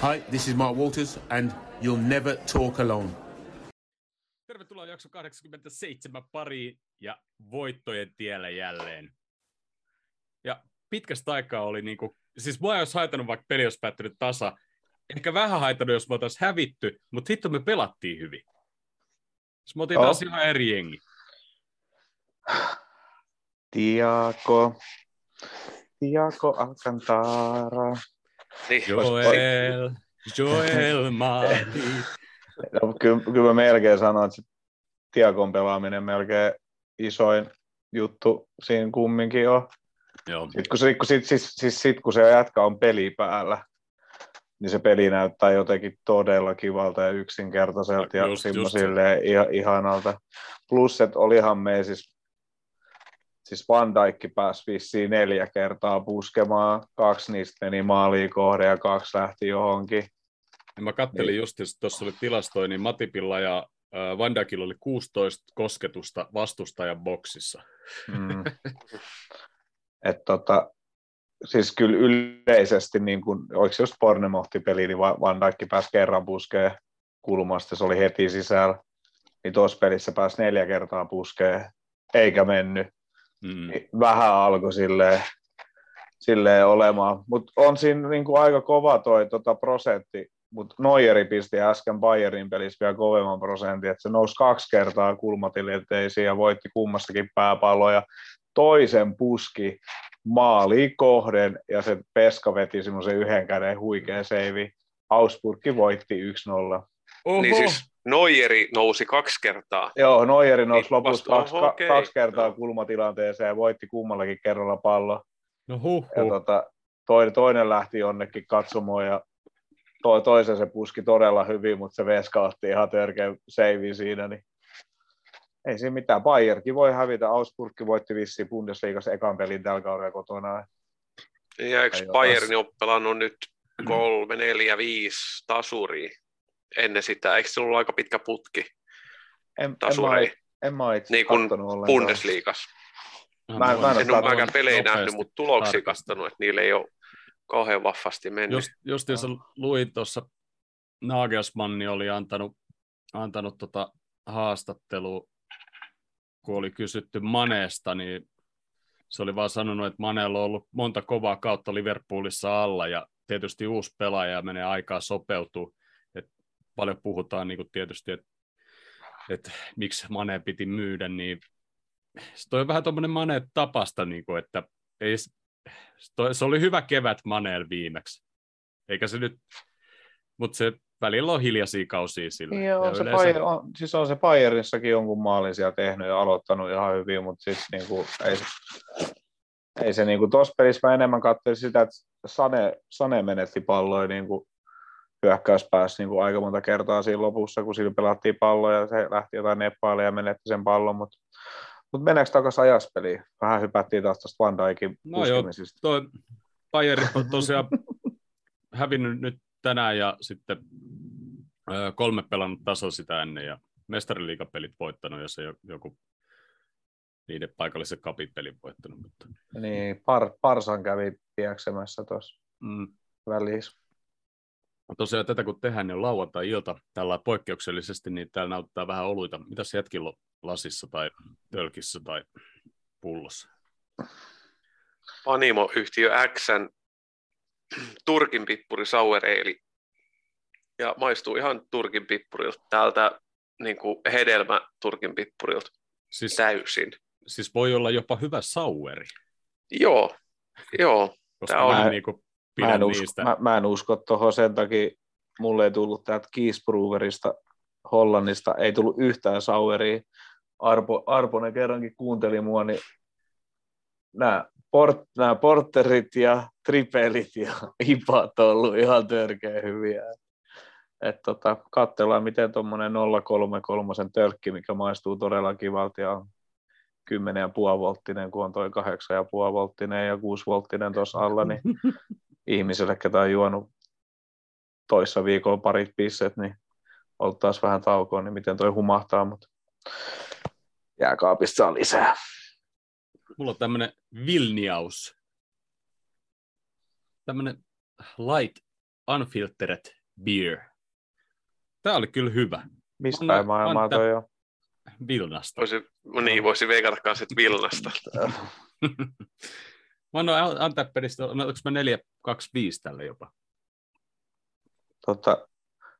Hi, this is Mark Walters, and you'll never talk alone. Tervetuloa jakso 87 pariin ja voittojen tiellä jälleen. Ja pitkästä aikaa oli niinku, siis mua ei olisi haitannut vaikka peli olisi päättynyt tasa. Ehkä vähän haitannut, jos me oltaisiin hävitty, mutta hitto me pelattiin hyvin. Siis me oltiin Joo. taas ihan eri jengi. Tiago, Tiago Alcantara. Niin, Joel, Joel Mati. No, kyllä, kyllä mä melkein sanoin, että se Tiagon pelaaminen melkein isoin juttu siinä kumminkin on. Joo. Sitten kun, se, kun, sit, siis, siis sit, kun se jätkä on peli päällä, niin se peli näyttää jotenkin todella kivalta ja yksinkertaiselta ja Just- just ihan, ihanalta. Plus, että olihan me siis, siis Van Dijk pääsi vissiin neljä kertaa puskemaan, kaksi niistä meni maaliin kohde ja kaksi lähti johonkin. Ja mä kattelin just, että tuossa oli tilastoja, niin Matipilla ja Van Dijkilla oli 16 kosketusta vastustajan boksissa. Mm. Et tota, siis kyllä yleisesti, niin kun, oliko se just Pornemohti-peli, niin Va- Van Dijk pääsi kerran puskeen kulmasta, se oli heti sisällä. Niin tuossa pelissä pääsi neljä kertaa puskeen, eikä mennyt. Mm. Niin Vähän alkoi silleen, silleen olemaan. Mutta on siinä niin kuin aika kova toi tota prosentti, mutta Neueri pisti äsken Bayernin pelissä vielä kovemman prosentin, että se nousi kaksi kertaa kulmatilanteisiin ja voitti kummassakin pääpalloja. Toisen puski maaliin kohden ja se Peska veti semmoisen yhden käden huikea seivi. Augsburg voitti 1-0. Oho! niin siis Noijeri nousi kaksi kertaa. Joo, Neueri nousi Niin, lopussa vasta- kaksi, oho, okei. kaksi kertaa Joo. kulmatilanteeseen ja voitti kummallakin kerralla pallo. no huh, Ja huh. tota, toinen, toinen lähti jonnekin katsomoon ja to, toisen se puski todella hyvin, mutta se veskautti ihan törkeä seivi siinä, niin ei siinä mitään. Bayerkin voi hävitä, Augsburg voitti vissiin Bundesliigassa ekan pelin tällä kaudella kotona. Ja eikö Bayern ole pelannut nyt kolme, neljä, viisi tasuria ennen sitä? Eikö se ollut aika pitkä putki En, en, mä, tasureja en mä itse Niin kuin kattonut ollenkaan. Bundesliigassa? Mä en- mä en En ole mäkään pelejä nähnyt, nopeasti mutta tuloksia katsonut, että niillä ei ole kauhean vaffasti mennyt. Just, justiinsa luin tuossa, Nagelsmanni oli antanut, antanut tota haastattelua, kun oli kysytty Maneesta, niin se oli vaan sanonut, että Manella on ollut monta kovaa kautta Liverpoolissa alla, ja tietysti uusi pelaaja ja menee aikaa sopeutua. Paljon puhutaan niin kuin tietysti, että et miksi Mane piti myydä, niin se toi on vähän tuommoinen Mane tapasta, niin kuin, että ei, toi, se oli hyvä kevät Maneel viimeksi. Eikä se nyt, mutta se välillä on hiljaisia kausia sillä. Joo, Ja se yleensä- Bayern, on, siis on se Bayernissakin jonkun maalin siellä tehnyt ja aloittanut ihan hyvin, mutta sitten niinku, ei, se- ei se niinku, tuossa pelissä mä enemmän katsoin sitä, että Sane, Sane menetti palloja niinku, hyökkäyspäässä niinku, aika monta kertaa siinä lopussa, kun sillä pelattiin palloja ja se lähti jotain neppailemaan ja menetti sen pallon, mutta mut mennäänkö takaisin ajaspeliin? Vähän hypättiin taas tuosta Van Dijkin No joo, toi Bayern on tosiaan hävinnyt nyt tänään ja sitten kolme pelannut taso sitä ennen ja mestariliigapelit voittanut ja se jo- joku niiden paikallisen kapipelin voittanut. Mutta, Niin, par, Parsan kävi pieksemässä tuossa mm, välissä. Tosiaan tätä kun tehdään, niin on lauantai-ilta tällä poikkeuksellisesti, niin täällä näyttää vähän oluita. Mitäs jätkillä on lasissa tai tölkissä tai pullossa? Panimo-yhtiö Xn Turkin pippuri Sour Ale. Ja maistuu ihan Turkin pippurilta. Täältä niin kuin hedelmä Turkin pippurilta Siis, täysin. siis voi olla jopa hyvä saueri, Joo, joo. koska Tää on- mä niin kuin Mä pidän en, usko, niistä. mä, mä en usko tuohon sen takia, mulle ei tullut täältä Kiesbruverista Hollannista, ei tullut yhtään saueria. Arpo, Arponen kerrankin kuunteli mua, niin nämä, port, nämä porterit ja tripelit ja ipat on ollut ihan törkeä hyviä. Et tota, katsellaan, miten tuommoinen 033 tölkki, mikä maistuu todella kivalta ja on 10,5 volttinen, kun on toi 8,5 volttinen ja 6 volttinen tuossa alla, niin ihmiselle, ketä on juonut toissa viikolla parit pisset, niin taas vähän taukoa, niin miten toi humahtaa, mutta jääkaapista saa lisää. Mulla on tämmönen Vilniaus. Tämmönen light Unfiltered Beer. Tämä oli kyllä hyvä. Mistä Anna- päin maailmaa Anta- toi on? Vilnasta. Voisi, niin, voisi veikata kanssa, että Vilnasta. Mä annoin Antapperista, no, onko mä 425 tälle jopa? Tota,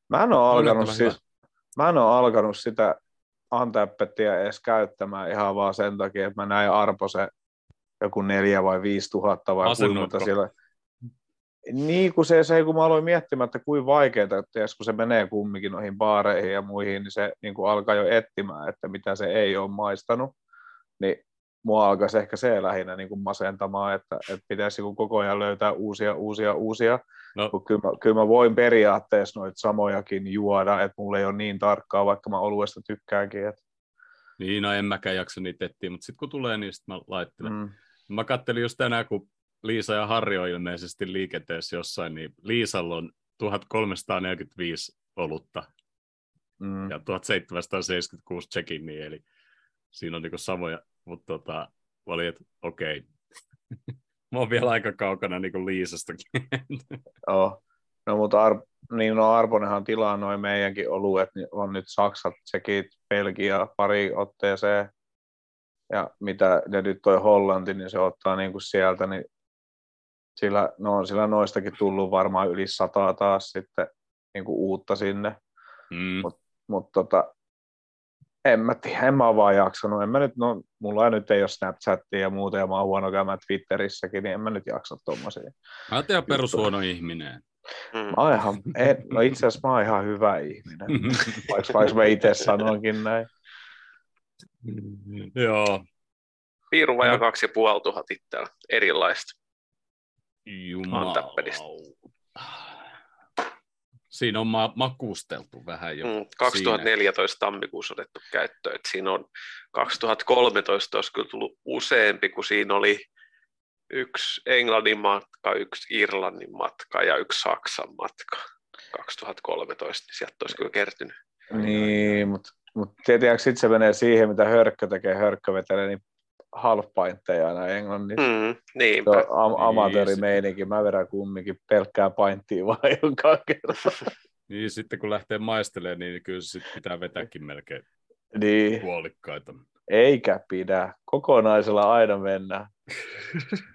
mä en ole alkanut siis, mä en ole alkanut sitä Antappetia edes käyttämään ihan vaan sen takia, että mä näin Arpo se joku neljä vai viisi tuhatta vai kuinka siellä. Niin kuin se, se, kun mä aloin miettimään, että kuinka vaikeaa, että kun se menee kumminkin noihin baareihin ja muihin, niin se niin kuin alkaa jo etsimään, että mitä se ei ole maistanut, niin mua alkaisi ehkä se lähinnä niin kuin masentamaan, että, että pitäisi niin kuin koko ajan löytää uusia, uusia, uusia, No, kun kyllä, mä, kyllä mä voin periaatteessa noita samojakin juoda, että mulla ei ole niin tarkkaa, vaikka mä oluesta tykkäänkin. Että, niin, no en mäkään jaksa niitä etsiä, mutta sitten kun tulee, niin sitten mä laittelen. mm, Mä kattelin just tänään, kun Liisa ja Harri on ilmeisesti liikenteessä jossain, niin Liisalla on 1345 olutta mm. ja 1776 check niin eli siinä on niinku samoja, mutta tota, mä olin, että okei. mä oon vielä aika kaukana niinku Liisastakin. Joo. No mutta Ar- niin no Arponenhan tilaa noin meidänkin oluet, niin on nyt Saksat, Tsekit, Belgia pari otteeseen. Ja mitä ja nyt toi Hollanti, niin se ottaa niin kuin sieltä, niin sillä, no on sillä noistakin tullut varmaan yli sataa taas sitten niin kuin uutta sinne. mm. Mutta tota, en mä tiedä, en mä vaan jaksanut. En mä nyt, no, mulla nyt ei ole Snapchatia ja muuta, ja mä oon huono käymään Twitterissäkin, niin en mä nyt jaksa tommosia. Mä oon ihan perushuono ihminen. Mm. Mä oon ihan, en, no itse asiassa mä oon ihan hyvä ihminen, vaikka, vaikka mä itse sanoinkin näin. Joo, Piirun vajaa No. kaksi ja puoli tuhat itsellä. Erilaista. jumala. Siinä on ma- makusteltu vähän jo. Mm, 2014 tammikuussa otettu käyttöön. Et siinä on 2013 olisi kyllä tullut useampi, kun siinä oli yksi Englannin matka, yksi Irlannin matka ja yksi Saksan matka 2013, niin sieltä olisi kyllä kertynyt. Niin, mutta mut sitten se menee siihen, mitä hörkkö tekee, hörkkö vetelee, niin half pintteja aina englannissa. Mm. Mm, Se on am- Niin, amatöörimeininki, mä vedän kumminkin pelkkää painttia vaan joka kerta. Niin sitten kun lähtee maistelemaan, niin kyllä sit pitää vetääkin melkein Niin, puolikkaita. eikä pidä. Kokonaisella aina mennään.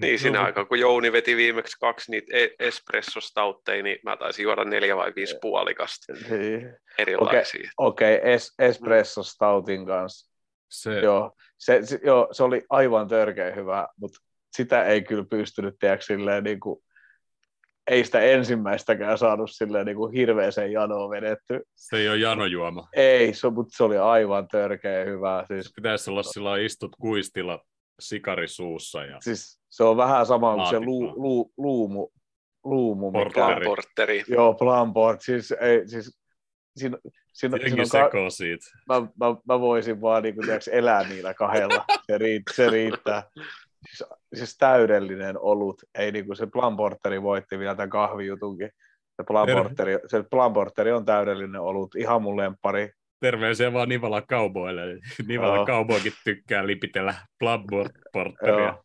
Niin, siinä No, aikaa, kun Jouni veti viimeksi kaksi niitä e- espressostautteja, niin mä taisin juoda neljä vai viisi puolikasta Niin. erilaisia. Okei, okay, es- espresso stoutin kanssa. Se, Joo, se, se, joo, se oli aivan törkeä hyvä, mutta sitä ei kyllä pystynyt, tiedätkö, silleen niin kuin, ei sitä ensimmäistäkään saanut silleen niin kuin hirveäseen janoon vedetty. se ei ole janojuoma. Ei, se, mutta se oli aivan törkeä hyvä. Siis, Pitäisi olla sillä istut kuistilla sikari suussa ja siis se on vähän sama kuin se lu, lu, luumu, luumu mikä, Porteri. Porteri. Joo, Plumport. Siis, ei, siis, siinä, siinä, siinä on ka- mä, mä, mä voisin vaan niin kuin, tiedätkö, elää niillä kahdella. Se, riit, se riittää. Siis, siis täydellinen olut. Ei niin kuin se Plumporteri voitti vielä tämän kahvijutunkin. Se Plumporteri, se Plumporteri on täydellinen olut. Ihan mun lemppari. Terveisiä vaan Nivala Cowboylle. Nivala Joo. Cowboykin tykkää lipitellä Bloodporteria. Joo.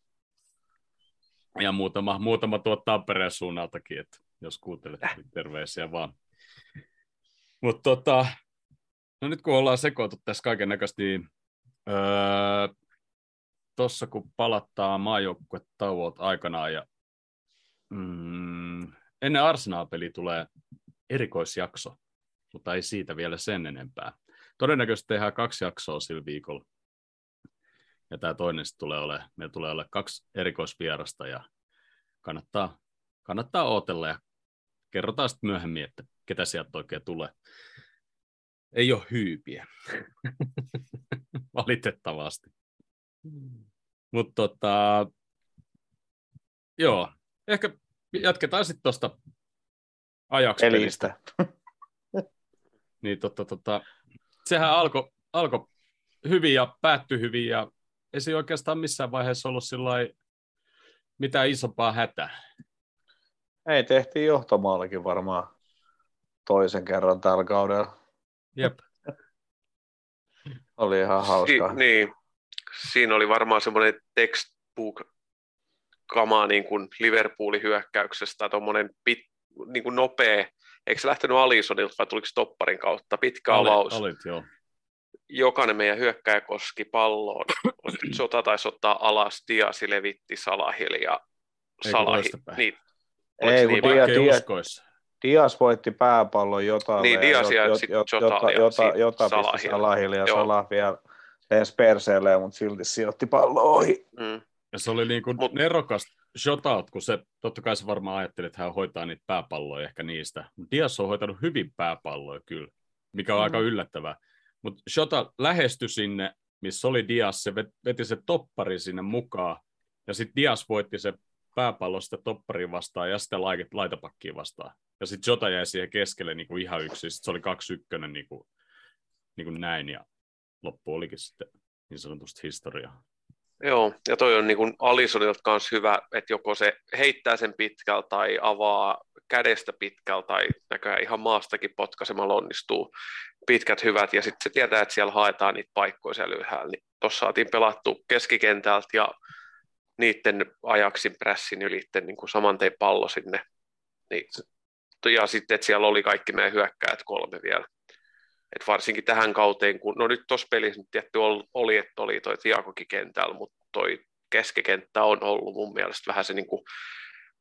Ja muutama, muutama tuot Tampereen suunnaltakin, että jos kuuntelet, niin terveisiä vaan. Mutta tota, no nyt kun ollaan sekoitu tässä kaiken näköistä, niin öö, tuossa kun palattaa maajoukkuetauot aikanaan ja mm, ennen Arsenal-peli tulee erikoisjakso, mutta ei siitä vielä sen enempää. Todennäköisesti tehdään kaksi jaksoa sillä viikolla. Ja tämä toinen tulee ole, meillä tulee olla kaksi erikoisvierasta ja kannattaa, kannattaa odotella ja kerrotaan sitten myöhemmin, että ketä sieltä oikein tulee. Ei ole hyypiä. Valitettavasti. Mutta tota, joo, ehkä jatketaan sitten tuosta ajaksi niin tota, tota, sehän alkoi alko hyvin ja päättyi hyvin ja ei se oikeastaan missään vaiheessa ollut sillai mitään isompaa hätää. Ei, tehtiin johtomaallakin varmaan toisen kerran tällä kaudella. Jep. Oli ihan hauskaa. Si- niin. Siinä oli varmaan semmoinen textbook kamaa niin kuin Liverpoolin hyökkäyksestä, tuommoinen pit, niin kuin nopea, eikö se lähtenyt Alisonilta vai tuliko Topparin kautta, pitkä Olit- avaus. Olit, joo. Jokainen meidän hyökkäjä koski palloon. Sota taisi ottaa alas, Diasi levitti Salahille ja Eikö Salahi. toistepäin? Niin, Ei, kun niin? Dia, Dia. Dias voitti pääpallon Jotalle, Niin, Dias ja jota, jota, sit jota pisti Salahille. Ja. Salah vielä lensi perseelleen, mutta silti sijoitti pallon ohi. mm, Ja se oli niin kuin Mut- nerokas shotout, kun se, totta kai se varmaan ajatteli, että hän hoitaa niitä pääpalloja ehkä niistä. Mutta Dias on hoitanut hyvin pääpalloja kyllä, mikä on Mm. aika yllättävää. Mutta Shota lähestyi sinne, missä oli Dias, se vet- veti se toppari sinne mukaan, ja sitten Dias voitti se pääpallo sitä toppariin vastaan ja sitten lait- laitapakkiin vastaan. Ja sitten Jota jäi siihen keskelle niin kuin ihan yksin, sitten se oli kaksi ykkönen niin kuin, niin kuin näin, ja loppu olikin sitten niin sanotusti historiaa. Joo, ja toi on niin Alisonilta kanssa hyvä, että joko se heittää sen pitkällä tai avaa kädestä pitkällä tai näköjään ihan maastakin potkaisemalla onnistuu pitkät hyvät ja sitten se tietää, että siellä haetaan niitä paikkoja siellä ylhäällä, niin tuossa saatiin pelattu keskikentältä ja niiden ajaksin prässin ylitten niin saman tein pallo sinne. Niin, ja sitten, että siellä oli kaikki meidän hyökkäät kolme vielä. Et varsinkin tähän kauteen, kun no nyt tuossa pelissä nyt tietty ol- oli, että oli toi Tiakokin kentällä, mutta toi keskikenttä on ollut mun mielestä vähän se niin kuin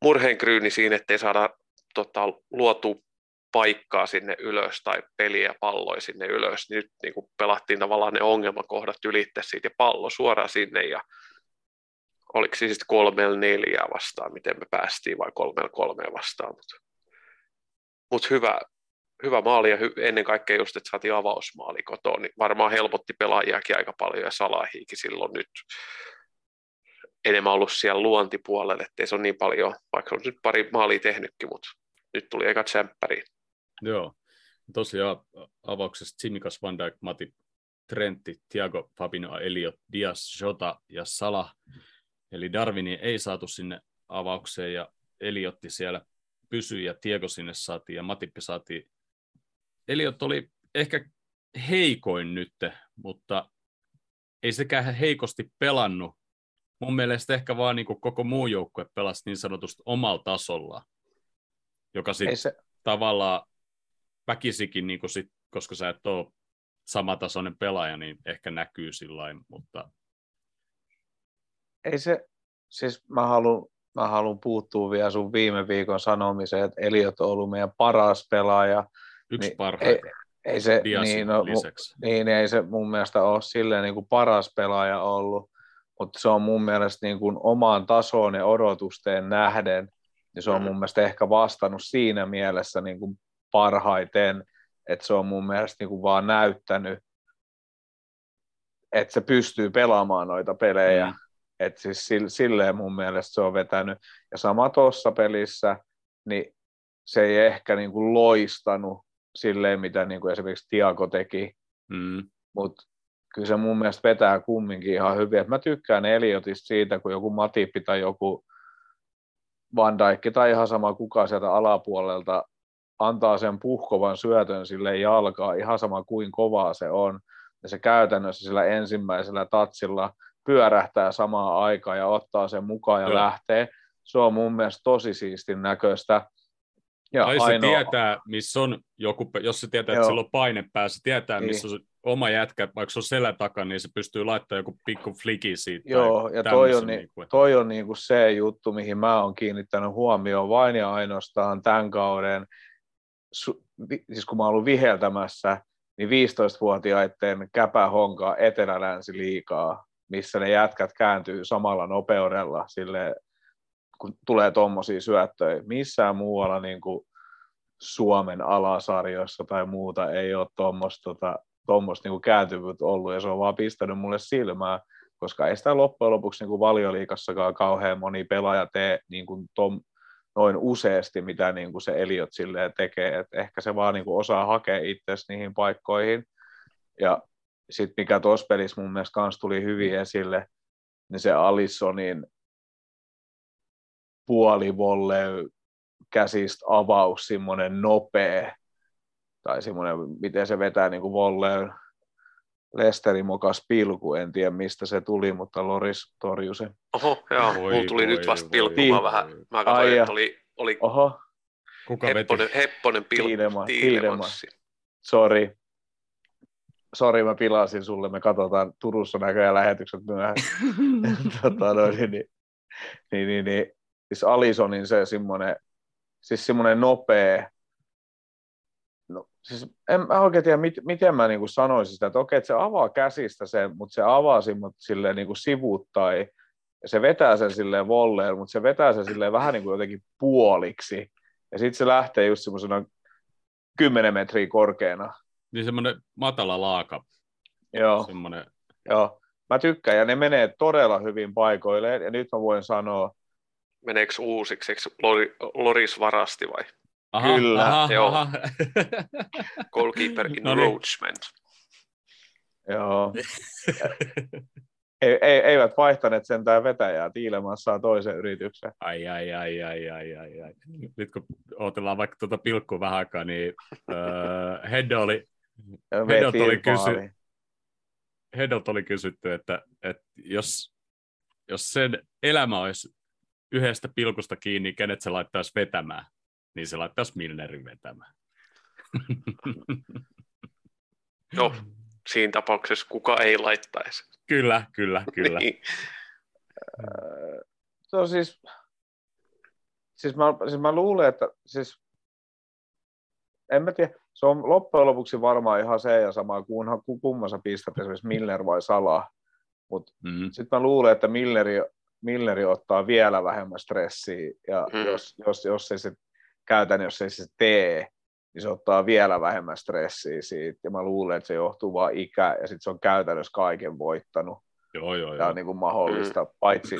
murheenkryyni siinä, ettei saada tota, luotu paikkaa sinne ylös tai peliä ja palloja sinne ylös. Nyt niin kuin pelattiin tavallaan ne ongelmakohdat ylitse siitä ja pallo suoraan sinne ja oliko se sitten kolmella neljää vastaan, miten me päästiin vai kolmella kolmea vastaan, mutta mut hyvä, hyvä maali ja hy, ennen kaikkea just, että saatiin avausmaali kotoon, niin varmaan helpotti pelaajiakin aika paljon ja Salahiikin silloin nyt enemmän ollut siellä luontipuolella, ettei se ole niin paljon, vaikka on nyt pari maalia tehnytkin, mutta nyt tuli eka tsemppäri. Joo. Tosiaan avauksessa Tsimikas, Van Dijk, Matip, Trentti, Thiago, Fabinho, Eliot, Dias, Jota ja Salah. Eli Darwini ei saatu sinne avaukseen ja Eliotti siellä pysyi ja Thiago sinne saatiin ja Matippi saatiin. Eliot oli ehkä heikoin nyt, mutta ei sekään heikosti pelannut. Mun mielestä ehkä vaan niin koko muu joukkue pelasi niin sanotusti omalla tasolla, joka sitten se, tavallaan väkisikin, niin sit, koska sä et ole samatasoinen pelaaja, niin ehkä näkyy sillä mutta ei se, siis mä haluan, mä haluan puuttua vielä sun viime viikon sanomiseen, että Eliot on ollut meidän paras pelaaja. yksi Niin, parhaita Ei se, Diasin niin, no, mu- lisäksi. niin, ei se mun mielestä ole silleen niin kuin paras pelaaja ollut, mutta se on mun mielestä niin kuin omaan tasoon ja odotusteen nähden, niin se on Mm. mun mielestä ehkä vastannut siinä mielessä niin kuin parhaiten, että se on mun mielestä niin kuin vaan näyttänyt, että se pystyy pelaamaan noita pelejä. Mm. Et siis sil- silleen mun mielestä se on vetänyt. Ja sama tuossa pelissä, niin se ei ehkä niin kuin loistanut silleen, mitä niin kuin esimerkiksi Tiago teki, Mm. mutta kyllä se mun mielestä vetää kumminkin ihan hyvin. Et mä tykkään Eliotista siitä, kun joku Matippi tai joku Van Dijk tai ihan sama kuka sieltä alapuolelta antaa sen puhkovan syötön sille jalkaa, ihan sama kuin kovaa se on. Ja se käytännössä sillä ensimmäisellä tatsilla pyörähtää samaan aikaan ja ottaa sen mukaan ja Joo. lähtee. Se on mun mielestä tosi siistin näköistä. Ja Tai se tietää, missä on joku, jos se tietää, että Joo. sillä on paine päässä, se tietää, Niin. missä on oma jätkä, vaikka se on selän takana, niin se pystyy laittamaan joku pikku fliki siitä. Joo, ja toi on, niin, niin kuin, toi on niin kuin se juttu, mihin mä oon kiinnittänyt huomioon vain ja ainoastaan tämän kauden, su, vi, siis kun mä oon ollut viheltämässä, niin 15-vuotiaiden käpähonkaa etelä-länsi liikaa, missä ne jätkät kääntyy samalla nopeudella, sille, kun tulee tommosia syöttöjä. Missään muualla niin kuin Suomen alasarjoissa tai muuta ei ole tuommoista tota, tuommoista niin kääntyvyyttä ollut, ja se on vaan pistänyt mulle silmää, koska ei sitä loppujen lopuksi niin kuin valioliikassakaan kauhean moni pelaaja tee niin kuin tom, noin useasti, mitä niin kuin se Eliot tekee, että ehkä se vaan niin kuin osaa hakea itsesi niihin paikkoihin, ja sitten mikä tuossa pelissä mun mielestä kans tuli hyvin esille, niin se Alissonin puolivolley käsistä avaus, semmoinen nopea, tai semmoinen, miten se vetää niin kuin volleyn Lesteri mokas pilku, en tiedä mistä se tuli, mutta Loris torjui sen. Oho, joo, Voi, mulla tuli voi, nyt vasta pilkkuma voi. vähän. Mä katsoin, että oli, oli Oho, Kuka veti? Hepponen, Hepponen pilkku. Tiilema- Tiilemanssi. sori. Sori, mä pilasin sulle. Me katsotaan Turussa näköjään lähetykset myöhemmin. tota, no, niin, niin, niin, niin, niin, siis Alisonin se semmoinen, siis semmoinen nopea, no, siis en mä oikein tiedä, mit, miten mä niinku sanoisin sitä, että okei, että se avaa käsistä sen, mutta se avaa sen mut silleen niinku sivuttain, ja se vetää sen silleen volleen, mutta se vetää sen silleen vähän niin kuin jotenkin puoliksi, ja sitten se lähtee just semmoisena 10 metriä korkeana. Niin semmoinen matala laaka. Joo. Semmoinen, Joo, mä tykkään ja ne menee todella hyvin paikoilleen ja nyt mä voin sanoa, Meneekö uusiksi? Eikö Lori, Loris varasti vai? aha, Kyllä, aha, joo. aha. Goalkeeper in No niin. Roachment. joo, ei, ei, eivät vaihtaneet sentään vetäjää, Tiilemans saa toisen yrityksen. Ai, ai, ai, ai, ai, ai, ai. Nyt kun otellaan vaikka tuota pilkkua vähän aikaa, niin öö, Hedda oli, Hedot oli kysy-. Heddolta oli kysytty, että, että jos, jos sen elämä olisi yhdestä pilkusta kiinni, kenet se laittaisi vetämään, niin se laittaisi Milnerin vetämään. No, siinä tapauksessa kuka ei laittaisi. Kyllä, kyllä, kyllä. Niin. Se on siis, siis mä, siis mä luulen, että siis, en mä tiedä, se on loppujen lopuksi varmaan ihan se ja sama, kunhan ku- kummassa pistät esimerkiksi Milner vai Salah, mutta Mm. sitten mä luulen, että Milleri, Milleri ottaa vielä vähemmän stressiä, ja Mm. mm. jos, jos, jos ei se käytännössä ei se tee, niin se ottaa vielä vähemmän stressiä siitä, ja mä luulen, että se johtuu vaan ikä, ja sitten se on käytännössä kaiken voittanut, Joo, joo, joo. on niin kuin mahdollista, paitsi,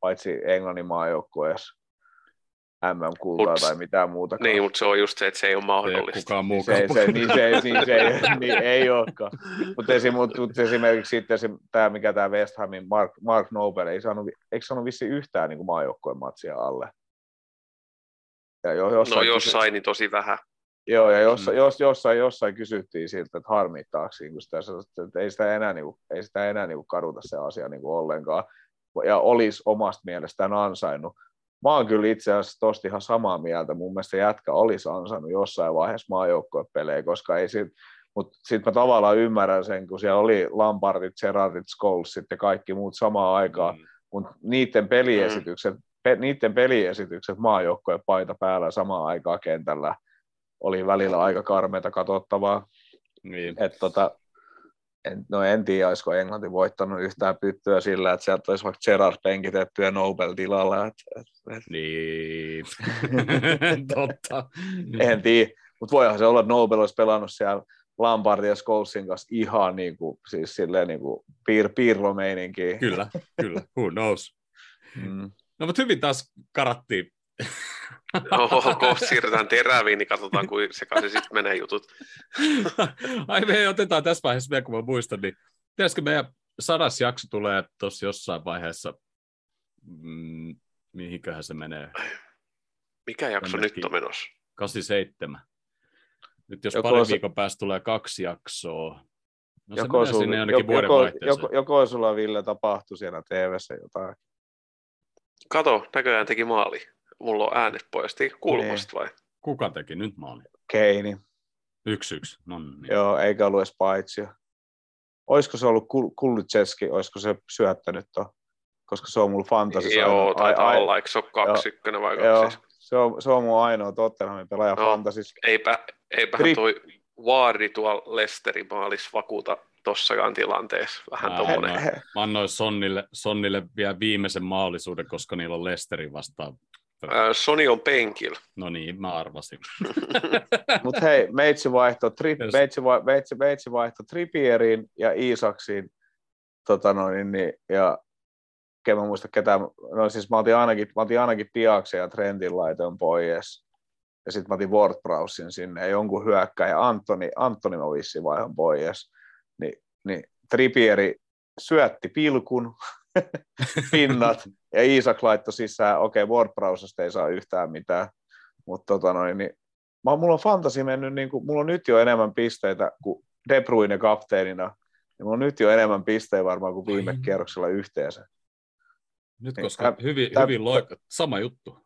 paitsi Englannin maajoukkueessa MM-kultaa Mut- tai mitään muuta. niin, mutta se on just se, että se ei ole Ei mahdollista. kukaan muu se, se, niin se, niin se ei, niin ei olekaan. Mutta esim, mut, mut esimerkiksi sitten esim, tämä, mikä tämä West Hamin Mark, Mark Nobel, ei saanut, eikö saanut vissi yhtään niin joukkueen matsia alle? Ja jo, No jossain, jos kysy- sai, niin tosi vähän. joo, ja jossain, Mm. jos, jossain, jossain kysyttiin siltä, että harmittaako siinä, kun sitä, että ei sitä enää, niin kuin, ei sitä enää niin kuin kaduta se asia niin kuin ollenkaan. Ja olisi omasta mielestään ansainnut. Mä oon kyllä itse asiassa tosta ihan samaa mieltä. Mun mielestä jätkä olisi ansainnut jossain vaiheessa maajoukkuepelejä, koska ei sit, mutta sitten mä tavallaan ymmärrän sen, kun siellä oli Lampardit, Gerardit, Scholesit ja kaikki muut samaan aikaan, Mm. mutta niiden peliesitykset, pe, niiden peliesitykset maajoukkojen paita päällä samaan aikaan kentällä oli välillä aika karmeita katsottavaa. Niin. Et tota, en, no en tiedä, olisiko Englanti voittanut yhtään pyttyä sillä, että sieltä olisi vaikka Gerard penkitetty ja Nobel tilalla. Et, et, et, Niin. Totta. en tiedä, mutta voihan se olla, että Nobel olisi pelannut siellä Lampardin ja Scholesin kanssa ihan niin kuin, siis silleen niin kuin piir, piirromeininkiä. Kyllä, kyllä. Who knows? Mm. No mutta hyvin taas karattiin. Oho, kohta siirrytään teräviin, niin katsotaan, kuin sekaisin sitten menee jutut. Ai me otetaan tässä vaiheessa vielä, kun mä muistan, niin tiedätkö meidän sadas jakso tulee tuossa jossain vaiheessa, mm, mihinköhän se menee, Mikä jakso En nyt on menossa? 87. Nyt jos Joko parin se- viikon päästä tulee kaksi jaksoa, no se joko, menee sulla, sinne jonnekin joko, joko, joko, joko sulla Ville tapahtui siellä TV-ssä jotain. Kato, näköjään teki maali. Mulla on äänet pois. Teki kulmasta vai? Kuka teki nyt maali? Keini. Yksi yksi. No niin. Joo, eikä ollut edes paitsi. Olisiko se ollut Kul- Kullitseski, olisiko se syöttänyt tuon? Koska se on mulla fantasissa. Joo, ainoa- taitaa ai- olla. Eikö se ole kaksi ykkönen vai Joo, kaksi? se on, se on mun ainoa Tottenhamin pelaaja Joo. fantasissa. Eipä, eipähän Tri- toi Vaardi tuolla Lesterin maalis vakuuta tossakaan tilanteessa. Vähän Ää, tommonen. no. Mä annoin Sonnille, Sonnille vielä viimeisen mahdollisuuden, koska niillä on Lesteri vastaan. Ää, Sony on penkillä. No niin, mä arvasin. Mutta hei, meitsi vaihto, tri, Jos- meitsi, vai, meitsi, meitsi vaihto Tripieriin ja Iisaksiin. Tota noin, niin, ja en mä muista ketään. No siis mä otin ainakin, mä otin ainakin Diaksen ja Trentin laitoin pois. Ja sitten mä otin Wardbrowsin sinne ja jonkun hyökkäjä Antoni, Antoni mä vissiin vaihon pois. Ni, niin Tripieri syötti pilkun, pinnat ja Iisak laittoi sisään. Okei, okay, Wardbrowsista ei saa yhtään mitään. Mutta tota noin, niin mä, mulla on fantasi mennyt, niin kuin, mulla on nyt jo enemmän pisteitä kuin De Bruyne kapteenina niin mulla on nyt jo enemmän pisteitä varmaan kuin viime Ai. kierroksella yhteensä. Nyt Niin, koska tää- hyvin, tää- hyvin loika, sama juttu.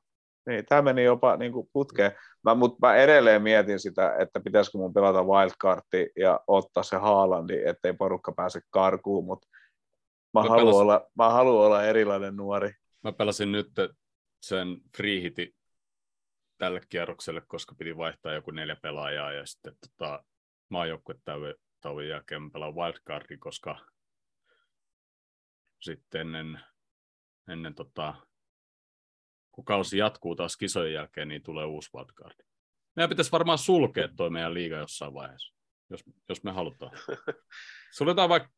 Niin, tämä meni jopa niin kuin putkeen. Mä, mutta mä edelleen mietin sitä, että pitäisikö mun pelata wildcardi ja ottaa se Haalandi, ettei porukka pääse karkuun, mutta mä, Mä haluan pelasin- olla, mä haluan olla erilainen nuori. Mä pelasin nyt sen free hitin tälle kierrokselle, koska piti vaihtaa joku neljä pelaajaa ja sitten tota, maajoukkuetauon jälkeen mä pelaan wildcardi, koska sitten ennen, ennen tota, kun kausi jatkuu taas kisojen jälkeen, niin tulee uusi wildcard. Meidän pitäisi varmaan sulkea toi meidän liiga jossain vaiheessa, jos, jos me halutaan. Suljetaan vaikka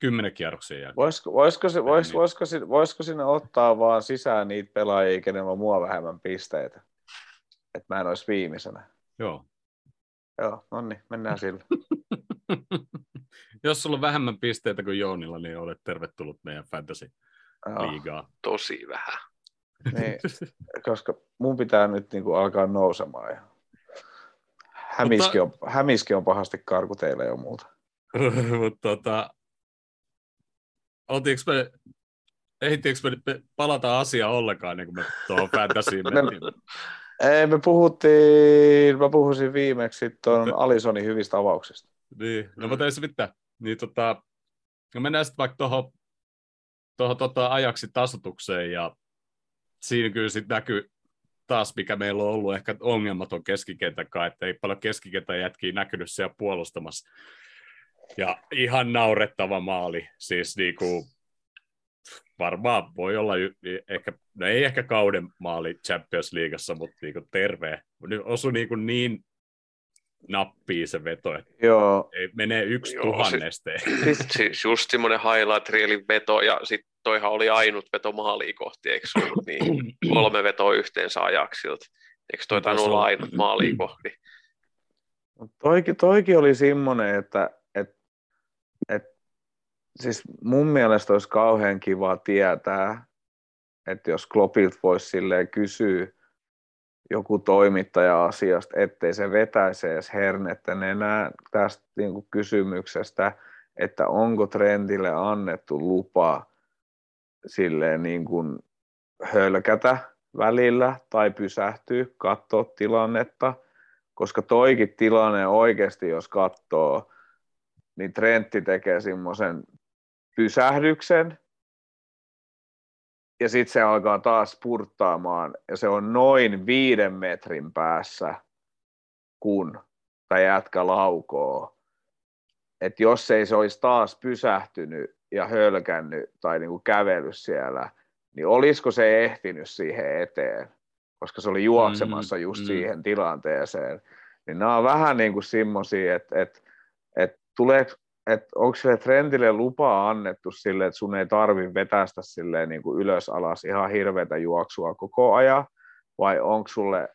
kymmenen kierroksen jälkeen. Voisiko, voisiko, se, vois, Niin. voisiko, si- voisiko sinne ottaa vaan sisään niitä pelaajia, kenellä on mua vähemmän pisteitä? Että mä en olisi viimeisenä. Joo. Joo, no niin, mennään sillä. Jos sulla on vähemmän pisteitä kuin Joonilla, niin olet tervetullut meidän Joo, fantasy-liigaan. Tosi vähän. niin, koska mun pitää nyt niin kuin alkaa nousemaan. Ja... Hämiski, on, hämiski on pahasti karku teille jo multa. Mutta tota, oltiinko me, ehittiinkö me nyt palata asiaan ollenkaan, niin kuin me tuohon fantasyin Me- mentiin? Ei, me puhuttiin, mä puhuisin viimeksi tuon Alisonin hyvistä avauksista. Niin, no mutta ei se mitään. Niin tota, no mennään sitten vaikka tuohon tuohon tota ajaksi tasotukseen ja siinä kyllä sitten näkyy taas, mikä meillä on ollut ehkä ongelmaton keskikentän kanssa, että ei paljon keskikentän jätkiä näkynyt siellä puolustamassa. Ja ihan naurettava maali, siis niinku, varmaan voi olla ehkä, no ei ehkä kauden maali Champions Leagueassa, mutta niinku terve. Nyt osui niinku niin nappiin se veto, että Joo, ei, menee yksi Joo, tuhannesta. siis, Siis just semmoinen highlight reelin veto, ja sitten toihan oli ainut veto maalia kohti, eikö se ollut niin? Kolme vetoa yhteensä ajaksilta. Eikö toi tainnut olla ainut maalia kohti? Mut Toikin, toikin oli semmoinen, että et, et, siis mun mielestä olisi kauhean kiva tietää, että jos Kloppilta voisi silleen kysyä joku toimittaja asiasta, ettei se vetäisi edes hernettä enää tästä niin kuin kysymyksestä, että onko trendille annettu lupa silleen niin kuin hölkätä välillä tai pysähtyä, katsoa tilannetta, koska toikin tilanne oikeasti, jos katsoo, niin Trentti tekee semmoisen pysähdyksen, ja sitten se alkaa taas purttaamaan, ja se on noin viiden metrin päässä, kun tämä jätkä laukoo. Että jos ei se olisi taas pysähtynyt ja hölkännyt tai niinku kävellyt siellä, niin olisiko se ehtinyt siihen eteen, koska se oli juoksemassa just Mm, mm. siihen tilanteeseen. Niin nämä on vähän niin kuin semmoisia, että, että, että tuleeko että onko sille trendille lupaa annettu sille, että sun ei tarvi vetästä silleen niin kuin ylös alas ihan hirveätä juoksua koko ajan, vai onko sulle,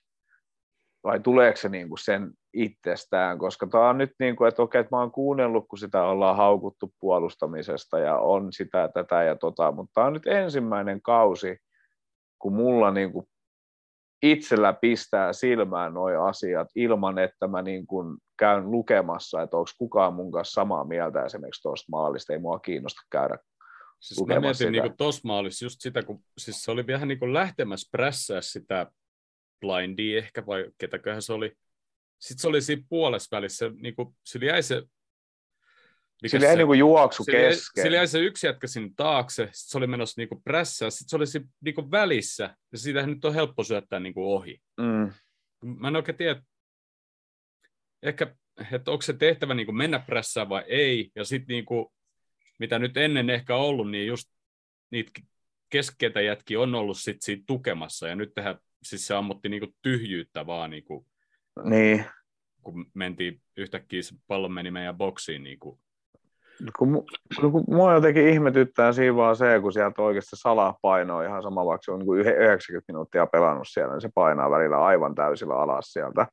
vai tuleeko se niin kuin sen itsestään, koska tämä on nyt niin kuin, että okei, että mä oon kuunnellut, kun sitä ollaan haukuttu puolustamisesta ja on sitä, tätä ja tota, mutta tämä on nyt ensimmäinen kausi, kun mulla niin kuin itsellä pistää silmään nuo asiat ilman, että mä niin kuin käyn lukemassa, että onko kukaan mun kanssa samaa mieltä esimerkiksi tuosta maalista. Ei mua kiinnosta käydä. Siis mä mietin niinku tuossa maalissa just sitä, kun siis se oli vähän niinku lähtemässä prässää sitä blindia ehkä, vai ketäköhän se oli. Sitten se oli siinä puolessa välissä, niinku, sillä jäi se... mikä Sillä ei se- niin kuin juoksu sillä jäi- kesken. Sillä jäi se yksi jätkä sinne taakse, sitten se oli menossa niinku prässää, sitten se oli siinä niinku välissä, ja siitähän nyt on helppo syöttää niinku ohi. Mm. Mä en oikein tiedä, ehkä, että onko se tehtävä niin kuin mennä prässään vai ei, ja sitten niin kuin, mitä nyt ennen ehkä ollut, niin just niitä keskeitä jätki on ollut sit siinä tukemassa, ja nyt tähän, siis se ammutti niin kuin tyhjyyttä vaan, niin kuin, Niin. kun mentiin yhtäkkiä, se pallo meni meidän boksiin, niin kuin, Kun, mu- kun mua jotenkin ihmetyttää siinä vaan se, kun sieltä oikeasti Salah painoo ihan sama, vaikka se on niin kuin yhe- 90 minuuttia pelannut siellä, niin se painaa välillä aivan täysillä alas sieltä.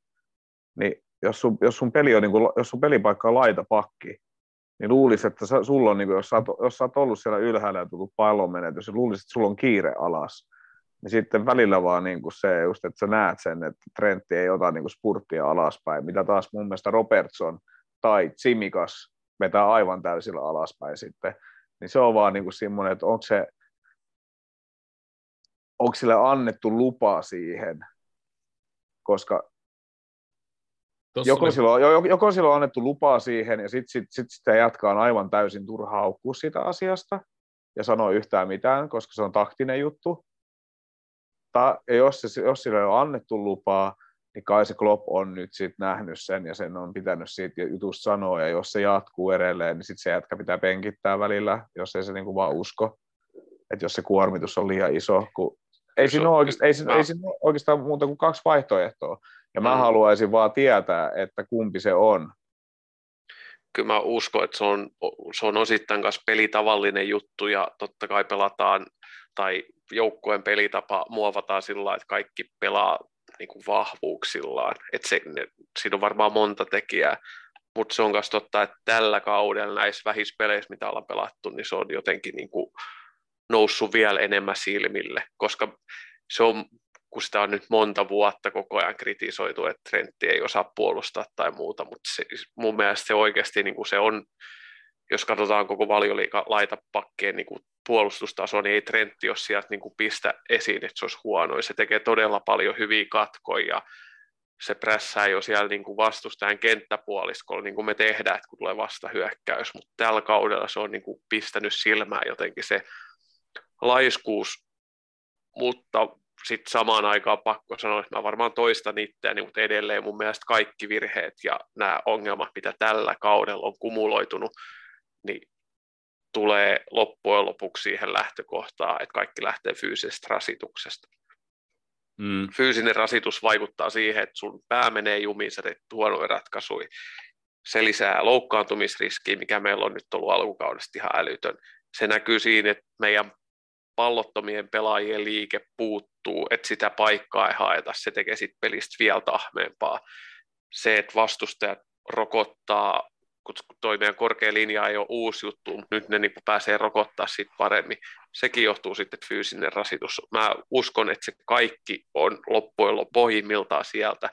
Niin jos sun, jos sun, peli on, niin kuin, jos sun pelipaikka on laita pakki, niin luulisi, että sä, sulla on, niin kuin, jos, sä oot, jos sä oot ollut siellä ylhäällä ja tullut pallon menetys, niin luulisi, että sulla on kiire alas. Niin sitten välillä vaan niin kuin se, just, että sä näet sen, että Trentti ei ota niin kuin spurttia alaspäin, mitä taas mun mielestä Robertson tai Tsimikas vetää aivan täysillä alaspäin sitten. Niin se on vaan niin kuin semmoinen, että onko se, onko sille annettu lupa siihen, koska joko silloin, joko silloin on annettu lupaa siihen ja sitten sit, sit sitä jatkaa aivan täysin turha haukkua siitä asiasta ja sanoa yhtään mitään, koska se on taktinen juttu. Tai jos, se, jos sille on annettu lupaa, niin kai se Klopp on nyt sit nähnyt sen ja sen on pitänyt siitä jutusta sanoa, ja jos se jatkuu edelleen, niin sitten se jätkä pitää penkittää välillä, jos ei se niinku vaan usko, että jos se kuormitus on liian iso, kun ei siinä, ole oikeastaan, ei, siinä, ei siinä ole oikeastaan muuta kuin kaksi vaihtoehtoa, ja mä mm. haluaisin vaan tietää, että kumpi se on. Kyllä mä uskon, että se on, se on osittain myös pelitavallinen juttu, ja totta kai pelataan, tai joukkueen pelitapa muovataan sillä että kaikki pelaa niin kuin vahvuuksillaan. Et se, ne, siinä on varmaan monta tekijää, mutta se on myös totta, että tällä kaudella näissä vähispeleissä, mitä ollaan pelattu, niin se on jotenkin niin kuin noussut vielä enemmän silmille, koska se on, kun sitä on nyt monta vuotta koko ajan kritisoitu, että Trentti ei osaa puolustaa tai muuta, mutta se, mun mielestä se oikeasti niin kuin se on jos katsotaan koko valioliiga laitapakkeen niin kuin puolustustaso, niin ei Trentti ole sieltä niin kuin pistä esiin, että se olisi huono. Se tekee todella paljon hyviä katkoja. Ja se prässää jo siellä niin kuin vastustajan kenttäpuoliskolla, niin kuin me tehdään, että kun tulee vastahyökkäys, mutta tällä kaudella se on niin kuin pistänyt silmään jotenkin se laiskuus, mutta sitten samaan aikaan pakko sanoa, että mä varmaan toistan itseäni, mutta edelleen mun mielestä kaikki virheet ja nämä ongelmat, mitä tällä kaudella on kumuloitunut, niin tulee loppujen lopuksi siihen lähtökohtaan, että kaikki lähtee fyysisestä rasituksesta. Mm. Fyysinen rasitus vaikuttaa siihen, että sun pää menee jumiin, sä teet huonoja ratkaisuja. Se lisää loukkaantumisriskiä, mikä meillä on nyt ollut alkukaudesta ihan älytön. Se näkyy siinä, että meidän pallottomien pelaajien liike puuttuu, että sitä paikkaa ei haeta. Se tekee sitten pelistä vielä tahmeempaa. Se, että vastustajat rokottaa kun toi meidän korkea linja ei ole uusi juttu, mutta nyt ne niin pääsee rokottaa siitä paremmin. Sekin johtuu sitten, että fyysinen rasitus. Mä uskon, että se kaikki on loppujen pohjimmiltaan sieltä,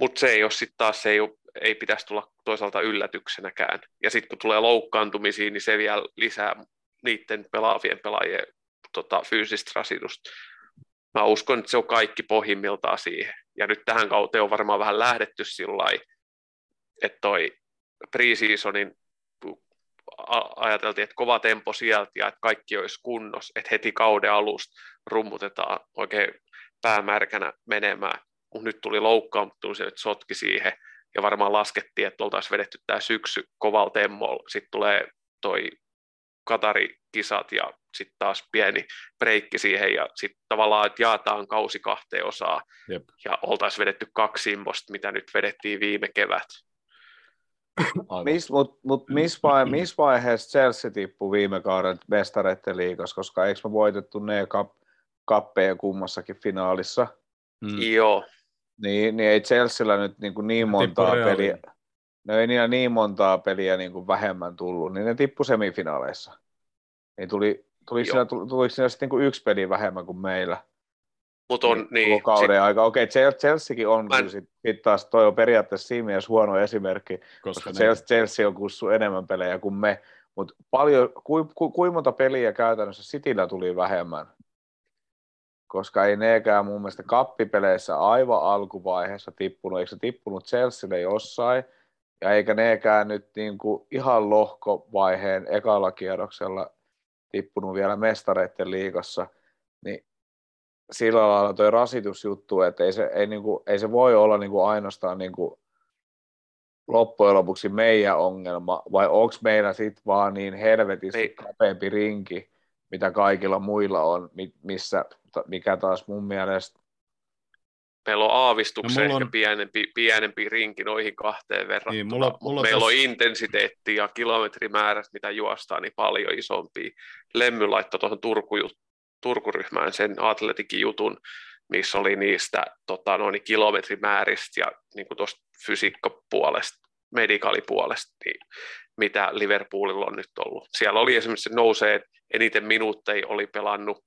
mutta se ei ole sitten taas, se ei, ole, ei pitäisi tulla toisaalta yllätyksenäkään. Ja sitten kun tulee loukkaantumisiin, niin se vielä lisää niiden pelaavien pelaajien tota, fyysistä rasitusta. Mä uskon, että se on kaikki pohjimmiltaan siihen. Ja nyt tähän kauteen on varmaan vähän lähdetty sillä että toi preseasonin ajateltiin, että kova tempo sieltä ja että kaikki olisi kunnossa, että heti kauden alusta rummutetaan oikein päämärkänä menemään. Mutta nyt tuli loukkaantunut, se sotki siihen ja varmaan laskettiin, että oltaisiin vedetty tämä syksy kovalla temmolla. Sitten tulee toi Katari-kisat ja sitten taas pieni breikki siihen ja sitten tavallaan, että jaetaan kausi kahteen osaan Jep. ja oltaisiin vedetty kaksi imposta, mitä nyt vedettiin viime kevät. Miss, Mutta mut missä vai, mis vaiheessa Chelsea tippui viime kauden mestareiden liigassa, koska eikö me voitettu ne kap, kappeja kummassakin finaalissa? Mm. Joo. Niin, niin ei Chelsealla nyt niin, kuin niin montaa peliä, no ei niillä niin montaa peliä niin kuin vähemmän tullut, niin ne tippui semifinaaleissa. Niin tuli, tuli siinä, tuli, siinä sitten niin kuin yksi peli vähemmän kuin meillä. Mut on, niin, niin kauden sit... aika. Okei, okay, Chelseakin on mä... sit, sit taas, toi on periaatteessa siinä mielessä huono esimerkki, koska, koska Chelsea, Chelsea on kussu enemmän pelejä kuin me, mutta paljon, ku, ku, ku, monta peliä käytännössä Cityllä tuli vähemmän, koska ei nekään mun mielestä kappipeleissä aivan alkuvaiheessa tippunut, eikö se tippunut Chelsealle jossain, ja eikä nekään nyt niin kuin ihan lohkovaiheen ekalla kierroksella tippunut vielä mestareiden liigassa, niin sillä lailla toi rasitusjuttu, että ei se, ei, niinku, ei se voi olla niinku ainoastaan niinku loppujen lopuksi meidän ongelma, vai onko meillä sitten vaan niin helvetisti kapeampi rinki, mitä kaikilla muilla on, missä, mikä taas mun mielestä meillä on aavistuksen no, on... ehkä pienempi, pienempi rinki noihin kahteen verrattuna, niin, mulla, mulla meillä tos... on intensiteetti ja kilometrimäärät, mitä juostaan, niin paljon isompi. Lemmy laittoi tuohon Turku, Turkuryhmään sen atletikin jutun, missä oli niistä tota, noin kilometrimääristä ja niin tuosta fysiikkapuolesta, medikaalipuolesta, niin mitä Liverpoolilla on nyt ollut. Siellä oli esimerkiksi se nousee, eniten minuutteja oli pelannut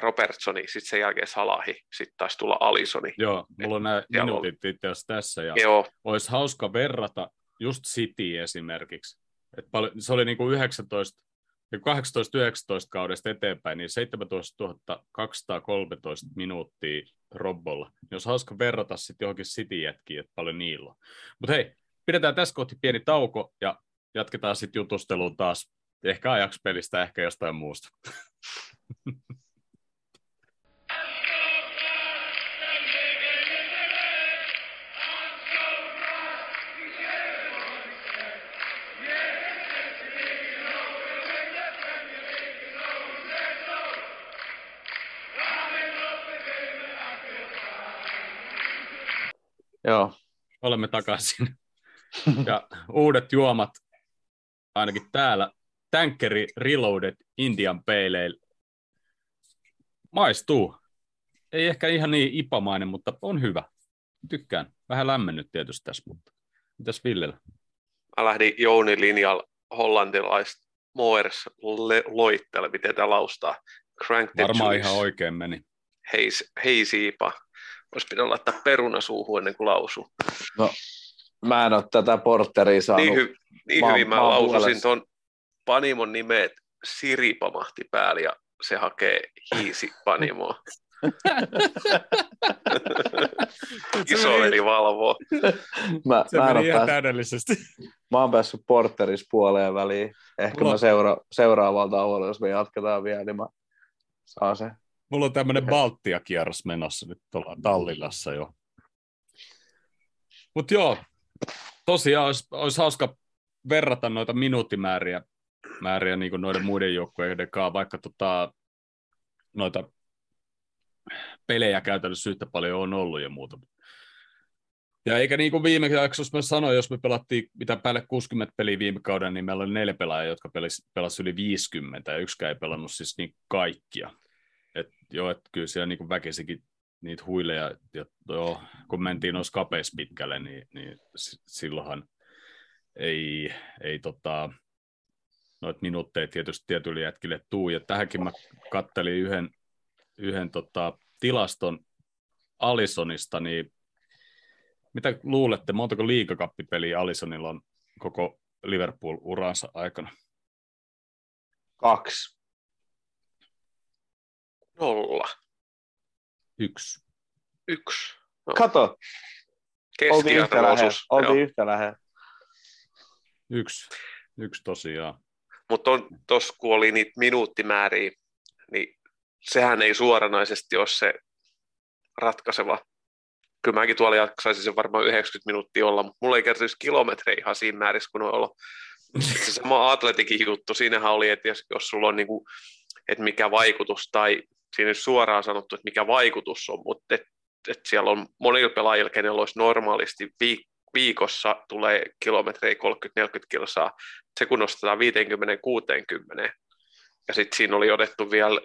Robertsoni, sitten sen jälkeen Salahi, sitten taisi tulla Alisoni. Joo, mulla on nämä minuutit itse asiassa tässä, ja Joo. olisi hauska verrata just City esimerkiksi. Et paljon, se oli niin kuin 19, 18-19 kaudesta eteenpäin, niin 17 213 minuuttia Robbolla. Jos hauska verrata sitten johonkin City-jätkiin, että paljon niillä on. Mutta hei, pidetään tässä kohti pieni tauko ja jatketaan sitten jutusteluun taas ehkä ajaksi pelistä, ehkä jostain muusta. Joo. Olemme takaisin. Ja uudet juomat, ainakin täällä, Tankkeri Reloaded Indian Pale Ale. Maistuu. Ei ehkä ihan niin ipamainen, mutta on hyvä. Tykkään. Vähän lämmennyt tietysti tässä, mutta mitäs Villellä? Mä lähdin Jouni linjalla hollantilaista Moers loittele, miten tämä laustaa. Crank Varmaan juice. ihan oikein meni. Hei, hei siipa. Olisi pitänyt laittaa peruna suuhun ennen kuin lausuu. No, mä en ole tätä porteria saanut. Niin, hy- niin Mä hyvin mä, mä laususin tuon Panimon nimeet Siri pamahti päälle ja se hakee hiisi Panimoa. Isoveli valvoo. Mä, Se mä, en meni ihan päässyt, täydellisesti. mä oon päässyt porterissa puoleen väliin. Ehkä Mulla- mä seura, seuraavalta tauolla, jos me jatketaan vielä, niin mä saan sen. Mulla on tämmöinen Baltia-kierros menossa nyt tuolla Tallinnassa jo. Mutta joo, tosiaan olisi, olisi hauska verrata noita minuuttimääriä määriä niin kuin noiden muiden joukkueiden kanssa, vaikka tota, noita pelejä käytännössä yhtä paljon on ollut ja muuta. Ja eikä niin kuin viime jaksossa mä sanoin, jos me pelattiin mitä päälle 60 peliä viime kauden, niin meillä oli neljä pelaajaa, jotka pelasivat pelas yli 50 ja yksikään ei pelannut siis niin kaikkia. Joo, että kyllä siellä niin väkisikin niitä huileja, ja joo, kun mentiin noissa kapeissa pitkälle, niin, niin silloinhan ei, ei tota, noita minuutteja tietysti tietyille jätkille tuu. Ja tähänkin mä kattelin yhden, yhden tota, tilaston Alisonista, niin mitä luulette, montako liigakappipeliä Alisonilla on koko Liverpool-uransa aikana? Kaksi. Nolla. Yksi. Yksi. No, Kato, oltiin yhtä lähellä. Oltiin yhtä lähellä. Yksi. Yksi tosiaan. Mutta tuossa kun oli niitä minuuttimääriä, niin sehän ei suoranaisesti ole se ratkaiseva. Kyllä mäkin tuolla jaksaisin sen varmaan 90 minuuttia olla, mutta mulla ei kertyisi kilometrejä ihan siinä määrissä, kun on ollut. Se sama atletikin juttu, siinähän oli, että jos, jos sulla on niinku, että mikä vaikutus, tai siinä ei suoraan sanottu, että mikä vaikutus on, mutta et, et siellä on monilla pelaajilla, kenellä olisi normaalisti viik- viikossa tulee kilometrejä 30-40 kilsaa, se kun nostetaan 50-60. Ja sitten siinä oli otettu vielä,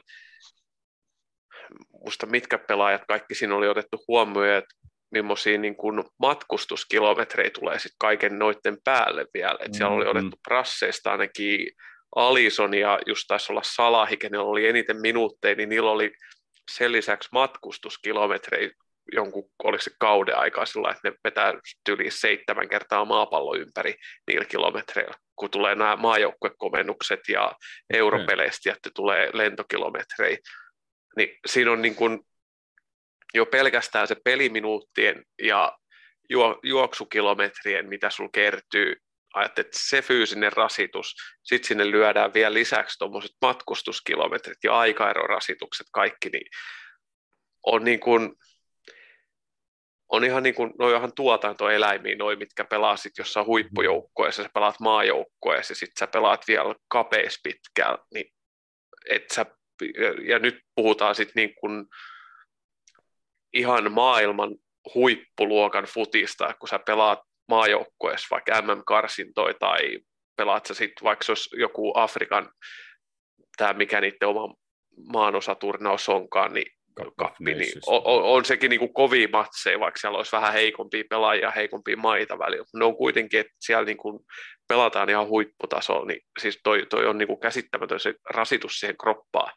musta mitkä pelaajat, kaikki siinä oli otettu huomioon, että millaisia niin kuin matkustuskilometrejä tulee sitten kaiken noiden päälle vielä. Et siellä oli Mhm. otettu prasseista ainakin Alison ja just taisi olla Salahi, kenellä oli eniten minuutteja, niin niillä oli sen lisäksi matkustuskilometrejä jonkun, oliko se kauden aikaa sillä että ne vetää yli seitsemän kertaa maapallo ympäri niillä kilometreillä, kun tulee nämä maajoukkuekomennukset ja europeleistä, että tulee lentokilometrejä, niin siinä on niin kuin jo pelkästään se peliminuuttien ja juo, juoksukilometrien, mitä sul kertyy, että se fyysinen rasitus, sitten sinne lyödään vielä lisäksi tuommoiset matkustuskilometrit ja aikaerorasitukset kaikki, niin on niin kuin, on ihan niin kuin, no ihan tuotantoeläimiä, noi, mitkä pelaa sit jossain huippujoukkoessa, sä pelaat maajoukkoessa ja sitten sä pelaat vielä kapeis pitkään, niin et sä, ja nyt puhutaan sitten niin kuin ihan maailman huippuluokan futista, kun sä pelaat maajoukkueessa vaikka MM-karsintoja tai pelaat sä sitten vaikka se olisi joku Afrikan, tämä mikä niiden oma maanosaturnaus onkaan, niin kappi, niin on, on, on sekin niin kuin kovia matseja, vaikka siellä olisi vähän heikompia pelaajia, heikompia maita välillä. Ne on kuitenkin, että siellä niin kuin pelataan ihan huipputasolla, niin siis toi, toi on niin kuin käsittämätön se rasitus siihen kroppaan.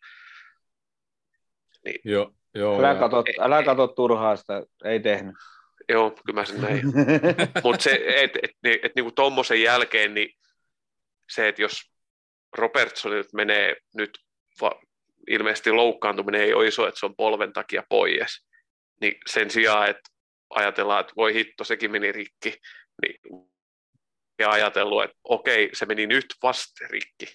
Joo, joo, Älä katso, älä katso turhaa sitä, ei tehnyt. Joo, kyllä mä sen näin. Mutta se, että et, et, et, niinku tuommoisen jälkeen, niin se, että jos Robertson menee nyt, va, ilmeisesti loukkaantuminen ei ole iso, että se on polven takia pois, niin sen sijaan, että ajatellaan, että voi hitto, sekin meni rikki, niin ja ajatellut, että okei, se meni nyt vasta rikki.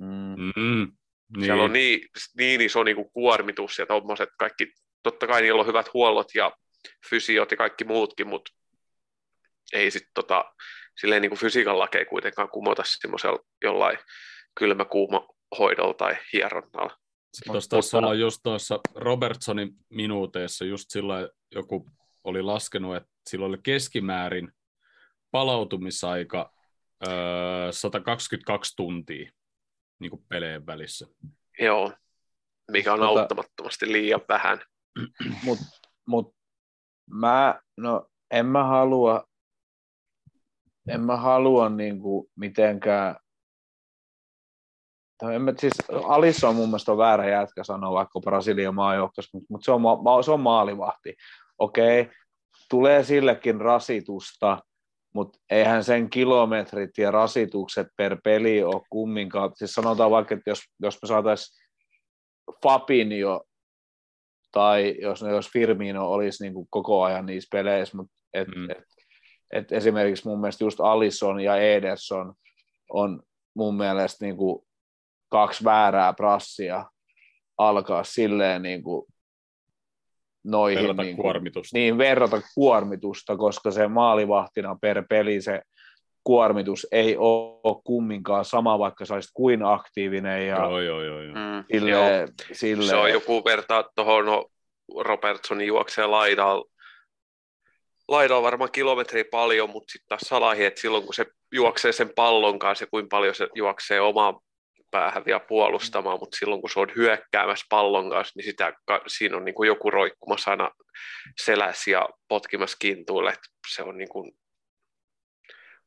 Mm. Mm, niin. Siellä on niin, niin iso niin kuin kuormitus ja tuommoiset kaikki, totta kai niillä on hyvät huollot ja fysiot ja kaikki muutkin, mutta ei sitten tota, silleen niin kuin fysiikan lakeja kuitenkaan kumota semmoisella jollain kylmäkuuma hoidolla tai hieronnalla. Tuossa taisi olla just tuossa Robertsonin minuuteissa just sillä joku oli laskenut, että sillä oli keskimäärin palautumisaika öö, 122 tuntia niin kuin peleen välissä. Joo, mikä on tota, auttamattomasti liian vähän. Mutta mut, mä, no en mä halua, en mä halua niinku mitenkään, tai en mä, siis Alissa on mun mielestä väärä jätkä sanoa vaikka Brasilian maajoukkossa, mutta mut se, on, se on maalivahti. Okei, okay. tulee sillekin rasitusta, mutta eihän sen kilometrit ja rasitukset per peli ole kumminkaan. Siis sanotaan vaikka, että jos, jos me saataisiin Fabinho tai jos, jos Firmino olisi niin kuin koko ajan niissä peleissä, mutta et, mm. et, et esimerkiksi mun mielestä just Alisson ja Ederson on mun mielestä niin kuin kaksi väärää prassia alkaa silleen niin kuin noihin. Verrata niin, kuormitusta. Niin, verrata kuormitusta, koska se maalivahtina per peli se kuormitus ei ole kumminkaan sama, vaikka sä olisit kuin aktiivinen. Ja joo, joo, joo. joo. Mm, sille, joo. Sille... Se on joku vertaa tuohon no, Robertsonin juoksee laidalla, laidalla varmaan kilometriä paljon, mutta sitten taas Salahi, että silloin kun se juoksee sen pallon kanssa ja kuinka paljon se juoksee omaa päähän vielä puolustamaan, mutta silloin kun se on hyökkäämässä pallon kanssa, niin sitä, siinä on niin kuin joku roikkumassa aina selässä ja potkimassa kintuille, että se on niin kuin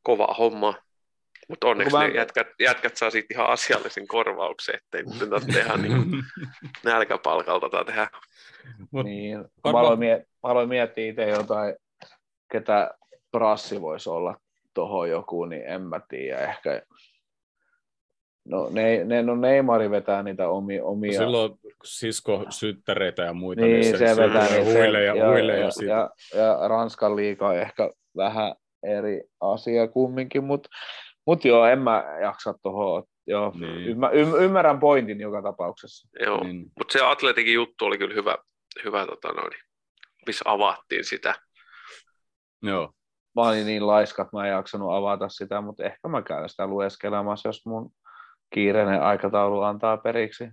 kova homma. Mutta onneksi mä... ne jätkät, jätkät saa siitä ihan asiallisen korvauksen, ettei nyt tehdä niin nälkäpalkalta tai tehdä. Mut, niin, mä, aloin miet- mä aloin miettiä itse jotain, ketä Brassi voisi olla tuohon joku, niin en mä tiedä. Ehkä No, ne, ne, no Neymari vetää niitä omia... omia... No silloin sisko syttäreitä ja muita, niin, niin se, se vetää niitä. Huille ja, ja, huille ja, ja, ja, ja, Ranskan liiga on ehkä vähän eri asia kumminkin, mutta mut joo, en mä jaksa tuohon. Joo, niin. ymmär, ymmärrän pointin joka tapauksessa. Joo, niin. mutta se atletikin juttu oli kyllä hyvä, hyvä tota noin, missä avattiin sitä. Joo. Mä olin niin laiska, että mä en jaksanut avata sitä, mutta ehkä mä käyn sitä lueskelemassa, jos mun kiireinen aikataulu antaa periksi.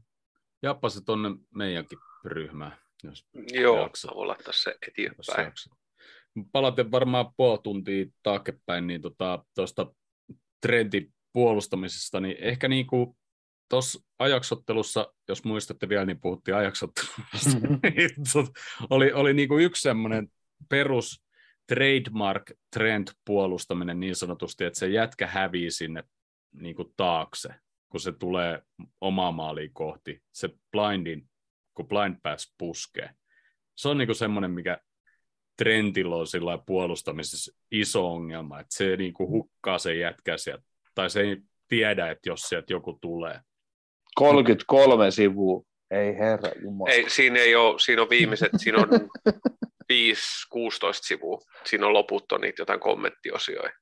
Jappa se tuonne meidänkin ryhmään. Jos Joo, jaksat. voi laittaa se eteenpäin. Palaten varmaan puoli tuntia taaksepäin niin tuosta tota, trendin puolustamisesta, niin ehkä niin kuin tuossa ajaksottelussa, jos muistatte vielä, niin puhuttiin ajaksottelusta, niin oli, oli niin kuin yksi semmoinen perus trademark trend puolustaminen niin sanotusti, että se jätkä hävii sinne niin kuin taakse kun se tulee omaa maaliin kohti, se blindin, kun blind pass puskee. Se on niinku semmoinen, mikä trendillä on sillä puolustamisessa iso ongelma, että se niinku hukkaa sen jätkä sieltä, tai se ei tiedä, että jos sieltä joku tulee. 33 sivua, ei herra jumala. Ei, siinä ei ole, siinä on viimeiset, siinä on 5-16 sivua, siinä on loput on niitä jotain kommenttiosioita.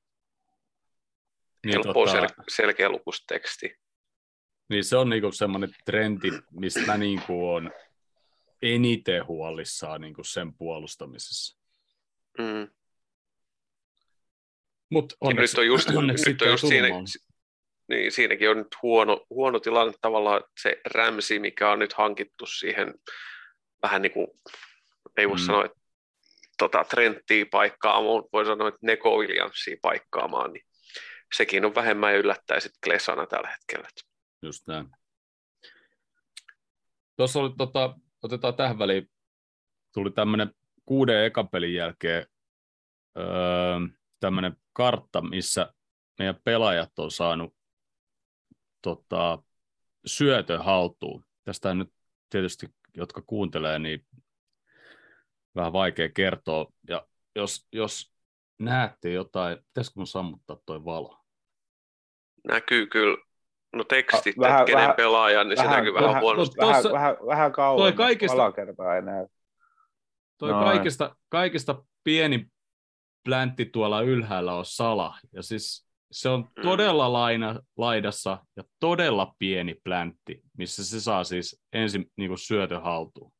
Niin, Helppo tota... sel- selkeä lukusteksti. Niin se on niinku semmoinen trendi, mistä mä niinku on eniten huolissaan niinku sen puolustamisessa. Mm. Mut onneksi, nyt on just, onneksi nyt on just siinä, niin siinäkin on nyt huono, huono tilanne tavallaan, se Ramsi, mikä on nyt hankittu siihen vähän niin kuin, ei voi mm. sanoa, että tota, Trenttiä paikkaamaan, voi sanoa, että Neko Williamsia paikkaamaan, niin sekin on vähemmän yllättäen sitten Klesana tällä hetkellä. Just näin. Tuossa oli, tota, otetaan tähän väliin, tuli tämmöinen kuuden ekapelin jälkeen öö, tämmöinen kartta, missä meidän pelaajat on saanut tota, syötön haltuun. Tästä nyt tietysti, jotka kuuntelee, niin vähän vaikea kertoa. Ja jos, jos näette jotain, pitäisikö mun sammuttaa toi valo? Näkyy kyllä, no tekstit, Ah, vähän- kenen vähän- pelaaja, niin se vähän- näkyy vähän vähän- huonosti. Vähän, vähän, vähän kauan, toi kaikista- alakertaa ei näy. Toi Noin. kaikista, kaikista pieni pläntti tuolla ylhäällä on sala. Ja siis se on Mm. todella laina, laidassa ja todella pieni pläntti, missä se saa siis ensin niin kuin syötön haltuun.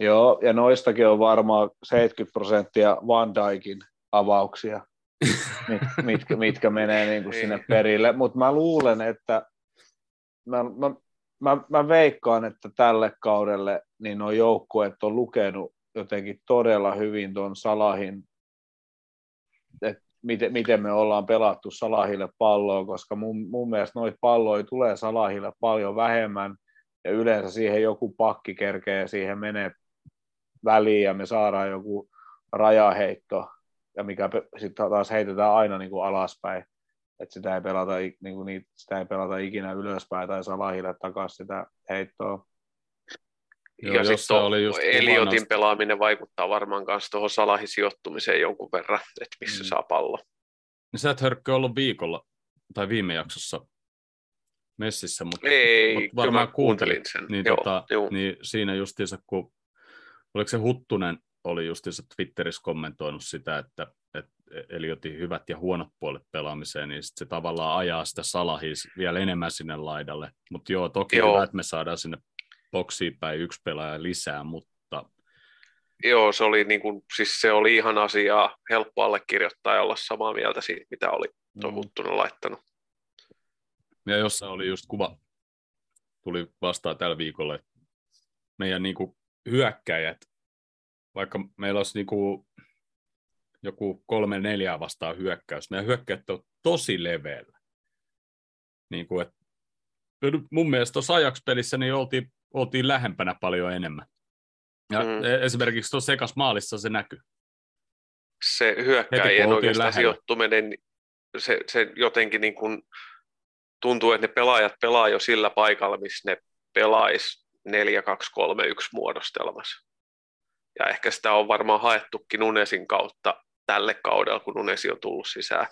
Joo, ja noistakin on varmaan 70 prosenttia Van Dijkin avauksia, mit, mitkä, mitkä menee niin kuin sinne perille. Mutta mä luulen, että mä, mä, mä, mä veikkaan, että tälle kaudelle niin nuo joukkueet on lukenut jotenkin todella hyvin tuon Salahin, että miten, miten me ollaan pelattu Salahille palloa, koska mun, mun mielestä noita palloja tulee Salahille paljon vähemmän, ja yleensä siihen joku pakki kerkee siihen väliin, ja me saadaan joku rajaheitto, ja mikä sitten taas heitetään aina niin kuin alaspäin, että sitä ei pelata, niin kuin niitä, sitä ei pelata ikinä ylöspäin tai Salahille takaisin sitä heittoa. Joo, ja sitten oli just Eliotin kuvannut- pelaaminen vaikuttaa varmaan myös tuohon Salahin sijoittumiseen jonkun verran, että missä Mm. saa pallo. Niin sä et hörkkö ollut viikolla tai viime jaksossa messissä, mutta Ei, Mut kyllä varmaan kuuntelin sen. niin, joo, tota, joo. niin siinä justiinsa, kun oliko se Huttunen oli justiinsa Twitterissä kommentoinut sitä, että, että Eliotin hyvät ja huonot puolet pelaamiseen, niin sit se tavallaan ajaa sitä salahis vielä enemmän sinne laidalle. Mutta joo, toki Joo. hyvä, että me saadaan sinne boksiin päin yksi pelaaja lisää, mutta Joo, se oli, niin kuin, siis se oli ihan asiaa, helppo allekirjoittaa ja olla samaa mieltä siitä, mitä oli tuo Mm. Laittanut. ja jossain oli just kuva, tuli vastaan tällä viikolla, että meidän niinku hyökkäjät, vaikka meillä olisi niinku joku kolme neljää vastaan hyökkäys, meidän hyökkäjät on tosi leveällä. Niin kuin, että mun mielestä tuossa Ajax-pelissä niin oltiin, oltiin lähempänä paljon enemmän. Ja Mm. mm. esimerkiksi tuossa sekas maalissa se näkyy. Se hyökkäjien oikeastaan lähellä. sijoittuminen, se, se jotenkin niin kuin tuntuu, että ne pelaajat pelaa jo sillä paikalla, missä ne pelais 4-2-3-1 muodostelmassa. Ja ehkä sitä on varmaan haettukin Nunesin kautta tälle kaudella, kun Nunesi on tullut sisään.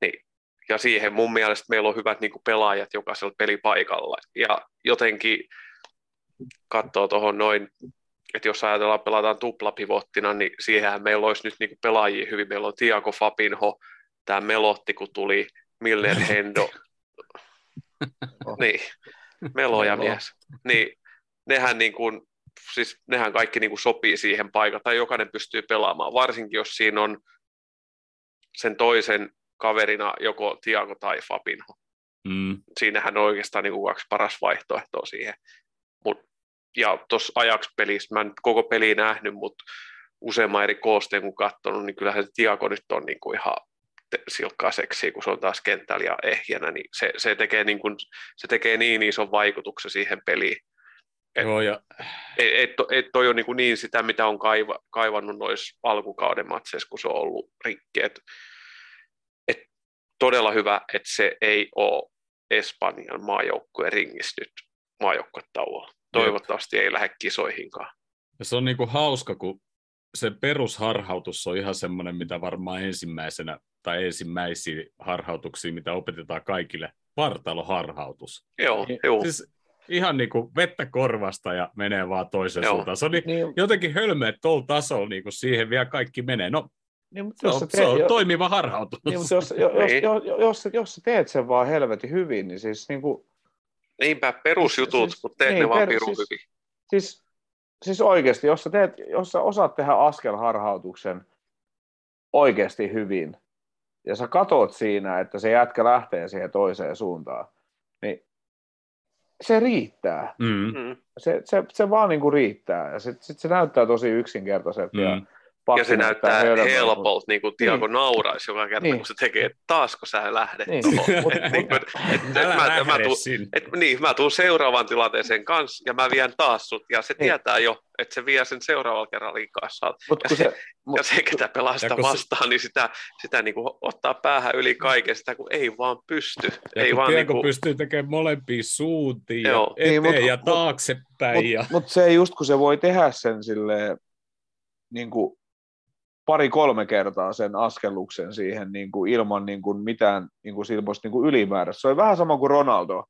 Niin, ja siihen mun mielestä meillä on hyvät niin kuin pelaajat jokaisella pelipaikalla. Ja jotenkin katsoo tuohon noin, että jos ajatellaan pelataan tuplapivottina, niin siihenhän meillä olisi nyt niin kuin pelaajia hyvin. Meillä on Tiago Fabinho, tämä Melotti, kun tuli, Miller Hendo, niin, Melo ja Melo. mies. Niin, nehän, niin kuin, siis nehän kaikki niin kuin sopii siihen paikkaan, tai jokainen pystyy pelaamaan, varsinkin jos siinä on sen toisen kaverina joko Tiago tai Fabinho. Mm. Siinähän on oikeastaan niin kuin kaksi paras vaihtoehtoa siihen. Ja tuossa Ajax-pelissä, mä en koko peliä nähnyt, mutta useamman eri koosteen kun katsonut, niin kyllähän se Tiago nyt on niin kuin ihan silkkaa seksiä, kun se on taas kentällä ja ehjänä, niin se, se, tekee niin kuin, se tekee niin ison vaikutuksen siihen peliin. Et- Joo, ja Ei, ei, to, ei toi ole niin, kuin niin sitä, mitä on kaiva, kaivannut noissa alkukauden matseissa, kun se on ollut rikki. Et, et todella hyvä, että se ei ole Espanjan maajoukkueen ringissä nyt maajoukkuetauolla. Toivottavasti ei lähde kisoihinkaan. Ja se on niinku hauska, kun se perusharhautus on ihan semmoinen, mitä varmaan ensimmäisenä tai ensimmäisiä harhautuksia, mitä opetetaan kaikille, vartaloharhautus. Joo, Niin, joo. Siis ihan niinku vettä korvasta ja menee vaan toiseen Joo. suuntaan. Se oli Niin, jotenkin hölmö, että tuolla tasolla niinku siihen vielä kaikki menee. No, niin, mutta se jos, on, sä se teet, on jo, toimiva harhautus. niin, mutta jos, jos, jos, Niin. jos, jos, jos sä teet sen vaan helvetin hyvin, niin siis niin kuin, Niinpä perusjutut, Siis- mutta teet niin, ne vaan per- pirun siis- hyvin. siis, siis oikeasti, jos sä, teet, jos sä osaat tehdä askelharhautuksen oikeasti hyvin, ja sä katot siinä, että se jätkä lähtee siihen toiseen suuntaan, niin se riittää. Mm, Mm. Se, se, se vaan niin kuin riittää, ja sit, sit se näyttää tosi yksinkertaiselta. Ja, mm. pakki Ja se näyttää helpolta, niin kuin Tiago nauraisi joka kerta, Niin. kun se tekee, että taasko sä lähdet Niin. tuohon. Mut- Et niin mä- tuun- niin, seuraavaan tilanteeseen kanssa ja mä vien taas sut. Ja se Niin. tietää jo, että se vie sen seuraavalla kerralla liikaa. Mut Ja se- se, mut, Ja se, ketä pelaa sitä kun se- vastaan, niin sitä, sitä niin kuin ottaa päähän yli kaiken, sitä kun ei vaan pysty. Ja ei kun vaan niin kuin, pystyy tekemään molempiin suuntiin ja Joo. eteen Niin, mut- ja mut- taaksepäin. Mutta ja... mut se just kun se voi tehdä sen silleen, niin kuin, pari-kolme kertaa sen askelluksen siihen niin kuin ilman niin kuin mitään niin kuin silmoista niin kuin ylimääräistä. Se oli vähän sama kuin Ronaldo,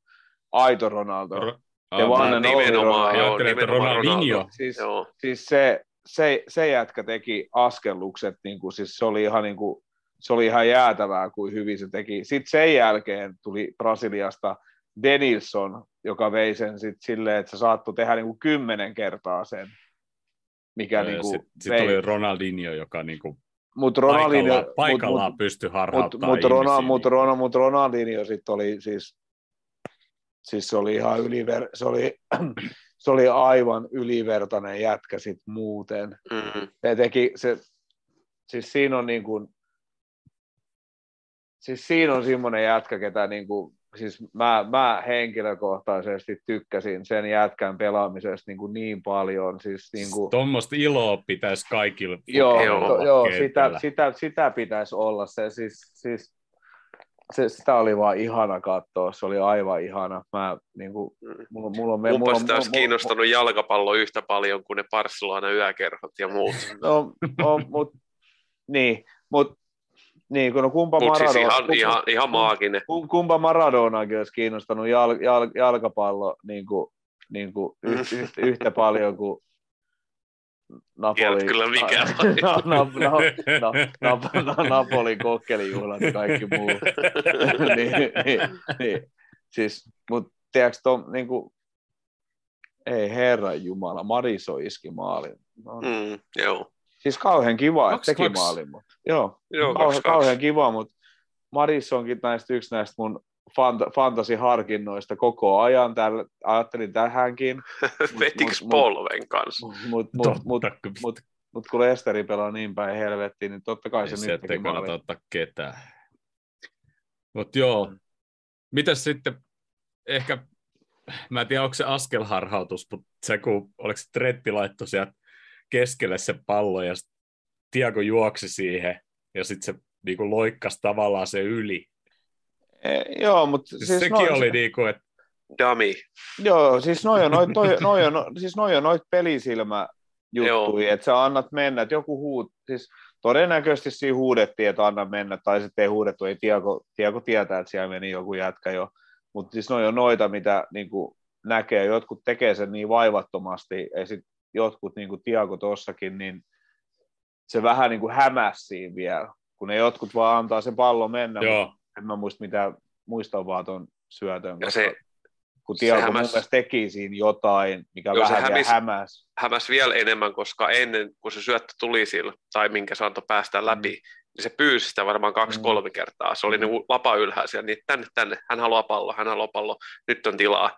aito Ronaldo. Ro- Ja Aa, vaan nimenomaan, Ronaldo. joo, nimenomaan Ronaldinho. Ronaldo. Siis, Joo. siis se, se, se jätkä teki askellukset, niin kuin, siis se oli ihan niin kuin, se oli ihan jäätävää, kuin hyvin se teki. Sitten sen jälkeen tuli Brasiliasta Denilson, joka vei sen sit silleen, että se saattoi tehdä niin kuin kymmenen kertaa sen, mikä niin kuin Sitten sit oli Ronaldinho, joka niinku Mutta Ronaldinho, paikallaan, paikallaan mut, pystyi mut, harhauttamaan mut, Ronald, ihmisiä. mut, Ronald, mut Ronaldinho sitten oli siis, siis se oli ihan yliver, se oli, se oli aivan ylivertainen jätkä sit muuten. Mm. Se teki, se, siis siinä on niin kuin, siis siinä on semmoinen jätkä, ketä niin kuin, siis mä, mä henkilökohtaisesti tykkäsin sen jätkän pelaamisesta niin, kuin niin paljon, siis niin kuin, Tuommoista iloa pitäisi kaikille Joo, Joo. to, joo sitä, sitä, sitä pitäisi olla. Se, siis, siis, se, sitä oli vaan ihana katsoa, se oli aivan ihana. Mä, niin kuin, mulla, mulla on, mulla Mulla on, sitä olisi mulla- kiinnostanut jalkapallo yhtä paljon kuin ne Barcelona yökerhot ja muut. No, no mut, niin, mut, niin, kun no kumpa siis Maradona, ihan, kumpa, ihan, ihan maaginen. kum- kumpa Maradonakin olisi kiinnostanut jal, jal, jalkapallo niin kuin, niin kuin yh, yh, yhtä paljon kuin Napoli. Tiedät kyllä mikä no, no, no, no, no, no, Napolin kokkelijuhlat ja kaikki muu. niin, niin, niin. Siis, mutta tiedätkö, ton, niin kuin, ei herran jumala, Mariso iski maalin. No, mm. Mm, joo. Siis kauhean kiva, että teki kaksi. maalin. Mutta, joo, Joo, kauhean, kaksi, kaksi. kauhean kiva, mutta Marissonkin näistä yksi näistä mun fant- fantasiharkinnoista koko ajan. Tällä, ajattelin tähänkin, Vetiks mut- polven kanssa? mutta mut, mut, Totta, mut, mut kun Lesteri pelaa niin päin helvettiin, niin totta kai se Ei nyt sieltä teki maalin. ottaa ketään. Mutta joo, mitäs sitten, ehkä, mä en tiedä onko se askelharhautus, mutta se kun, oliko se Tretti laittoi sieltä keskelle se pallo ja Tiago juoksi siihen ja sitten se niinku loikkasi tavallaan se yli. E, joo, mutta Siis, siis sekin noi- oli niinku, että Dami. Joo, siis noi on noit, toi, noi on, siis noi on noit pelisilmä juttui, että sä annat mennä, että joku huut, siis todennäköisesti siinä huudettiin, että anna mennä, tai sitten ei huudettu, ei Tiago, Tiago tietää, että siellä meni joku jätkä jo, mutta siis noi on noita, mitä niin kuin näkee, jotkut tekee sen niin vaivattomasti, ja sitten jotkut, niin kuin Tiago tossakin, niin se vähän niin kuin hämäsi vielä, kun ne jotkut vaan antaa sen pallon mennä, joo, en mä muista mitä, muistan vaan ton syötön, Ja se, kun se Tiago mun hämäs- mielestä teki siinä jotain, mikä Joo, vähän vielä hämisi- hämäs. hämäs vielä enemmän, koska ennen kuin se syöttö tuli sillä, tai minkä se antoi päästä läpi, niin se pyysi sitä varmaan kaksi-kolme kertaa. Se oli Mm. niin lapa ylhäällä, niin tänne, tänne, hän haluaa pallo, hän haluaa pallo, nyt on tilaa.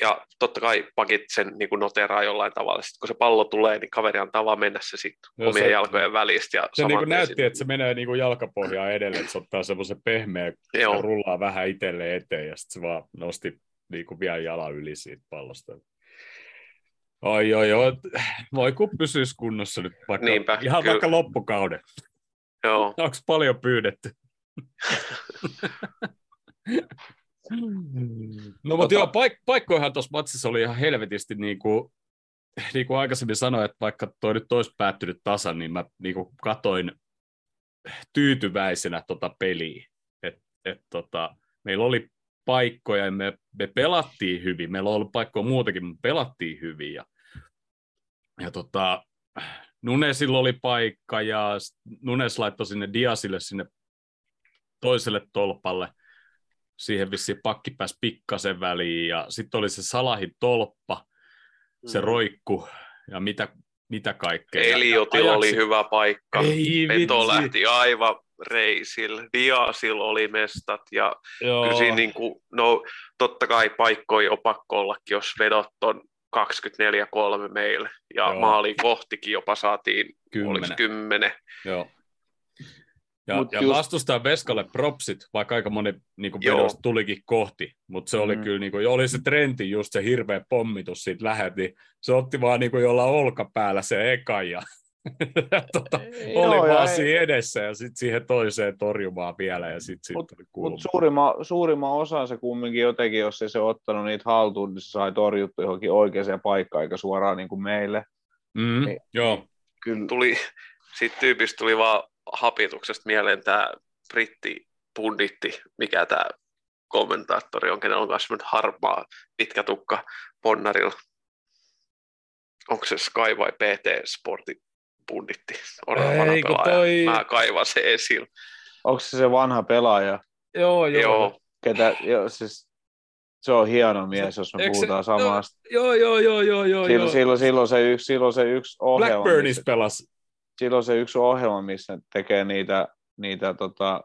Ja totta kai pakit sen niin kuin noteraa jollain tavalla. Sitten kun se pallo tulee, niin kaveri antaa vaan mennä se sitten Joo, omien se- jalkojen välistä. Ja se saman niinku tien näytti, sitten- että se menee niinku jalkapohjaa edelle, että se ottaa semmoisen pehmeä Joo, rullaa vähän itselle eteen ja sitten se vaan nosti niinku vielä jalan yli siitä pallosta. Oi, oi, oi. Voi kun pysyisi kunnossa nyt vaikka, Niinpä, ihan kyllä. vaikka loppukauden. joo. Onko paljon pyydetty? No mutta Tota- joo, paik- paikkoihan tuossa matsissa oli ihan helvetisti niin kuin, niin kuin aikaisemmin sanoin, että vaikka toi nyt olisi päättynyt tasan, niin mä niin kuin katoin tyytyväisenä tota peliä. Et, et tota, meillä oli paikkoja ja me, me pelattiin hyvin. Meillä on ollut paikkoja muutakin, mutta pelattiin hyvin. Ja, ja tota, Nunesilla oli paikka ja Nunes laittoi sinne Diasille sinne toiselle tolpalle. Siihen vissiin pakki pääsi pikkasen väliin ja sitten oli se Salahin tolppa, se Mm. roikku ja mitä, mitä kaikkea. Eliotilla ja oli ajaksi- hyvä paikka. Ei Peto vitsi. lähti aivan reisillä. Diasil oli mestat ja Joo. Kyllä siinä niin kuin, no totta kai paikkoja on pakko ollakin, jos vedot on 24-3 meille. Ja Joo. maaliin kohtikin jopa saatiin, Kymmenen. oliko 10. Joo. Ja, Mut ja just- vastustajan Veskalle propsit, vaikka aika moni niin Joo. vedosta tulikin kohti, mutta se oli Mm. kyllä, niin kuin, oli se trendi just se hirveä pommitus siitä lähet, niin se otti vaan niin kuin jolla olkapäällä se eka ja tota, oli Joo, ja vaan ei- siinä edessä ja sitten siihen toiseen torjumaan vielä ja sitten siitä Mut- tuli kulma. Mutta suurimman, suurimman osan se kumminkin jotenkin, jos ei se ottanut niitä haltuun, niin se sai torjuttu johonkin oikeaan paikkaan, eikä suoraan niin kuin meille. Mm, Niin. joo, Kyllä, Tuli, Sitten tyypistä tuli vaan hapituksesta mieleen tämä britti punditti, mikä tämä kommentaattori on, kenellä on myös harmaa pitkä tukka ponnarilla. Onko se Sky vai PT Sportin punditti? Ei, kun toi... Mä kaivan se esille. Onko se se vanha pelaaja? Joo, joo. Joo, Ketä, jo, siis, se on hieno mies, jos me Eikö se- puhutaan samasta. Joo, joo, joo, joo, joo. Silloin, joo. silloin, silloin, se yksi, silloin se yksi ohjelma, Blackburnis missä, pelasi. Silloin se yksi ohjelma, missä ne tekee niitä, niitä tota,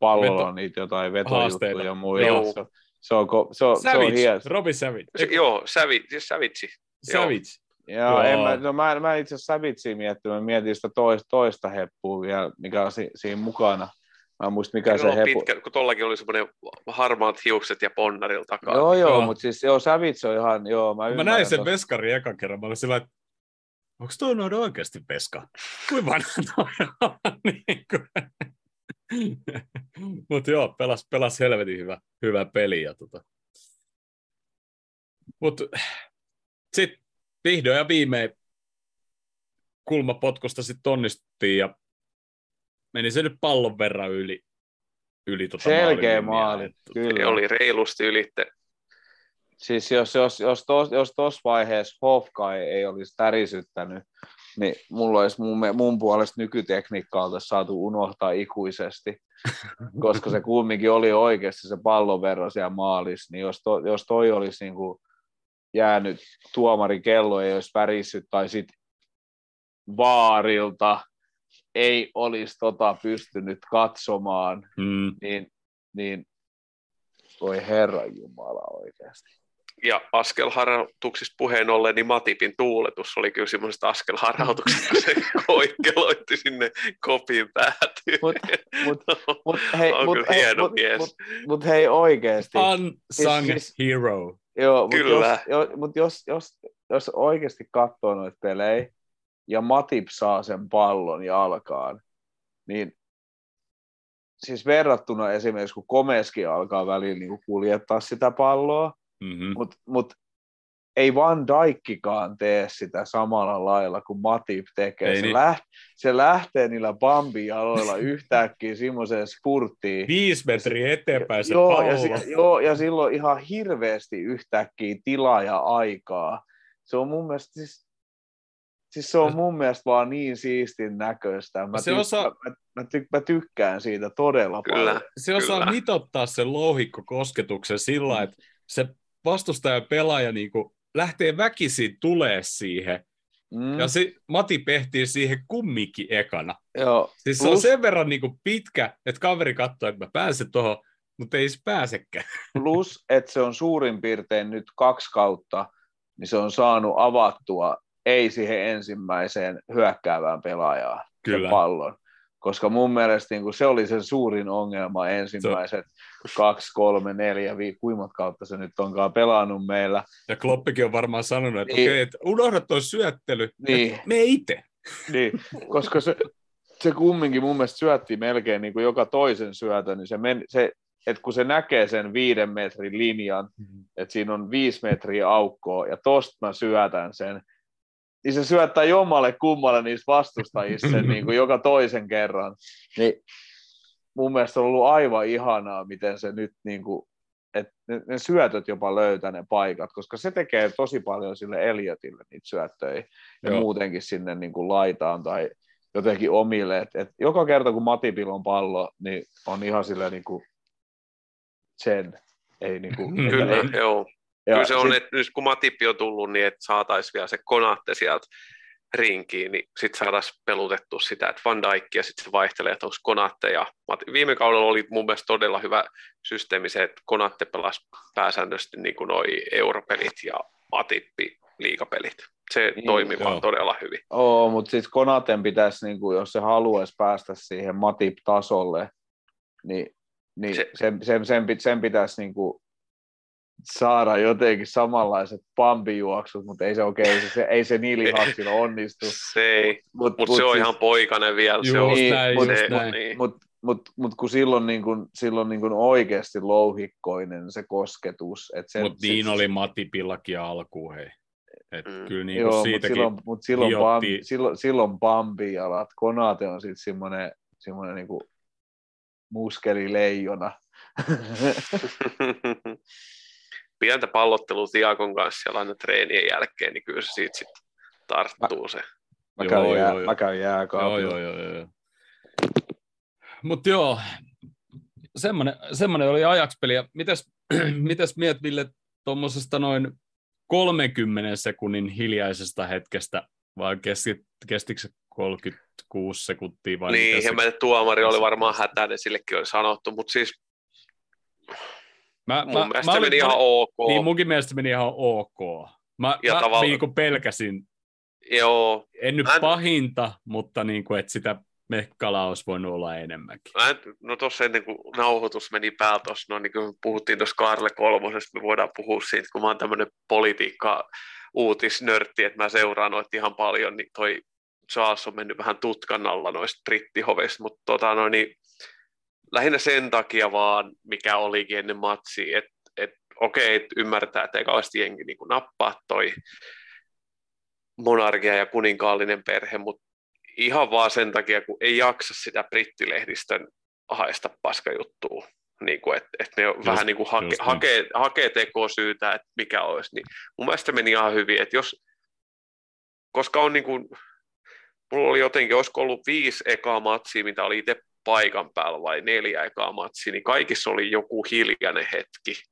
pallolla, Veto- niitä jotain vetojuttuja ja muita. Joo. Se, se, on, ko- se, on, se on Savage, hieno. Robbie Savage. se, joo Savitsi, siis Savitsi. joo. Savage. Joo, Joo. en mä, no mä, mä itse asiassa Savitsia miettinyt, mä mietin sitä toista, toista heppua vielä, mikä on si, siinä mukana. Mä en muista, mikä se heppu. pitkä, kun tollakin oli semmoinen harmaat hiukset ja ponnarilla takaa. Joo, joo, Joo. mutta siis joo, Savits on ihan, joo, mä, Mä näin sen tosta. veskari ekan kerran, mä olin sillä että onko toi noin oikeasti veska? Kuinka vanha on? niin kuin. Mutta joo, pelas, pelas helvetin hyvä, hyvä peli. Ja tota. Mut sitten vihdoin ja viimein kulmapotkosta sitten onnistuttiin ja meni se nyt pallon verran yli. yli tota Selkeä maali, linjaa. Et- kyllä. Se oli reilusti ylitte. Siis jos, jos, jos, tos, jos tuossa vaiheessa Hofkai ei olisi tärisyttänyt, niin mulla olisi mun, mun puolesta nykytekniikkaa saatu unohtaa ikuisesti, koska se kumminkin oli oikeasti se pallon verran siellä maalissa, niin jos, to, jos toi olisi niin kuin jäänyt tuomari kello ei olisi värissyt tai sit vaarilta ei olisi tota pystynyt katsomaan, Mm. niin, niin voi herran jumala oikeasti. Ja askelharjoituksista puheen ollen, niin Matipin tuuletus oli kyllä semmoisesta askelharjoituksesta, kun se koikkeloitti sinne kopin päätyyn. Mut- mut- Mut hei, on mut, kyllä hei, hieno mut, mies. mut, mut hei oikeesti. Unsung Siis- siis- hero. Joo, mut Kyllä. Jos, jo, mut jos, jos, jos oikeasti katsoo noita pelejä ja Matip saa sen pallon jalkaan, niin siis verrattuna esimerkiksi kun Komeski alkaa välillä niin kuljettaa sitä palloa, Mm-hmm. mutta mut ei Van Dijkkikaan tee sitä samalla lailla kuin Matip tekee. Ei se, niin. läht, se lähtee niillä Bambi-jaloilla yhtäkkiä semmoiseen spurttiin. Viisi metriä eteenpäin se joo, pallo. ja, si- joo, ja silloin ihan hirveästi yhtäkkiä tilaa ja aikaa. Se on mun mielestä, siis, siis se on mun mielestä vaan niin siistin näköistä. Mä, Se tyk- osaa- mä, mä, ty- mä tykkään siitä todella Kyllä. paljon. se osaa Kyllä. mitottaa sen louhikkokosketuksen sillä, että se vastustaja pelaaja niin kuin lähtee väkisin tulee siihen, Mm, ja se Mati pehtii siihen kumminkin ekana. joo, Siis se on Plus- sen verran niin kuin pitkä, että kaveri katsoo, että mä pääsen tuohon, mutta ei se pääsekään. plus, että se on suurin piirtein nyt kaksi kautta, niin se on saanut avattua ei siihen ensimmäiseen hyökkäävään pelaajaan Kyllä. sen pallon. Koska mun mielestä niin kuin se oli sen suurin ongelma ensimmäiset kaksi, kolme, neljä, vi- kuinka kautta se nyt onkaan pelannut meillä. Ja Kloppikin on varmaan sanonut, että Niin. okei, että unohda tuo syöttely, Niin. me itse. Niin, koska se, se kumminkin mun mielestä syötti melkein niin kuin joka toisen syötön, niin se, men, se että kun se näkee sen viiden metrin linjan, että siinä on viisi metriä aukkoa, ja tosta mä syötän sen, niin se syöttää jommalle kummalle niistä vastustajista sen niin kuin joka toisen kerran. Niin mun mielestä on ollut aivan ihanaa, miten se nyt niin kuin, että ne, ne syötöt jopa löytää ne paikat, koska se tekee tosi paljon sille Eliotille niitä syöttöjä ja Joo. muutenkin sinne niin kuin laitaan tai jotenkin omille. Et, et joka kerta kun Matipilla on pallo, niin on ihan sille niin kuin sen. Ei niin kuin. Kyllä, ei, joo. Ja Kyllä se on, sit- että nyt kun Matippi on tullut, niin että saataisiin vielä se konaatte sieltä rinkiin, niin sitten saataisiin pelutettu sitä, että Van Dijk ja sitten se vaihtelee, että onko Konatte ja Mati- Viime kaudella oli mun mielestä todella hyvä systeemi se, että Konatte pelasi pääsääntöisesti niin kuin noi europelit ja Matippi liikapelit. Se Niin, toimi vaan joo. todella hyvin. Oo, mutta siis Konaten pitäisi, niin kuin, jos se haluaisi päästä siihen Matip-tasolle, niin, niin Se- sen, sen, sen, sen pitäisi niin kuin, saada jotenkin samanlaiset pampijuoksut, mutta ei se oikein, ei se, ei se niin lihaksilla onnistu. Se ei, Mut, mutta se on ihan poikainen vielä. se Just on, Niin, näin, mut- se, näin. niin. Mutta mut, mut, mut kun silloin, niin kun, silloin niin kun oikeasti louhikkoinen se kosketus. Mutta niin sit- oli Matipillakin alkuun, hei. Et Mm. kyllä niin Joo, kuin mutta siitäkin silloin, mut silloin, hiotti- Bambi, silloin, silloin Bambi jalat. Konate on sitten semmoinen, semmoinen niinku muskelileijona. Pientä pallottelua Tiakon kanssa siellä aina treenien jälkeen, niin kyllä se siitä sitten tarttuu se. Mä käyn, joo, jää, joo. mä käyn Joo, jääkaapilla. joo, joo, joo. joo. Mutta joo, semmoinen, semmoinen oli ajakspeli. Ja mitäs, mitäs miet, Ville, tuommoisesta noin 30 sekunnin hiljaisesta hetkestä, vai kesti, kestikö se 36 sekuntia? Vai niin, se- tuomari oli varmaan hätäinen, sillekin oli sanottu, mutta siis mä, mun mielestä olin- meni ihan ok. Niin, munkin mielestä meni ihan ok. Mä, Ja mä tavalla- niin kuin pelkäsin, Joo, en nyt Mä en- pahinta, mutta niin kuin, että sitä mekkalaa olisi voinut olla enemmänkin. Mä en, no tuossa ennen kuin nauhoitus meni tuossa, no niin kuin puhuttiin tuossa Karle Kolmosesta, me voidaan puhua siitä, kun mä oon tämmöinen politiikka uutisnörtti, että mä seuraan noita ihan paljon, niin toi Charles on mennyt vähän tutkan alla noista brittihoveista, mutta tota, no niin, lähinnä sen takia vaan, mikä olikin ennen matsia, että et, okei, et ymmärtää, että ei kauheasti jengi niin nappaa toi monarkia ja kuninkaallinen perhe, mutta ihan vaan sen takia, kun ei jaksa sitä brittilehdistön haista paskajuttua. Niin kuin, että, että ne just, vähän niin kuin hake, hakee, hakee tekosyytä, että mikä olisi. Niin mun mielestä meni ihan hyvin, että jos, koska on niin kuin, mulla oli jotenkin, olisiko ollut viisi ekaa matsia, mitä oli itse paikan päällä vai neljä ekaa matsia, niin kaikissa oli joku hiljainen hetki.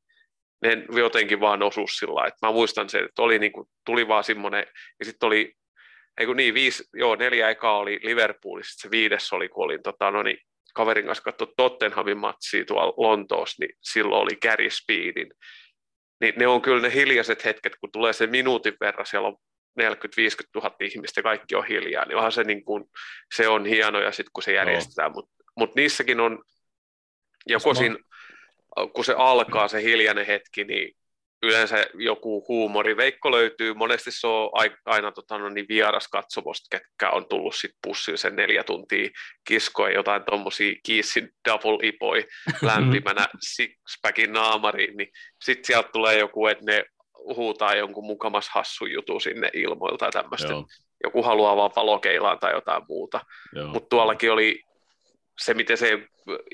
Ne jotenkin vaan osu sillä että mä muistan sen, että oli niin kuin, tuli vaan semmoinen, ja sitten oli ei kun niin, viisi, joo, neljä ekaa oli Liverpoolissa, se viides oli, kun olin tota, no niin, kaverin kanssa katsoa Tottenhamin matsia tuolla Lontoossa, niin silloin oli Gary Speedin. Niin ne on kyllä ne hiljaiset hetket, kun tulee se minuutin verran, siellä on 40-50 000 ihmistä kaikki on hiljaa, niin onhan se, niin kuin, se on hieno ja sitten kun se järjestetään, mutta mut niissäkin on, joko Jos mä- siinä, kun se alkaa se hiljainen hetki, niin yleensä joku huumori. Veikko löytyy, monesti se on ai- aina tota, no niin vieras katsomosta, ketkä on tullut sit pussiin sen neljä tuntia kiskoen jotain tuommoisia kiissin double ipoi lämpimänä sixpackin naamariin, niin sitten sieltä tulee joku, että ne huutaa jonkun mukamas hassun jutu sinne ilmoilta tai tämmöistä. Joku haluaa vaan valokeilaan tai jotain muuta. Mutta tuollakin oli se, miten se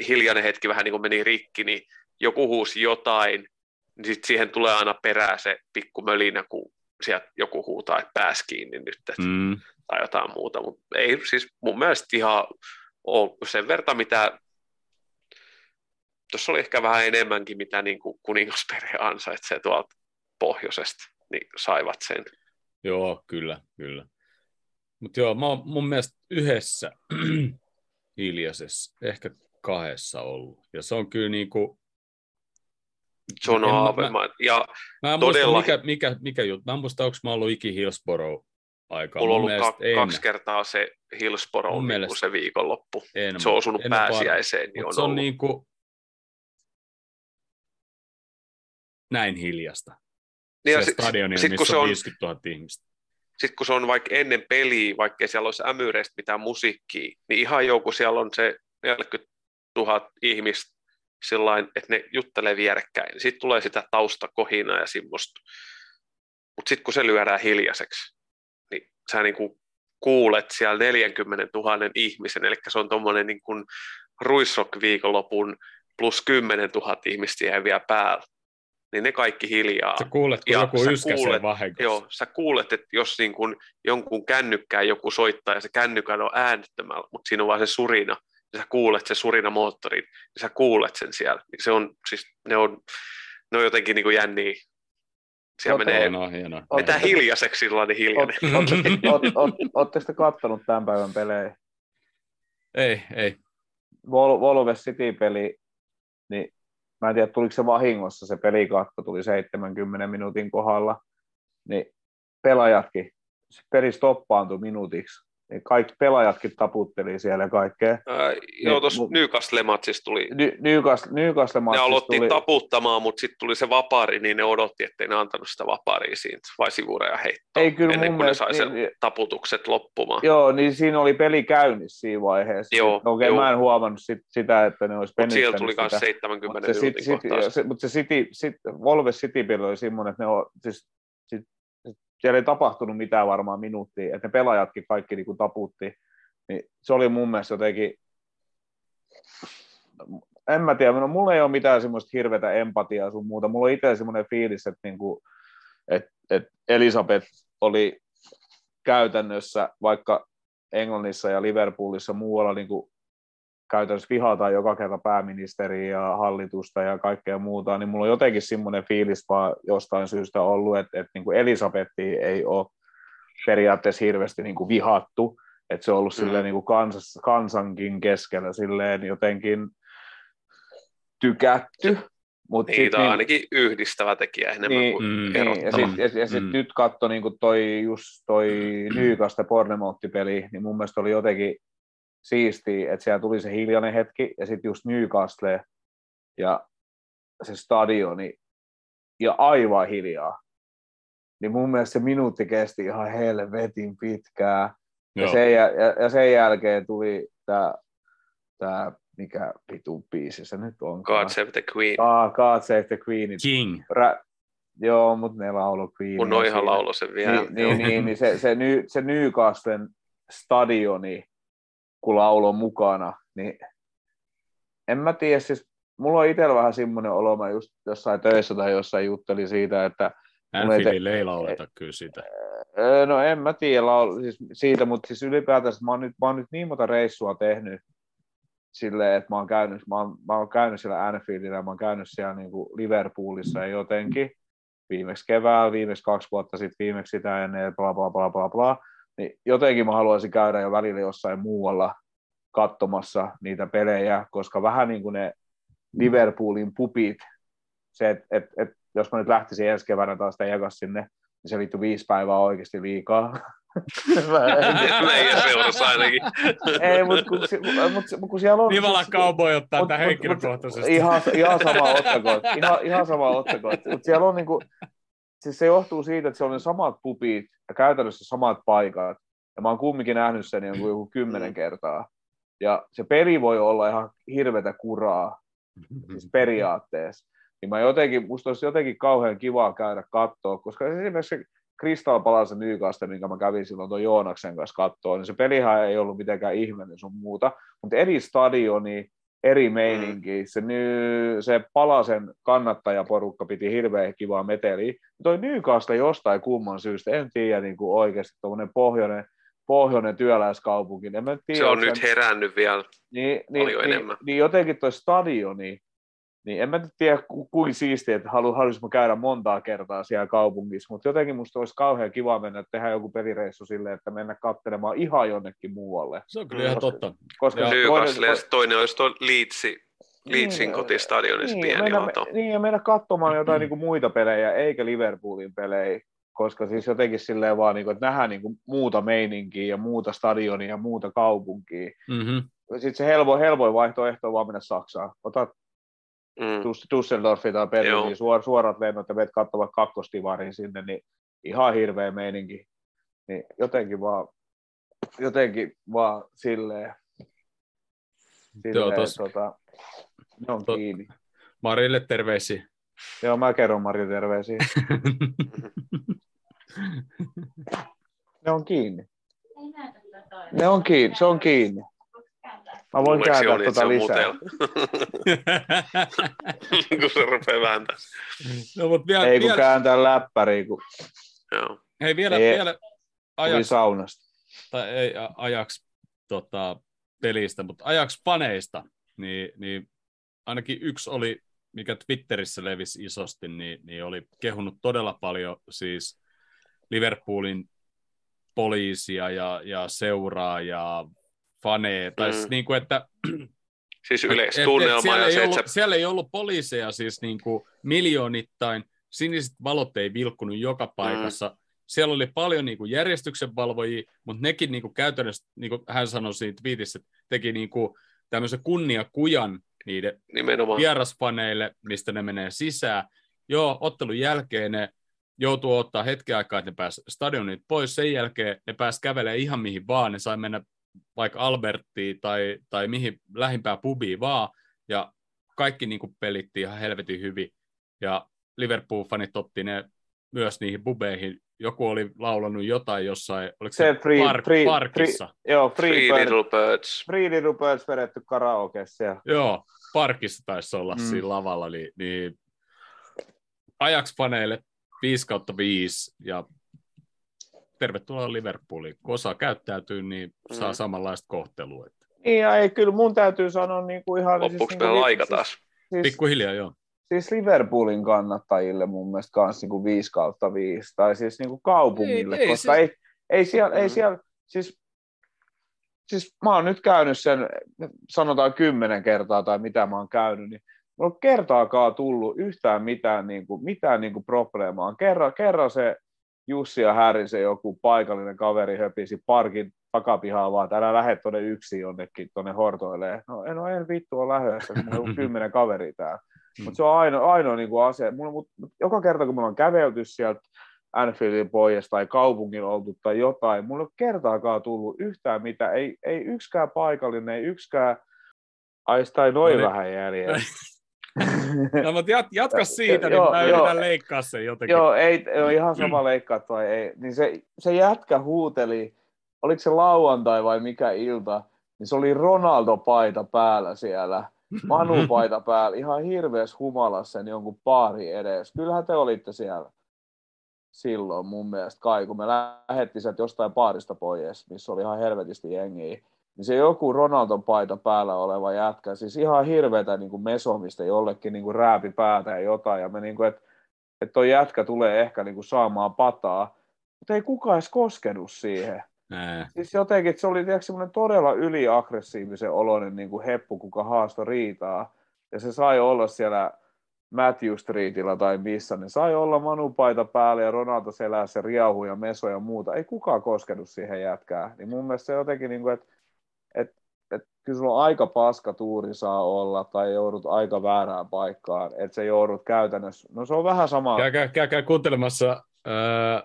hiljainen hetki vähän niin kuin meni rikki, niin joku huusi jotain, niin sit siihen tulee aina perään se pikku mölinä, kun sieltä joku huutaa, että pääs kiinni nyt, että, Mm, tai jotain muuta. Mutta ei siis mun mielestä ihan ole sen verran, mitä tuossa oli ehkä vähän enemmänkin, mitä niin kuin kuningasperhe ansaitsee tuolta pohjoisesta, niin saivat sen. joo, kyllä, kyllä. Mutta joo, mä oon mun mielestä yhdessä hiljaisessa, ehkä kahdessa ollut. Ja se on kyllä niinku, John En- Aave. mä- ja mä en Todella- muista mikä, mikä, mikä juttu, mä en muista, onko mä ollut iki Hillsborough aikaa. mulla on ollut ka- en, kaksi kertaa se Hillsborough niin kuin mielestä- se viikonloppu. en, Se on osunut en pääsiäiseen, niin on se on ollut. niinku näin hiljasta. Niin se sit- stadionilla, sit kun missä se on- 50 000 ihmistä. Sitten kun se on vaikka ennen peliä, vaikka siellä olisi ämyreistä mitään musiikkia, niin ihan joku siellä on se 40 000 ihmistä sillain, että ne juttelee vierekkäin. Sitten tulee sitä taustakohinaa ja semmoista. Mutta sitten kun se lyödään hiljaiseksi, niin sä niinku kuulet siellä 40 000 ihmisen, eli se on tuommoinen niin kuin ruisrock-viikonlopun plus 10 000 ihmistä jää vielä päällä, niin ne kaikki hiljaa. Sä kuulet, kun Ja joku sä yskäsee kuulet- vahingossa. Joo, sä kuulet, että jos niin kun jonkun kännykkään joku soittaa ja se kännykän on äänettömällä, mutta siinä on vaan se surina, ja sä kuulet se surina moottorin, ja sä kuulet sen siellä. Niin se on, siis ne on, ne on jotenkin niin jänniä. Siellä Totta menee, Hienoa, hienoa. vetää hiljaiseksi sellainen hiljainen. Oletteko te kattonut tämän päivän pelejä? Ei, ei. Vol- Volves City-peli, niin mä en tiedä, tuliko se vahingossa se pelikatko, tuli 70 minuutin kohdalla, niin pelaajatkin, se peli stoppaantui minuutiksi, niin kaikki pelaajatkin taputteli siellä ja kaikkea. Ää, joo, tuossa Mu- Newcastle-matsissa tuli, Ny- Newcastle, Newcastle ne aloitti tuli, taputtamaan, mutta sitten tuli se vapaari, niin ne odotti, ettei ne antanut sitä vapaaria siitä, vai sivureja heittoa, ei kyllä ennen mun kuin ne mielestä, sai sen niin, taputukset loppumaan. joo, niin siinä oli peli käynnissä siinä vaiheessa. Joo, Okei, joo. mä en huomannut sit, sitä, että ne olisi Mutta siellä tuli myös sitä. 70 Mutta se, minuutin sit, sit, se, mutta se City, sit, Volves City oli semmoinen, että ne on, siis, sit, siellä ei tapahtunut mitään varmaan minuuttia, että ne pelaajatkin kaikki niin kuin taputti, niin se oli mun mielestä jotenkin, en mä tiedä, no, mulla ei ole mitään semmoista hirveätä empatiaa sun muuta, mulla on itse semmoinen fiilis, että, niin kuin, että, että Elisabeth oli käytännössä, vaikka Englannissa ja Liverpoolissa muualla niin kuin käytännössä vihataan joka kerta pääministeriä ja hallitusta ja kaikkea muuta, niin mulla on jotenkin semmoinen fiilis vaan jostain syystä ollut, että, että niin kuin Elisabetti ei ole periaatteessa hirveästi niin kuin vihattu, että se on ollut mm. silleen niin kuin kans, kansankin keskellä silleen jotenkin tykätty. Mut Niitä on niin, ainakin yhdistävä tekijä enemmän niin, kuin mm, niin, Ja sitten ja, ja sit mm. nyt katso niin toi, just toi Nyykaste Pornemoutti-peli, niin mun mielestä oli jotenkin siistiä, että siellä tuli se hiljainen hetki, ja sitten just Newcastle ja se stadioni, ja aivan hiljaa. Niin mun mielestä se minuutti kesti ihan helvetin pitkää. Ja sen, ja, ja sen jälkeen tuli tämä tää, mikä vitu biisi se nyt on. God Save the Queen. Ah, God Save the Queen. King. Ra- Joo, mutta ne laulo Queen. Mun on ihan laulo sen vielä. Niin, niin, niin, niin se, se, ny, se Newcastlen stadioni, kun laulo mukana, niin en mä tiedä, siis mulla on itsellä vähän semmoinen olo, mä just jossain töissä tai jossain juttelin siitä, että Anfieldille ei lauleta kyllä sitä. No en mä tiedä laul, siis siitä, mutta siis ylipäätään mä oon, nyt, mä oon nyt niin monta reissua tehnyt silleen, että mä oon käynyt, mä oon, mä oon käynyt siellä Anfieldillä, mä oon käynyt siellä niin kuin Liverpoolissa ja jotenkin viimeksi keväällä, viimeksi kaksi vuotta sitten, viimeksi sitä ennen, bla bla bla bla bla, niin jotenkin mä haluaisin käydä jo välillä jossain muualla katsomassa niitä pelejä, koska vähän niin kuin ne Liverpoolin pupit, se, että et, et, jos mä nyt lähtisin ensi keväänä taas jakas sinne, niin se liittyy viisi päivää oikeasti liikaa. Meidän seurassa ainakin. Ei, mutta kun, mut, kun siellä on... Nivala Cowboy ottaa tämän henkilökohtaisesti. Ihan, ihan sama ottakoot. Ihan, ihan sama ottakoot. Mutta siellä on niinku, siis se johtuu siitä, että siellä on ne samat pupit ja käytännössä samat paikat. Ja mä oon kumminkin nähnyt sen joku, joku kymmenen kertaa. Ja se peli voi olla ihan hirvetä kuraa, siis periaatteessa. Niin mä jotenkin, musta olisi jotenkin kauhean kivaa käydä katsoa, koska esimerkiksi se Crystal Palace Newcastle, minkä mä kävin silloin tuon Joonaksen kanssa katsoa, niin se pelihän ei ollut mitenkään ihmeinen sun muuta, mutta eri stadioni, eri meininki, se, ny, se Palasen kannattajaporukka piti hirveän kivaa meteliä. Toi Newcastle jostain kumman syystä, en tiedä niin kuin oikeasti tuommoinen pohjoinen, pohjoinen työläiskaupunki. En tiedä, se on nyt herännyt vielä niin, niin, niin, enemmän. Niin jotenkin toi stadioni, niin en mä nyt tiedä ku, kuin siistiä, että halu, haluaisin käydä montaa kertaa siellä kaupungissa, mutta jotenkin musta olisi kauhean kiva mennä tehdä joku pelireissu silleen, että mennä katselemaan ihan jonnekin muualle. Se on kyllä ihan totta. Koska ja toinen, toinen olisi tuo Leedsi, Leedsin niin, kotistadionissa niin, pieni mennä, Niin, ja mennä katsomaan jotain niin kuin muita pelejä, eikä Liverpoolin pelejä, koska siis jotenkin silleen vaan, niin kuin, että nähdään niin kuin muuta meininkiä ja muuta stadionia ja muuta kaupunkia. Mm-hmm. Sitten se helpo, helpoin vaihtoehto on vaan mennä Saksaan. Otat mm. Düsseldorfin tai Berliiniin suor, suorat lennot ja menet katsomaan kakkostivariin sinne, niin ihan hirveä meininki. Niin jotenkin vaan, jotenkin vaan silleen, silleen tota, ne on kiinni. Marille terveisiä. Joo, mä kerron Marille terveisiä. ne on kiinni. Ne on kiinni, se on kiinni. Mä voin Luuleeko kääntää tuota lisää. kun se rupeaa vääntää. No, mutta vielä, Ei kun vielä... kääntää läppäriä. Kun... Joo. Hei vielä, ei, vielä ajaksi, saunasta. Tai ei ajaksi tota, pelistä, mutta ajaksi paneista, niin, niin ainakin yksi oli, mikä Twitterissä levisi isosti, niin, niin oli kehunut todella paljon siis Liverpoolin poliisia ja, ja seuraa ja faneja. Tai siis mm. niin kuin, että Siis yleistunnelma. Siellä, ei ollut, sä... siellä ei ollut poliiseja siis niin kuin miljoonittain, siniset valot ei vilkkunut joka mm. paikassa. Mm. Siellä oli paljon niin kuin järjestyksenvalvojia, mutta nekin niin kuin käytännössä, niin kuin hän sanoi siinä twiitissä, teki niin kuin tämmöisen kunniakujan niiden Nimenomaan. vierasfaneille, mistä ne menee sisään. Joo, ottelun jälkeen ne joutuu ottaa hetken aikaa, että ne pääsivät stadionit pois. Sen jälkeen ne pääsivät kävelemään ihan mihin vaan. Ne sai mennä vaikka Alberttiin tai, tai mihin lähimpää pubiin vaan, ja kaikki niin kuin pelittiin ihan helvetin hyvin, ja Liverpool-fanit otti ne myös niihin bubeihin joku oli laulanut jotain jossain, oliko Se se, free- park, free- parkissa? Joo, Free, Free Bird, Little Birds. Free Little Birds vedetty karaokeessa. Ja... Joo, parkissa taisi olla Mm. mm. siinä lavalla, niin, niin Ajax-faneille 5 kautta 5 ja tervetuloa Liverpooliin. Kun osaa käyttäytyy, niin saa Mm. samanlaista kohtelua. Että Niin, ja ei, kyllä mun täytyy sanoa niin kuin ihan... Loppuuko siis, meillä niin aika siis, taas? Siis, Pikkuhiljaa, joo. siis Liverpoolin kannattajille mun mielestä kans niin kuin 5 kautta 5, tai siis niin kuin kaupungille, Ei- ei koska siis- ei, ei, siellä, ei Mm. siellä, siis, siis mä oon nyt käynyt sen, sanotaan kymmenen kertaa tai mitä mä oon käynyt, niin mulla on kertaakaan tullut yhtään mitään, niin kuin, mitään niin kuin probleemaa. Kerran, kerran se Jussi ja Härin, se joku paikallinen kaveri höpisi parkin takapihaa vaan, että älä lähde tuonne yksin jonnekin tuonne hortoilee. No en ole en vittu on lähdössä, kun mulla on kymmenen kaveria täällä. Mutta se on ainoa, ainoa niin kuin asia. Mulla, mut, joka kerta, kun mulla on kävelty sieltä Anfieldin pois tai kaupungin oltu tai jotain, mulla ei ole kertaakaan tullut yhtään mitään. Ei, ei yksikään paikallinen, ei yksikään... Ai ei noin No niin. vähän jäljellä. No, mutta jat, jatka siitä, Joo, niin mä joo. yritän leikkaa sen jotenkin. Joo, ei, ei ihan sama leikkaa tai ei. Niin se, se jätkä huuteli, oliko se lauantai vai mikä ilta, niin se oli Ronaldo-paita päällä siellä. Manu-paita päällä, ihan hirveässä humalassa sen jonkun baari edes. Kyllähän te olitte siellä silloin mun mielestä kai, kun me lähdettiin sieltä jostain baarista pois, missä oli ihan helvetisti jengiä. Niin se joku Ronaldon paita päällä oleva jätkä, siis ihan hirveätä niin kuin mesomista jollekin niin kuin rääpi päätä ja jotain. Ja me niin kuin, että että toi jätkä tulee ehkä niin kuin saamaan pataa, mutta ei kukaan edes koskenut siihen. Ää, Siis jotenkin, että se oli tiedätkö, semmoinen todella yliaggressiivisen oloinen niin kuin heppu, kuka haasto riitaa. Ja se sai olla siellä Matthew Streetillä tai missä, ne sai olla manupaita päällä ja Ronaldo selässä riahu ja meso ja muuta. Ei kukaan koskenut siihen jätkään. Niin mun mielestä se jotenkin, niin kuin, että, että, että kyllä sulla on aika paska tuuri saa olla tai joudut aika väärään paikkaan, että se joudut käytännössä, no se on vähän sama. käykää, käykää kuuntelemassa ää,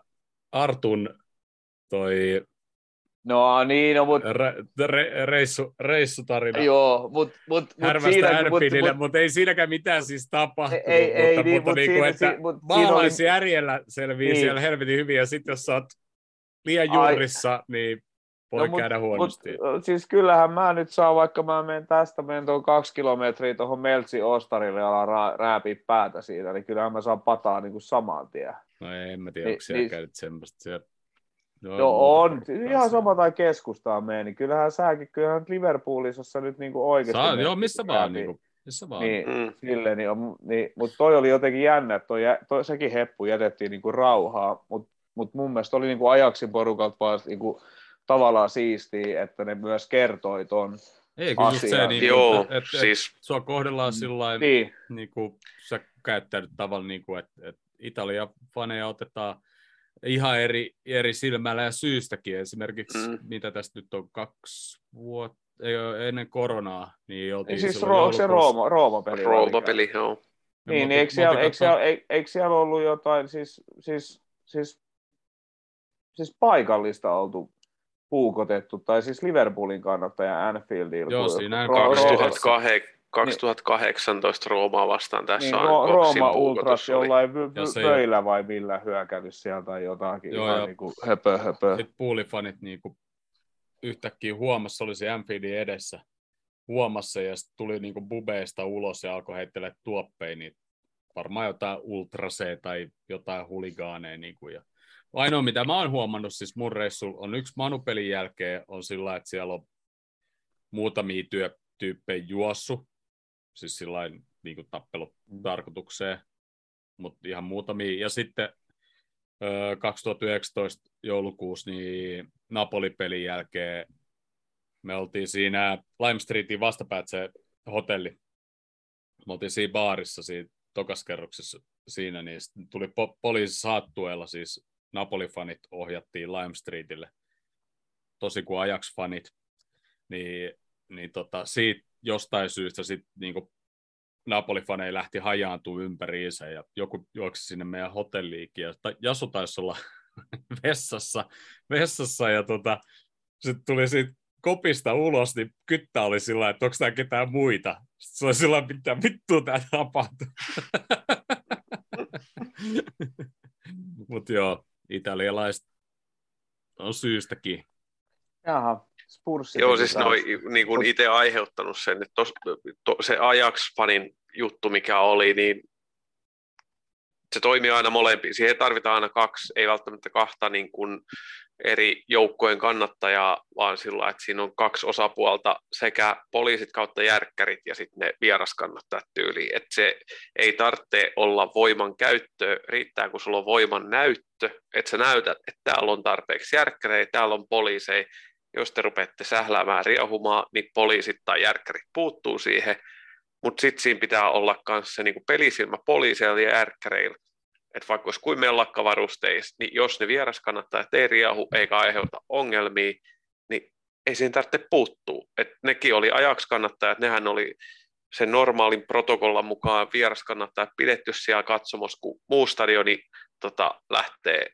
Artun toi No niin, no, mutta re, re, reissu, reissutarina. Joo, mutta mut, mut Härmästä siinä, mut, Ärpidille, mut, mutta ei siinäkään mitään siis tapahtunut. Ei- ei mutta, niin, mutta mut niin siinä- että si- mut oli- maalaisjärjellä selvii Niin. siellä helvetin hyvin, ja sitten jos sä oot liian Ai- juurissa, niin voi No, mut- käydä huonosti. Mut, siis kyllähän mä nyt saan, vaikka mä menen tästä, menen tuon kaksi kilometriä tuohon Meltsi Ostarille ja alan ra- rääpiä päätä siitä, niin kyllähän mä saan pataa niin kuin saman tien. no en mä tiedä, niin- onko siellä niin- käynyt semmoista. Siellä... Joo, No muuta on, porukkaa ihan sama tai keskustaan meni, niin kyllähän säkin, kyllähän nyt Liverpoolissa nyt niin kuin oikeasti... Saa, joo, missä vaan, rääpiä, niin kuin, missä vaan. Niin, Mm. Sille, niin on, niin, mutta toi oli jotenkin jännä, että toi, toi, sekin heppu jätettiin niinku rauhaa, mutta mut mun mielestä oli niinku ajaksin porukalta vaan niinku, tavallaan siistiä, että ne myös kertoi ton. Ei, kyllä just se, niin, Joo, että, että, siis sua kohdellaan sillä Niin, niin kuin sä käyttäydyt tavalla, niin kuin, että, että Italia-faneja otetaan ihan eri, eri silmällä ja syystäkin. Esimerkiksi, Mm. mm. mitä tästä nyt on kaksi vuotta, ennen koronaa, niin oltiin niin siis Ro- se. Rooma, Rooma-peli. Rooma-peli, joo. Niin, me niin eikö, siellä, eikö, siellä, eikö, eikö siellä ollut jotain, siis, siis, siis, siis paikallista oltu puukotettu, tai siis Liverpoolin kannattaja Anfieldilla. Joo, siinä Ro- Ro- 2008, 2018 Roomaa vastaan tässä niin, on Rooma Ultras jollain vö- vöillä vai millä hyökännyt sieltä tai jotakin. Joo, ihan ja- niin kuin höpö, höpö. Sitten puulifanit niin kuin yhtäkkiä huomassa, oli se Anfieldin edessä huomassa ja sitten tuli niin kuin bubeista ulos ja alkoi heittelee tuoppeja, niin varmaan jotain ultrasee tai jotain huligaaneja. Niin kuin, ja ainoa mitä mä oon huomannut siis mun reissulla on yksi manupelin jälkeen on sillä, että siellä on muutamia työtyyppejä juossu, siis sillä niin kuin tappelutarkoitukseen, mutta ihan muutamia. Ja sitten ö, 2019 joulukuussa niin Napoli-pelin jälkeen me oltiin siinä Lime Streetin vastapäätä se hotelli. Me oltiin siinä baarissa siinä tokaskerroksessa siinä, niin tuli po- poliisi saattueella, siis Napoli-fanit ohjattiin Lime Streetille, tosi kuin Ajax-fanit, niin, niin tota, siitä jostain syystä sitten niinku Napoli-faneja lähti hajaantuu ympäriinsä ja joku juoksi sinne meidän hotelliikin ja Jasu taisi olla vessassa, vessassa ja tota, sitten tuli siitä kopista ulos, niin kyttä oli sillä että onko täällä ketään muita. Sitten se oli sillä mitä vittua tää tapahtuu. Mutta joo, italialaiset on syystäkin. Jaha, Spurs. Joo, siis ne on niin kuin itse aiheuttanut sen, että tos, to, se Ajax-fanin juttu, mikä oli, niin se toimii aina molempiin. Siihen tarvitaan aina kaksi, ei välttämättä kahta niin kuin eri joukkojen kannattajaa, vaan sillä että siinä on kaksi osapuolta, sekä poliisit kautta järkkärit ja sitten ne vieraskannattajat tyyliin. Että se ei tarvitse olla voiman käyttö, riittää kun sulla on voiman näyttö, että sä näytät, että täällä on tarpeeksi järkkäreitä, täällä on poliiseja, jos te rupeatte sähläämään riehumaan, niin poliisit tai järkkärit puuttuu siihen, mutta sitten siinä pitää olla myös se niin pelisilmä poliiseilla ja järkkäreillä, että vaikka olisi kuin mellakkavarusteissa, niin jos ne vieraskannattajat ei riahu eikä aiheuta ongelmia, niin ei siinä tarvitse puuttua. Et nekin oli ajaksi kannattajat, nehän oli sen normaalin protokollan mukaan vieraskannattajat pidetty siellä katsomassa, kun muu stadioni tota, lähtee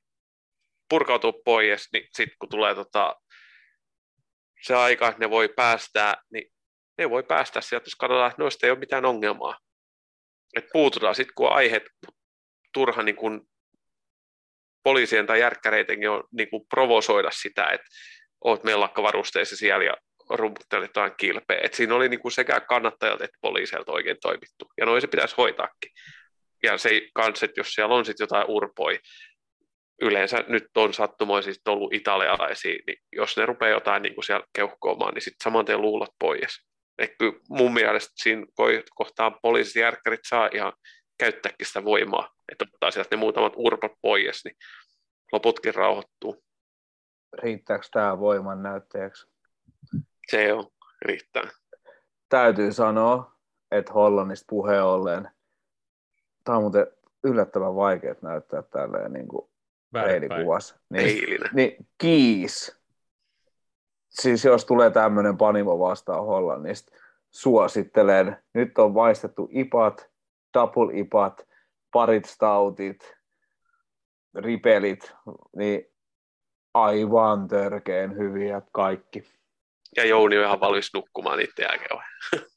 purkautua pois, niin sitten kun tulee tota, se aika, että ne voi päästää, niin ne voi päästä sieltä, jos katsotaan, että noista ei ole mitään ongelmaa. Et puututaan sitten, kun on aiheet turha niin kuin poliisien tai järkkäreidenkin on niin kuin provosoida sitä, että oot mellakkavarusteissa siellä ja rumputtelet jotain kilpeä. Et siinä oli niin kuin sekä kannattajat että poliiseilta oikein toimittu. Ja noin se pitäisi hoitaakin. Ja se kanssa, että jos siellä on sitten jotain urpoi, yleensä nyt on sattumoisesti ollut italialaisia, niin jos ne rupeaa jotain niin kuin siellä keuhkoamaan, niin sitten saman tien luulot pois. Et kyllä mun mielestä siinä kohtaa poliisijärkkärit saa ihan käyttääkin sitä voimaa, että ottaa sieltä ne muutamat urpat pois, niin loputkin rauhoittuu. Riittääkö tämä voiman näyttäjäksi? Se on, riittää. Täytyy sanoa, että Hollannista puheen ollen, tämä on muuten yllättävän vaikea näyttää tälleen niin kuin peilikuvassa. Niin, niin, kiis. Siis jos tulee tämmöinen panimo vastaan Hollannista, suosittelen. Nyt on vaistettu ipat, double ipat, parit stautit, ripelit, niin aivan törkeen hyviä kaikki. Ja Jouni on ihan valmis nukkumaan niiden jälkeen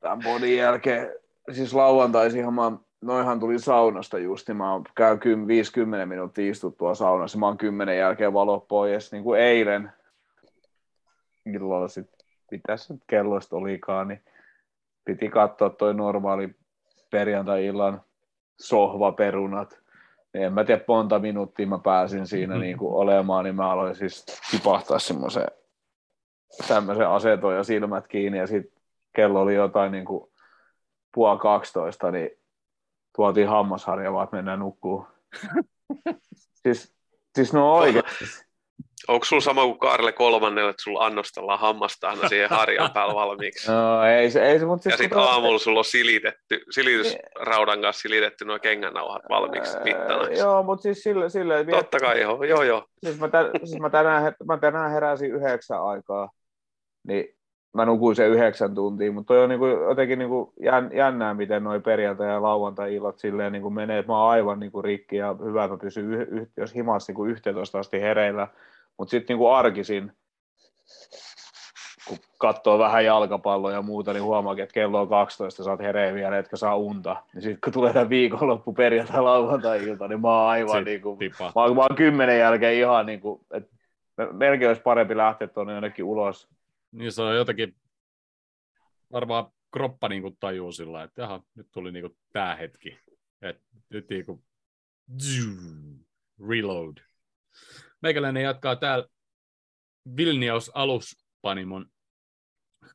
Tämän bodin jälkeen, siis lauantaisinhan mä, noihan tuli saunasta just, niin mä käyn 50 minuuttia istuttua saunassa, mä oon 10 jälkeen valo pois, niin kuin eilen. Illalla sitten, mitä se kelloista olikaan, niin piti katsoa toi normaali perjantai-illan sohvaperunat. Niin en mä tiedä, monta minuuttia mä pääsin siinä mm-hmm. niin kuin olemaan, niin mä aloin siis tipahtaa semmoisen tämmöisen aseton ja silmät kiinni ja sitten kello oli jotain niin kuin puoli 12, niin tuotiin hammasharja vaan, että mennään nukkuu. siis, siis no oikeasti. Onko sulla sama kuin Kaarle kolmannelle, että sulla annostellaan hammasta aina siihen harjan päällä valmiiksi? No ei se, ei se mutta siis Ja sitten aamulla sulla on silitetty, silitysraudan kanssa silitetty nuo kengänauhat valmiiksi mittanaksi. Joo, mutta siis sille, sille Totta kai joo, joo joo. Siis mä, tän, siis mä, tänään, mä tänään heräsin yhdeksän aikaa, niin mä nukuin sen yhdeksän tuntia, mutta toi on niinku, jotenkin niinku jännää, miten noi perjantai- ja lauantai-illat silleen niinku menee, että mä oon aivan niinku rikki ja hyvä, että mä pysyn, yh, yh, jos himassa niinku 11 asti hereillä, mutta sitten niinku arkisin, kun katsoo vähän jalkapalloa ja muuta, niin huomaa, että kello on 12, sä oot hereillä vielä, etkä saa unta. Niin sitten kun tulee tämä viikonloppu perjantai lauantai-ilta, niin mä oon aivan niin kuin, mä, oon, mä oon kymmenen jälkeen ihan niin kuin, että melkein olisi parempi lähteä tuonne jonnekin ulos. Niin se on jotenkin, varmaan kroppa niin kuin tajuu sillä että jaha, nyt tuli niin kuin tämä hetki. Et nyt niin kuin, reload. Meikäläinen jatkaa täällä Vilnius aluspanimon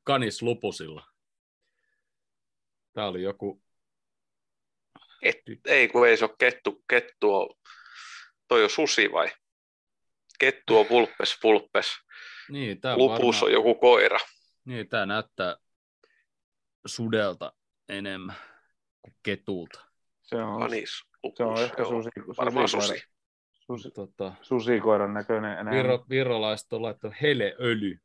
Kanis Lupusilla. Tää oli joku... Et, ei, kun ei se ole kettu, kettu on, toi on susi vai? Kettu on vulpes, vulpes. Niin, tää Lupus varmaan... on joku koira. Niin, tää näyttää sudelta enemmän kuin ketulta. Se on, Kanis, lupus, se on ehkä susi, varmaan susi. Susi, tota, susikoiran näköinen enää. Viro, virolaiset on laittanut heleöljy.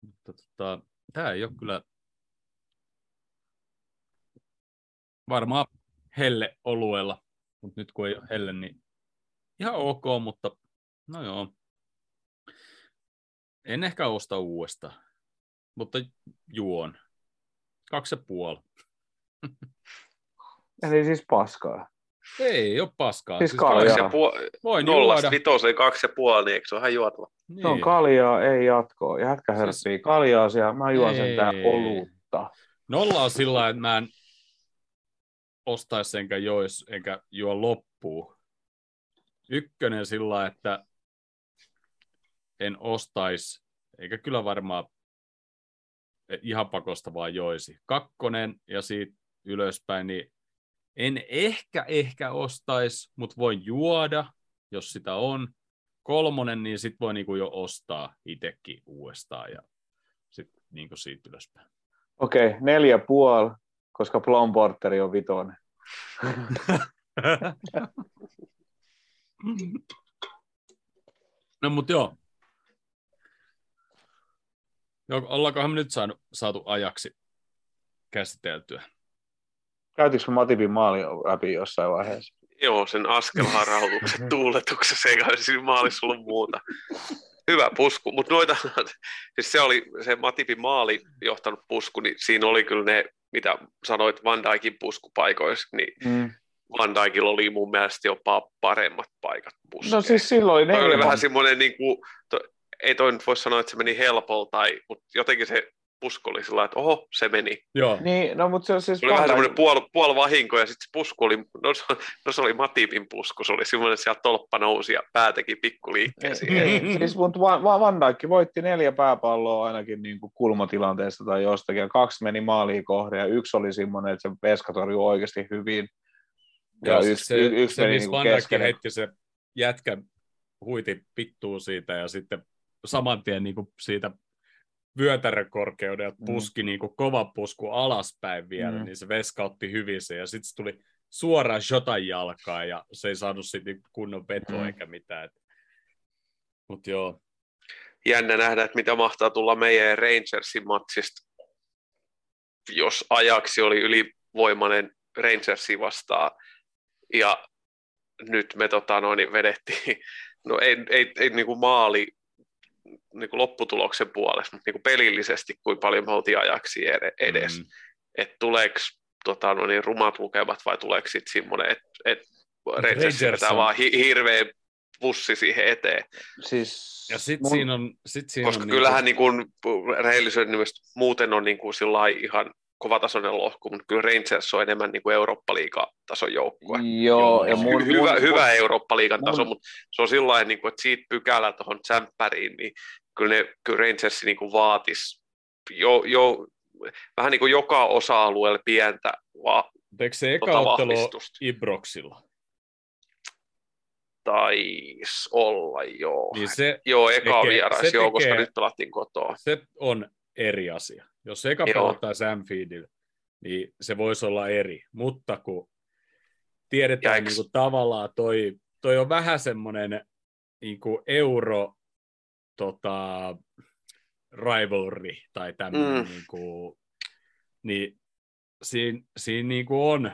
Mutta tota, tämä ei ole kyllä varmaan helle oluella, mutta nyt kun ei ole helle, niin ihan ok, mutta no joo. En ehkä osta uudestaan, mutta juon. Kaksi ja puoli. Eli siis paskaa. Ei ole paskaa. Siis kaljaa. kaljaa. Kaksi ja puoli, Voin nollasta vitoseen kaksi ja puoli, niin eikö se ole ihan juotava? Niin. Se on kaljaa, ei jatkoa. Jätkä hörppii Siis- kaljaa siellä. Mä juon sen tää Ei. olutta. Nolla on sillä lailla, että mä en ostaisi enkä jois enkä juo loppuun. Ykkönen sillä lailla, että en ostaisi, eikä kyllä varmaan ihan pakosta vaan joisi. Kakkonen ja siitä ylöspäin, niin en ehkä ehkä ostaisi, mutta voin juoda, jos sitä on. Kolmonen, niin sit voi niinku jo ostaa itsekin uudestaan ja sitten niinku siitä ylöspäin. Okei, neljä puoli, koska Plum Porteri on vitonen. no mut joo. joo ollaankohan me nyt saanut, saatu ajaksi käsiteltyä? Käytinkö me Matipin maali läpi jossain vaiheessa? Joo, sen askelharautuksen tuuletuksessa, eikä siinä maalissa ollut muuta. Hyvä pusku, mutta noita, siis se oli se Matipin maali johtanut pusku, niin siinä oli kyllä ne, mitä sanoit Van Dijkin puskupaikoissa, niin Mm. Van Dijkilla oli mun mielestä jopa paremmat paikat puskeen. No siis silloin neljä. oli vähän vähän... semmoinen, niin kuin, to, ei toi nyt voi sanoa, että se meni helpolla, tai, mutta jotenkin se pusku oli sillä että oho, se meni. Joo, Niin, no mutta se on siis... Se oli vähän semmoinen puol, puol vahinko, ja sitten se pusku oli, no, se- no se oli Matipin pusku, se oli semmoinen, että sieltä tolppa nousi ja pää teki pikkuliikkeen siihen. Ei, siis, mutta Van, Van Dijk voitti neljä pääpalloa ainakin niin kuin kulmatilanteesta tai jostakin, ja kaksi meni maaliin kohde, ja yksi oli semmoinen, että se Veska torjui oikeasti hyvin. Ja Joo, yksi, se, y, yksi se meni missä niin kuin Van Dijk keskelle. heitti se jätkä huiti pittuu siitä ja sitten saman tien niin kuin siitä vyötärökorkeudelta Mm. puski niin kuin kova pusku alaspäin vielä, Mm. niin se veska otti hyvin sen ja sitten se tuli suoraan Jotan jalkaan ja se ei saanut sitten kunnon vetoa Mm. eikä mitään. Mutta joo, Jännä nähdä, että mitä mahtaa tulla meidän Rangersin matsista, jos ajaksi oli ylivoimainen Rangersi vastaan, ja nyt me tota, noin, vedettiin, no ei, ei, ei niin kuin maali niin kuin lopputuloksen puolesta, mutta niin kuin pelillisesti, kuinka paljon me oltiin ajaksi ed- edes. Mm. että tuleeko tota, no niin, rumat lukemat vai tuleeko sitten semmoinen, että et Rangers vetää vaan hi- hirveä pussi siihen eteen. Siis Ja sitten mun- siinä on... Sit siinä Koska on kyllähän niin kuin, rehellisyyden nimessä muuten on niin kuin ihan kovatasoinen lohko, mutta kyllä Rangers on enemmän niin kuin Eurooppa-liigatason joukkue. Joo, ja Hy- mun, hyvä, mun, hyvä Eurooppa-liigan taso, mun- mutta se on sillä niin kuin, että siitä pykälä tuohon tsemppäriin, niin kyllä, ne, kyllä Rangers niin kuin vaatisi jo, jo, vähän niin kuin joka osa-alueella pientä va, eikö se eka tota ottelu ole vahvistusta. Ibroxilla? Taisi olla, joo. Niin se, joo, eka tekee- vierais, se joo, koska tekee- nyt pelattiin kotoa. se on eri asia. Jos eka Joo. pelattaisi Anfieldillä, niin se voisi olla eri. Mutta kun tiedetään Jaiks. niin kuin tavallaan toi, toi on vähän semmoinen niin kuin euro tota, rivalry tai tämmöinen, Mm. niin, kuin, niin siinä, siinä niin kuin on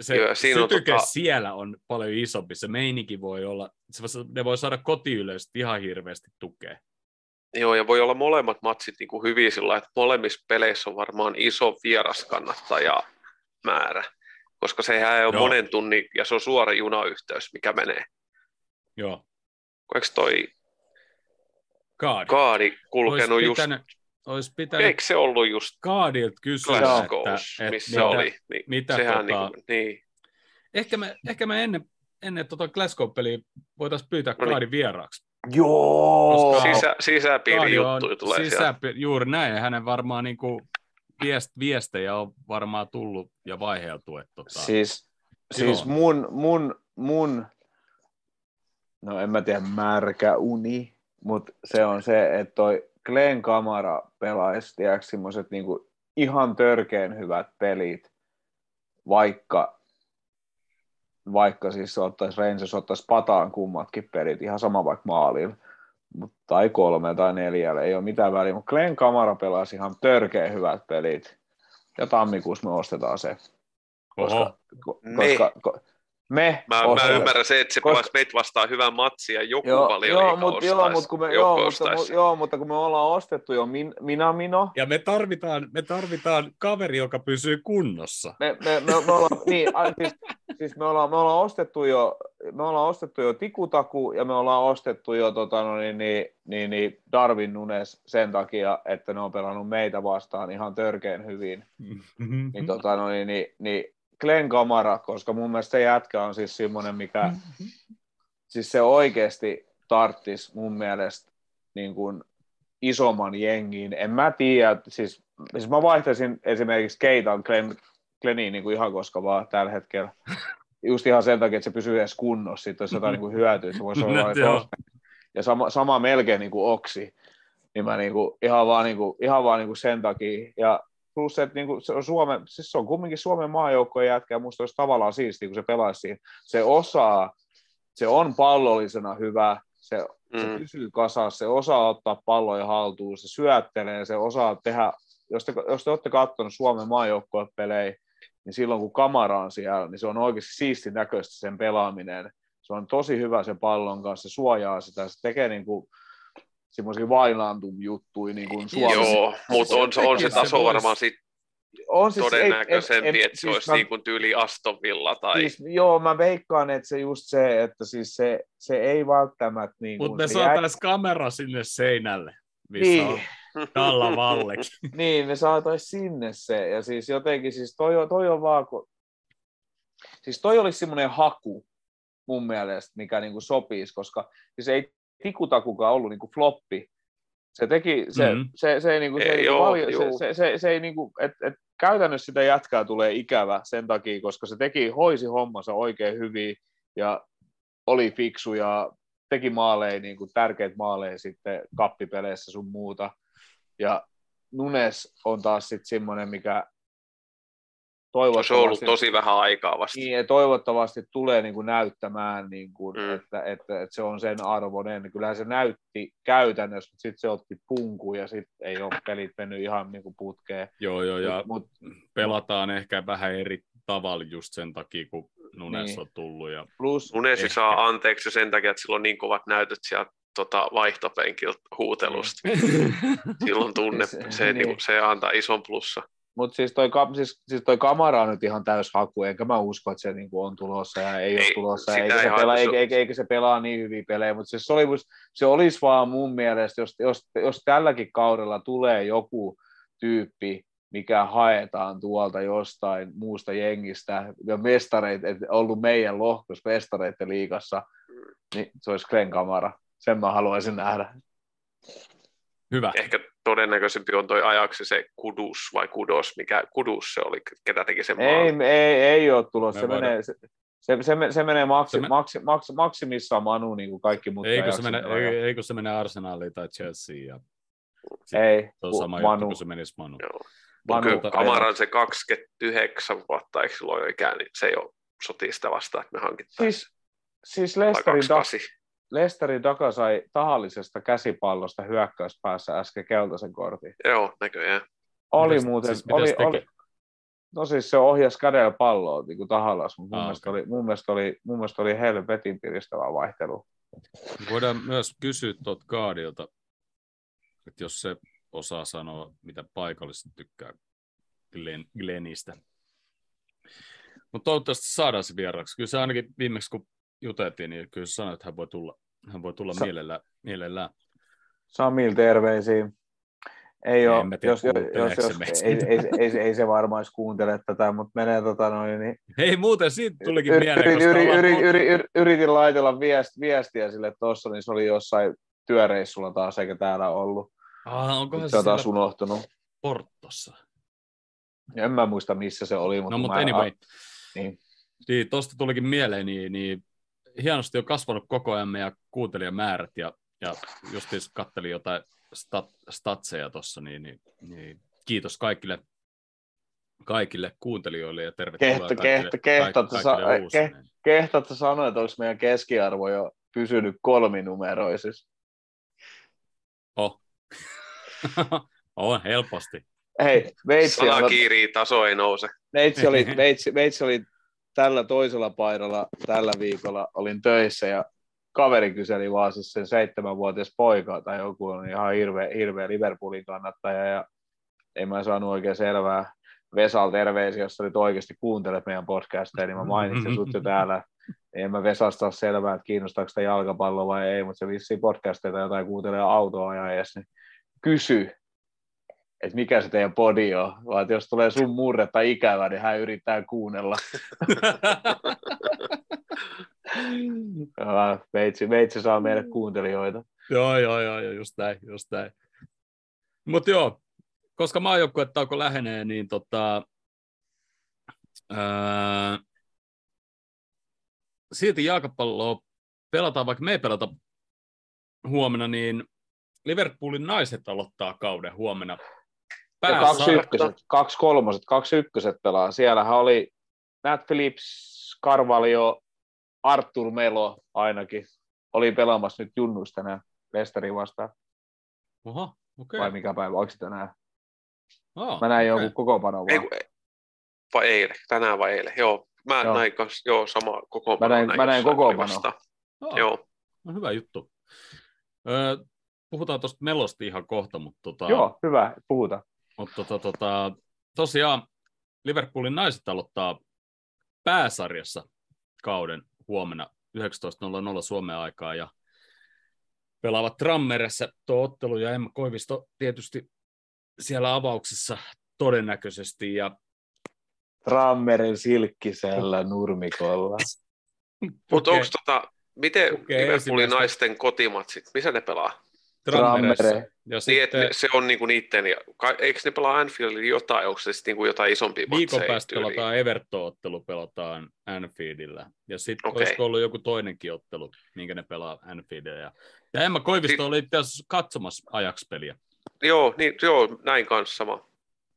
se Joo, siinä on sytyke tota- siellä on paljon isompi. Se meininki voi olla, se, ne voi saada kotiyleistä ihan hirveästi tukea. Joo, ja voi olla molemmat matsit niin kuin hyviä sillä että molemmissa peleissä on varmaan iso vieraskannattajamäärä, koska sehän ei ole Joo. monen tunnin, ja se on suora junayhteys, mikä menee. Joo. Eikö toi Kaadi. kaadi kulkenut Olisi just, pitänyt, olisi pitänyt eikö se ollut just Kaadilta kysyä, Glasgows, että, että missä mitä, oli? Niin, mitä sehän tota- niin, kuin, niin, Ehkä me, ehkä me ennen, ennen tota Glasgow-peliä voitaisiin pyytää No niin. Kaadin vieraaksi. Joo! Koska- sisä, on juttuja tulee sisäpi- Juuri näin, hänen varmaan niin kuin viest, viestejä on varmaan tullut ja vaiheeltu. Että tota, Siis, siis Joo. mun, mun, mun, no en mä tiedä, märkä uni, mutta se on se, että toi Glenn Kamara pelaisi, tiedätkö, semmoiset niinku ihan törkeen hyvät pelit, vaikka, vaikka siis se ottaisi Rangers ottaisi pataan kummatkin pelit, ihan sama vaikka maalilla, Mut, tai kolme tai neljällä, ei ole mitään väliä, mutta Glenn Kamara pelasi ihan törkeen hyvät pelit, ja tammikuussa me ostetaan se. Oho, koska, ko, Ne. koska, ko, Me Mä, mä ymmärrän se, että se Koska- pelasi meitä vastaan hyvän matsin ja joku Joo, joo, valioliiga mut, joo, mutta kun me, joo, mutta, mu- joo, mutta kun me ollaan ostettu jo min, Minamino, Ja me tarvitaan, me tarvitaan kaveri, joka pysyy kunnossa. me, me, me, me ollaan, niin, a, siis, siis me, ollaan, me ollaan ostettu jo, me ollaan ostettu jo Tikutaku ja me ollaan ostettu jo tota, no, niin, niin, niin, niin Darwin Nunes sen takia, että ne on pelannut meitä vastaan ihan törkeen hyvin. Niin, tota, no, niin, niin, niin Glenn Kamara, koska mun mielestä se jätkä on siis semmoinen, mikä siis se oikeasti tarttis mun mielestä niin kuin isomman jengiin. En mä tiedä, siis, siis mä vaihtaisin esimerkiksi Keitan Glenn, Glenniin niin kuin ihan koska vaan tällä hetkellä. Just ihan sen takia, että se pysyy edes kunnossa, sitten jos jotain niin kuin hyötyä, se voisi olla ja sama, sama melkein niin kuin oksi, niin mä niin kuin, ihan vaan, niin kuin, ihan vaan niin kuin sen takia. Ja plus, että niin kuin, se on Suomen, siis se on kumminkin Suomen maajoukkojen jätkä, ja musta olisi tavallaan siistiä, kun se pelaisi siinä. Se osaa, se on pallollisena hyvä, se, se Mm. pysyy kasassa, se osaa ottaa palloja haltuun, se syöttelee, se osaa tehdä, jos te, jos te olette katsonut Suomen maajoukkojen pelejä, niin silloin kun kamera on siellä, niin se on oikeasti siisti näköistä sen pelaaminen. Se on tosi hyvä sen pallon kanssa, se suojaa sitä, se tekee niin kuin semmoisia vailantum juttuja niin kuin Suomessa. Joo, mutta on, se- on se se taso vois- varmaan sit on siis, todennäköisempi, ei- ei- että se siis olisi mä- niin kuin tyyli Aston Villa tai... Siis, joo, mä veikkaan, että se just se, että siis se, se ei välttämättä niin Mutta kuin, me se jäi- saataisiin kamera sinne seinälle, missä Niin. on Kalla Vallekin. Niin, me saataisiin sinne se. Ja siis jotenkin, siis toi, on- toi on vaan, kun... siis toi olisi semmoinen haku mun mielestä, mikä niinku sopisi, koska siis ei tikutakukaan ollut niinku floppi. Se teki, se, Mhm. mm-hmm. se, se, ei niinku, se, Ei, ei, joo, paljon, juu. se, se, se, se, ei niinku, et, et käytännössä sitä jätkää tulee ikävä sen takia, koska se teki, hoisi hommansa oikein hyvin ja oli fiksu ja teki maaleja, niin kuin tärkeitä maaleja sitten kappipeleissä sun muuta. Ja Nunes on taas sitten semmoinen, mikä Se on ollut toivottavasti, tosi vähän aikaa vasta. niin, ja toivottavasti tulee niin kuin näyttämään, niin kuin, Mm. että, että, että, se on sen arvoinen. Kyllähän se näytti käytännössä, mutta sitten se otti punku ja sitten ei ole pelit mennyt ihan niin kuin putkeen. Joo, joo, ja Mut, pelataan ehkä vähän eri tavalla just sen takia, kun Nunes Niin. on tullut. Ja... plus, Nunesi Ehkä. saa anteeksi sen takia, että sillä on niin kovat näytöt sieltä tota, vaihtopenkiltä huutelusta. Silloin tunne, se, niin. niin. se antaa ison plussa. Mutta siis toi, ka- siis, siis toi kamera on nyt ihan täys haku, enkä mä usko, että se niinku on tulossa ja ei, Ei, ole tulossa, eikä ei se, pelaa, eikä, on- eikä, eikä, se pelaa niin hyviä pelejä, mutta siis se, oli, se olisi vaan mun mielestä, jos, jos, jos tälläkin kaudella tulee joku tyyppi, mikä haetaan tuolta jostain muusta jengistä, ja mestareita, et ollut meidän lohkossa mestareiden liigassa, niin se olisi Glenn Kamara. Sen mä haluaisin nähdä. Hyvä. Ehkä todennäköisempi on toi ajaksi se kudus vai kudos, mikä kudus se oli, ketä teki sen Ei, ei, ei ole tulossa. Me Se voidaan- menee, se, se, se, se menee maksi, Se me- maksi, maksi, maksimissaan Manu, niin kuin kaikki muut. Eikö se, mene, ei- eikö se mene Arsenaliin tai Chelseaan? Ja Ei, se on sama juttu, Manu. kun se menisi Manu. Joo. Manu Kyllä tota- Kamaran se 29 vuotta, eikö silloin jo ikään, niin se ei ole sotii sitä vastaan, että me hankittaisiin. Siis, siis Lesterin, da, 28. Lesterin Daka sai tahallisesta käsipallosta hyökkäyspäässä äsken keltaisen kortin. Joo, näköjään. Oli Mitäs- muuten, siis oli, teki? oli, no siis se ohjasi kädellä palloa niin kuin tahallas, mutta mun, Ah, mielestä okei. oli, mun, mielestä oli, mun mielestä oli helvetin piristävä vaihtelu. Voidaan myös kysyä tuolta Kaadilta, että jos se osaa sanoa, mitä paikallisesti tykkää Glen, Glenistä. Mutta toivottavasti saadaan se vieraaksi. Kyllä se ainakin viimeksi, kun juteltiin, niin kyllä se sanoi, että hän voi tulla, hän voi tulla Sa- mielellään, mielellään. Samil terveisiä. Ei En ole, tiedä, jos, jos, jos, ei, ei, ei, ei, se varmaan edes kuuntele tätä, mutta menee tota noin, niin Hei, muuten siitä tulikin Yri- mieleen, yri- yri- ollaan yri- yri- yri- yritin laitella viest, viestiä sille tuossa, niin se oli jossain työreissulla taas, eikä täällä ollut. Ah, onkohan se taas unohtunut. Portossa? En mä muista, missä se oli, mutta No, mutta anyway. niin. Niin, tuosta tulikin mieleen, niin, niin hienosti on kasvanut koko ajan meidän kuuntelijamäärät ja, ja just kattelin jotain stat, statseja tuossa, niin, niin, niin, kiitos kaikille, kaikille kuuntelijoille ja tervetuloa Kehto- kaikille, kehto- kehtotte kaik- sa- kaikille ke- sanoa, että onko meidän keskiarvo jo pysynyt kolminumeroisissa? Oh. on helposti. Hei, veitsi, kiirii, taso ei nouse. veitsi, oli, veitsi, veitsi oli tällä toisella paidalla tällä viikolla olin töissä ja kaveri kyseli vaan siis sen seitsemänvuotias poika tai joku on ihan hirveä, hirveä Liverpoolin kannattaja ja ei mä saanut oikein selvää Vesal terveisiä, jos olit oikeasti kuuntelet meidän podcasteja, niin mä mainitsin sut jo täällä. En mä Vesasta ole selvää, että kiinnostaako sitä jalkapalloa vai ei, mutta se vissiin podcasteita jotain kuuntelee autoa ja edes, niin kysy, että mikä se teidän podi on, vaan että jos tulee sun murretta ikävä, niin hän yrittää kuunnella. Veitsi, veitsi saa meille kuuntelijoita. joo, joo, joo, joo, just näin, just näin. Mutta joo, koska maajoukkuetauko lähenee, niin tota, ää, silti jalkapalloa pelataan, vaikka me ei pelata huomenna, niin Liverpoolin naiset aloittaa kauden huomenna. Ja kaksi ykköset, kaksi kolmoset, kaksi ykköset pelaa. Siellähän oli Nat Phillips, Carvalho, Artur Melo ainakin. Oli pelaamassa nyt junnuista tänään Lesterin vastaan. Oho, okay. Vai mikä päivä, onko se tänään? Oh, Mä näin okay. jonkun kokoonpano Ei, vaan. kun- vai eilen, tänään vai eilen. Joo, mä Joo. joo. näin kans, joo, sama koko Mä näin- mä näin kokoonpano. Oh, Joo, No, hyvä juttu. Öö, puhutaan tuosta melosti ihan kohta, mutta, tota, Joo, hyvä, puhuta. Mutta tota, tota, tosiaan Liverpoolin naiset aloittaa pääsarjassa kauden huomenna 19.00 Suomen aikaa ja pelaavat Trammeressä tuo ottelu ja Emma Koivisto tietysti siellä avauksessa todennäköisesti ja Trammerin silkkisellä nurmikolla. mutta Okei. onko tota, miten Okei, Liverpoolin naisten kotimatsit, missä ne pelaa? Trammeressa. Trammere. Ja Niin, sitten että se on niinku niitten, ja ka- eikö ne pelaa Anfieldilla jotain, onko se sitten niinku jotain isompia viikon päästä tyyliin? pelataan Everton-ottelu pelataan Anfieldillä. Ja sitten Okei. olisiko ollut joku toinenkin ottelu, minkä ne pelaa Anfieldillä. Ja, Emma Koivisto Sit- oli itse asiassa katsomassa ajaksi peliä. Joo, niin, joo, näin kanssa sama,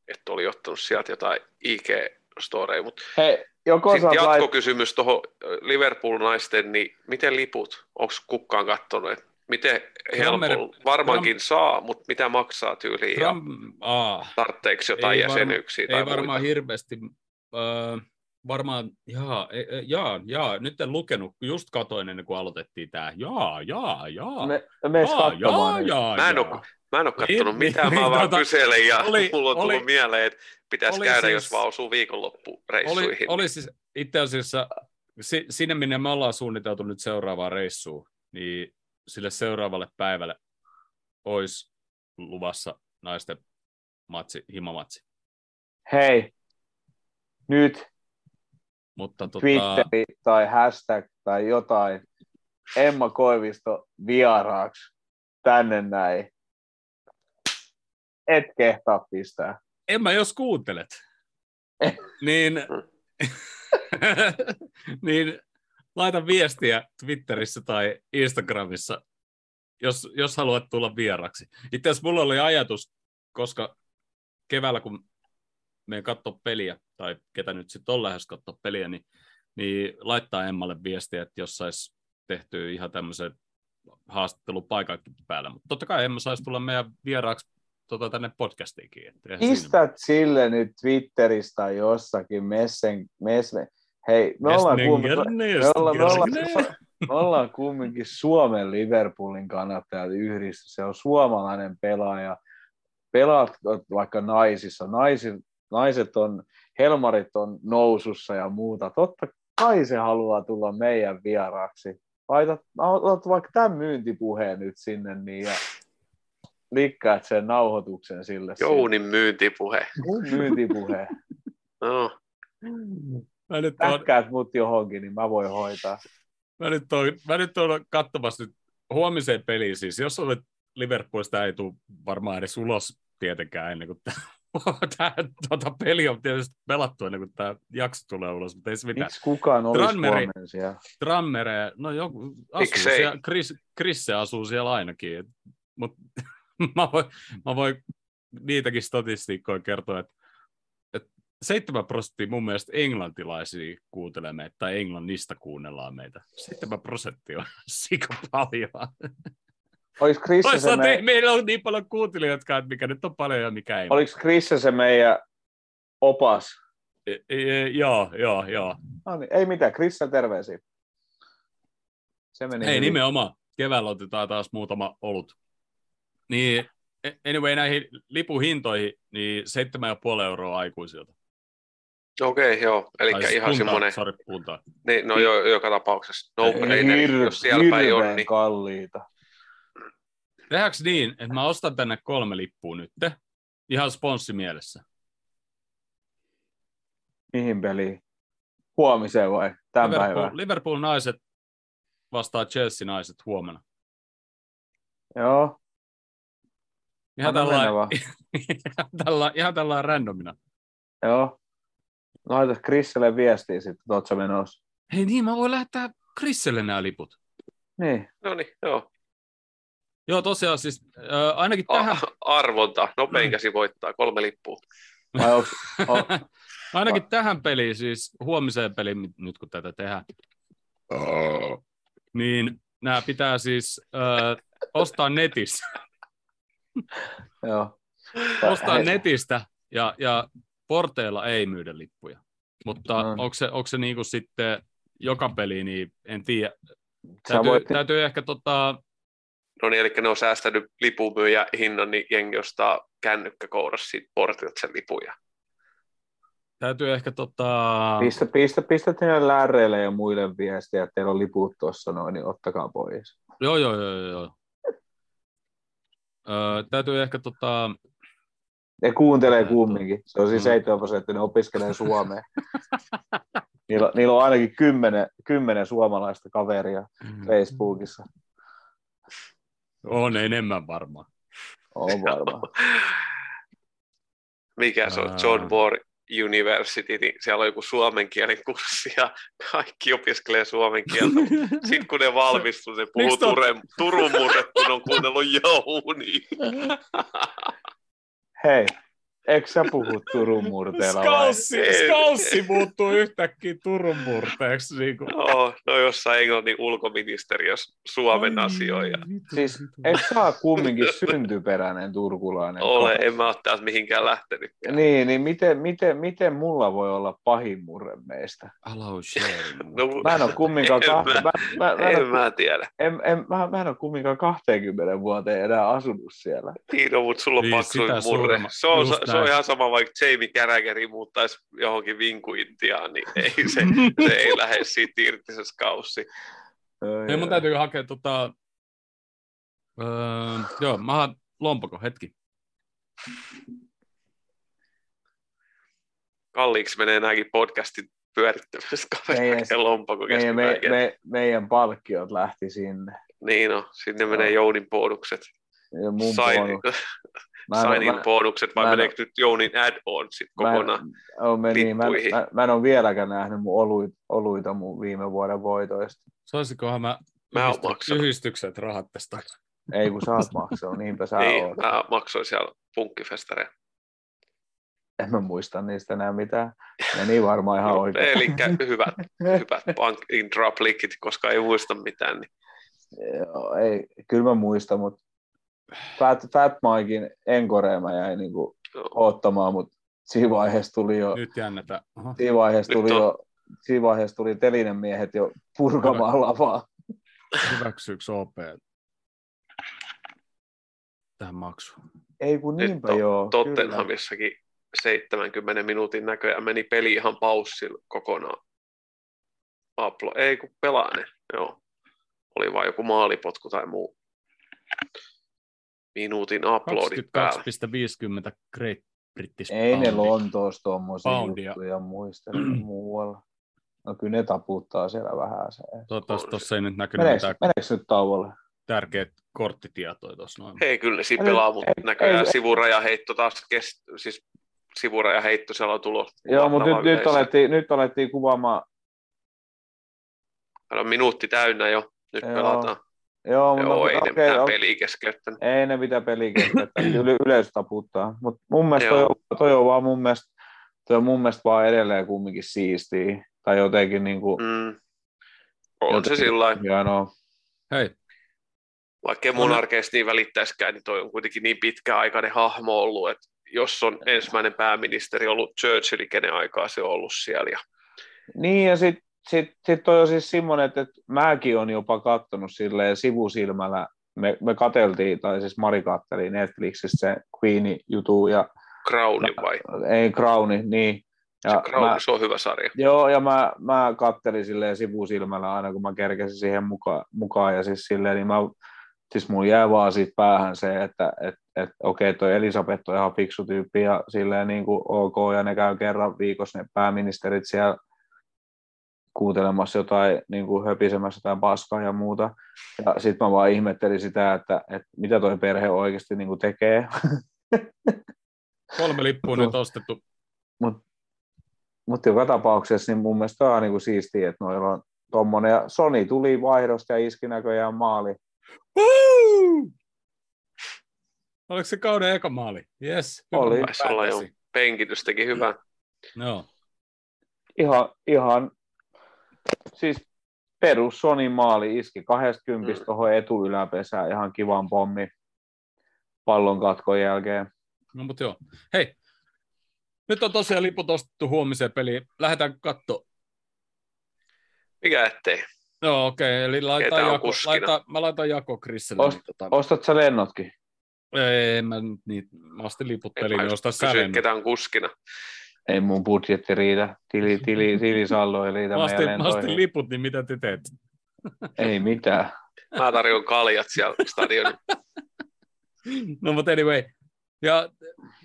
että oli ottanut sieltä jotain IG-storeja, mutta Hei, joko sitten saat lait... jatkokysymys tuohon Liverpool-naisten, niin miten liput, onko kukaan katsonut, että miten helpolla, Trammer- varmaankin saa, mutta mitä maksaa tyyliin ja Tram, aa, tarvitseeko jotain Ei varma- jäsenyyksiä tai ei varmaan hirveästi. Öö, varmaan, jaa, e- e- jaa, jaa, nyt en lukenut, just katoin ennen kuin aloitettiin tämä. Jaa, jaa, jaa. Me, jaa, katsomaan. jaa, jaa, Mä en jaa. oo- Mä en ole Niin, katsonut mitään, niin, mä vaan tota, kyselen ja oli- mulla on tullut oli- mieleen, että pitäisi oli käydä, siis- jos vaan osuu oli, viikonloppureissuihin. oli siis itse asiassa si, sinne, minne me ollaan suunniteltu nyt seuraavaa reissua, niin sille seuraavalle päivälle olisi luvassa naisten matsi, himamatsi. Hei, nyt Mutta tota, Twitteri tai hashtag tai jotain. Emma Koivisto vieraaksi tänne näin. Et kehtaa pistää. en mä jos kuuntelet, niin, niin laita viestiä Twitterissä tai Instagramissa, jos, jos haluat tulla vieraksi. Itse asiassa mulla oli ajatus, koska keväällä kun me katsoa peliä, tai ketä nyt sitten on lähes katsoa peliä, niin, niin laittaa Emmalle viestiä, että jos saisi tehtyä ihan tämmöisen haastattelun paikankin päällä. Mutta totta kai Emma saisi tulla meidän vieraaksi tota, tänne podcastiinkin. Pistät sille nyt Twitteristä jossakin messen, messen. Hei, me ollaan, kumminkin, me, ollaan, me, ollaan, me ollaan kumminkin Suomen Liverpoolin kannattajat yhdistys. Se on suomalainen pelaaja. Pelaat vaikka naisissa. Naiset, naiset on, helmarit on nousussa ja muuta. Totta kai se haluaa tulla meidän vieraaksi. Laitat, otat vaikka tämän myyntipuheen nyt sinne niin ja likkaat sen nauhoituksen sille. Jounin myyntipuhe. Mun myyntipuhe. No, Mä nyt, Täkkäät mut johonkin, niin mä voin hoitaa. mä, nyt oon, mä nyt oon katsomassa nyt huomiseen peliin. Siis jos olet Liverpoolista ei tule varmaan edes ulos tietenkään ennen kuin tämä tota, peli on tietysti pelattu ennen kuin tämä jakso tulee ulos, mutta ei se mitään. Miksi kukaan olisi Tranmeri. Trammere, no joku asuu Miksei? siellä, Chris, Chris asuu siellä ainakin, mutta mä voin, mä voin niitäkin statistiikkoja kertoa, että 7 prosenttia mun mielestä englantilaisia kuuntelee meitä, tai englannista kuunnellaan meitä. 7 prosenttia on sika paljon. Oliko Chris se, me... meillä on niin paljon kuuntelijoita, että mikä nyt on paljon ja mikä ei. Oliko Chris se meidän opas E, e, joo, joo, joo. No niin, ei mitään, Krissa terveisiä. Se meni Ei hyvin. nimenomaan. Keväällä otetaan taas muutama olut. Niin, a- anyway, näihin lipuhintoihin, niin 7,5 euroa aikuisilta. Okei, okay, joo. Eli siis ihan puntaa, semmoinen, Sori, puntaa. niin, no jo, joka tapauksessa no Ei braineri, hir- jos siellä päin on, hirveän niin kalliita. Tehdäänkö niin, että mä ostan tänne kolme lippua nyt, ihan sponssi mielessä. Mihin peliin? Huomiseen vai? Tämän Liverpool, päivään? Liverpool naiset vastaa Chelsea naiset huomenna. Joo. Tällä, ihan tällä, ihan tällä randomina. Joo. No laita Krisselle viestiä sitten, että oot sä menossa. Hei niin, mä voin lähettää Chriselle nämä liput. Niin. no niin, joo. Joo, tosiaan siis äh, ainakin tähän, A- arvonta, nopein käsi voittaa, kolme lippua. Vai onks, on, ainakin tähän peliin, siis huomiseen peliin, nyt kun tätä tehdään, niin nämä pitää siis äh, ostaa netistä. joo. ostaa Hei, netistä ja, ja porteilla ei myydä lippuja. Mutta No. onko se, onko se niin kuin sitten joka peli, niin en tiedä. Täytyy, voit, täytyy ehkä tota, No niin, eli ne on säästänyt lipunmyyjä hinnan, niin jengi ostaa kännykkäkourassa siitä portilta sen lipuja. täytyy ehkä tota, pistä, pistä, pistä teille lääreille ja muille viestiä, että teillä on liput tuossa noin, niin ottakaa pois. joo, joo, joo, joo, joo. Öö, täytyy ehkä tota, Ne kuuntelee kumminkin. Se on siis Mm. 7 prosenttia, ne opiskelee suomea. niillä, on- niillä on ainakin kymmenen, kymmenen suomalaista kaveria Facebookissa. on enemmän varmaan. On varmaan. Mikä se on? John Moore University, niin siellä on joku suomen kielen kurssi ja kaikki opiskelee suomen kieltä. Sitten kun ne valmistuu, ne puhuu Turun, Turun murrettu, ne on kuunnellut jouni. Hei, eikö sä puhu Turun murteella? Skaussi, Ei. skaussi muuttuu yhtäkkiä Turun murteeksi. Niin kuin. No, no jossain Englannin ulkoministeriössä Suomen asioja. Siis sä ole kumminkin syntyperäinen turkulainen? Ole, en mä ole täältä mihinkään lähtenyt. Niin, niin miten, miten, miten mulla voi olla pahin murre meistä? Hello. No, Mä en ole kumminkaan, En ka- mä- mä, mä, mä, en en mä tiedä. en, en, mä, mä en ole kumminkaan 20 vuoteen enää asunut siellä. Niin, no, mutta sulla on Niin, paksuin murre. Se on, just se on ihan sama, vaikka Jamie Carragher muuttaisi johonkin vinkuintiaan, niin ei se, se ei lähde siitä irti se skaussi. Hei, mun täytyy hakea tota... Öö, joo, mä haan lompako, hetki. Kalliiksi menee nämäkin podcastin pyörittämisestä Meidän- kaverin lompako meidän, me, me, meidän palkkiot lähti sinne. Niin no, sinne menee. Jounin bonukset. Ja mun bonus. Mä en, sign in mä, bonukset, vai meneekö nyt Jounin add-on sitten mä, kokonaan? en, oh, mä, niin, mä, mä, mä, en ole vieläkään nähnyt mun oluita, oluita mun viime vuoden voitoista. Saisikohan mä, Mä oon yhdisty- maksanut. yhdistykset rahat tästä? Ei kun sä oot maksanut, niinpä sä niin, oot. mä maksoin siellä punkkifestareja. En mä muista niistä enää mitään. Ne niin varmaan ihan oikein. Eli hyvät, hyvät bank in drop lickit, koska ei muista mitään. Niin. Joo, ei, kyllä mä muistan, mutta Fat, Fat Mikein enkoreen mä jäin niinku Joo. ottamaan, mutta siinä vaiheessa tuli jo, Nyt jännätä. Siinä vaiheessa tuli jo, siinä vaiheessa tuli telinen miehet jo purkamaan lavaa. Hyväksyykö OP tähän maksuun? Ei kun Nyt niinpä on joo. Tottenhamissakin 70 minuutin näköjään meni peli ihan paussilla kokonaan. Aplo, ei kun pelaa ne, joo. Oli vain joku maalipotku tai muu. Minuutin uploadit päällä. 22,50 Great British Ei ne. Lontoossa tuommoisia juttuja muistele muualla. No kyllä ne taputtaa siellä vähän se. Toivottavasti tuossa ei nyt näkynyt Meneekö, mitään meneekö nyt tauolle? tärkeät korttitietoja tuossa noin. Hei, kyllä ne siinä pelaa, mutta ei, näköjään ei. sivurajaheitto taas kest, siis sivurajaheitto siellä on tulos. Joo, mutta nyt, nyt, alettiin, nyt alettiin kuvaamaan. On minuutti täynnä jo, nyt Joo, pelataan. Joo, mutta Joo, ei ne okei, mitään o- peliä keskeyttänyt. ei ne mitään peliä keskeyttää, yle, yleisö taputtaa. Mutta mun mielestä toi, Joo. toi, on vaan mun mielestä, toi on mun mielestä vaan edelleen kumminkin siistiä. Tai jotenkin niin kuin, Mm. On se Jotenkin. sillä lailla. Hei, Vaikka ei mun arkeista niin välittäisikään, niin toi on kuitenkin niin pitkäaikainen hahmo ollut, että jos on ensimmäinen pääministeri ollut Churchill, kenen aikaa se on ollut siellä. Ja... Niin, ja sitten sit, sit on jo siis semmoinen, että, että mäkin on jopa katsonut silleen sivusilmällä, me, me kateltiin, tai siis Mari katteli Netflixissä se Queenin jutu, ja Crowni vai? Ei, Crowni, niin. Ja se, Crown, mä, se on hyvä sarja. Joo, ja mä, mä kattelin silleen sivusilmällä aina, kun mä kerkesin siihen mukaan, mukaan ja siis silleen, niin mä, siis mun jää vaan siitä päähän se, että et, et, okei, toi Elisabeth on ihan fiksu tyyppi ja silleen niin kuin ok, ja ne käy kerran viikossa ne pääministerit siellä kuuntelemassa jotain, niin kuin höpisemässä jotain paskaa ja muuta. Ja sitten mä vaan ihmettelin sitä, että, että mitä toi perhe oikeasti niin kuin tekee. Kolme lippua nyt ostettu. Mutta mut joka tapauksessa niin mun mielestä on niin kuin siistiä, että noilla on tommonen. Ja Sony tuli vaihdosta ja iski näköjään maali. Woo! Oliko se kauden eka maali? Yes. Oli. Taisi olla jo penkitys teki hyvää. No. Ihan, ihan siis perus Sony maali iski 20 mm. tuohon etuyläpesään ihan kivan pommi pallon katkon jälkeen. No mutta joo. Hei, nyt on tosiaan liput ostettu huomiseen peliin. Lähdetään katsoa. Mikä ettei? Joo, okei. Okay. Eli laitan jako, laita, mä laitan jako Chrisille. Ost, niin, tota... Ostat sä lennotkin? Ei, mä, niin, mä ostin liput peliin, niin ostaa sä lennot. ketä on kuskina. Ei mun budjetti riitä. Tili, tili, tilisaldo ei riitä mä lentoihin. Mä ostin liput, niin mitä te teet? Ei mitään. Mä tarjoan kaljat siellä stadionin. no mutta anyway, ja,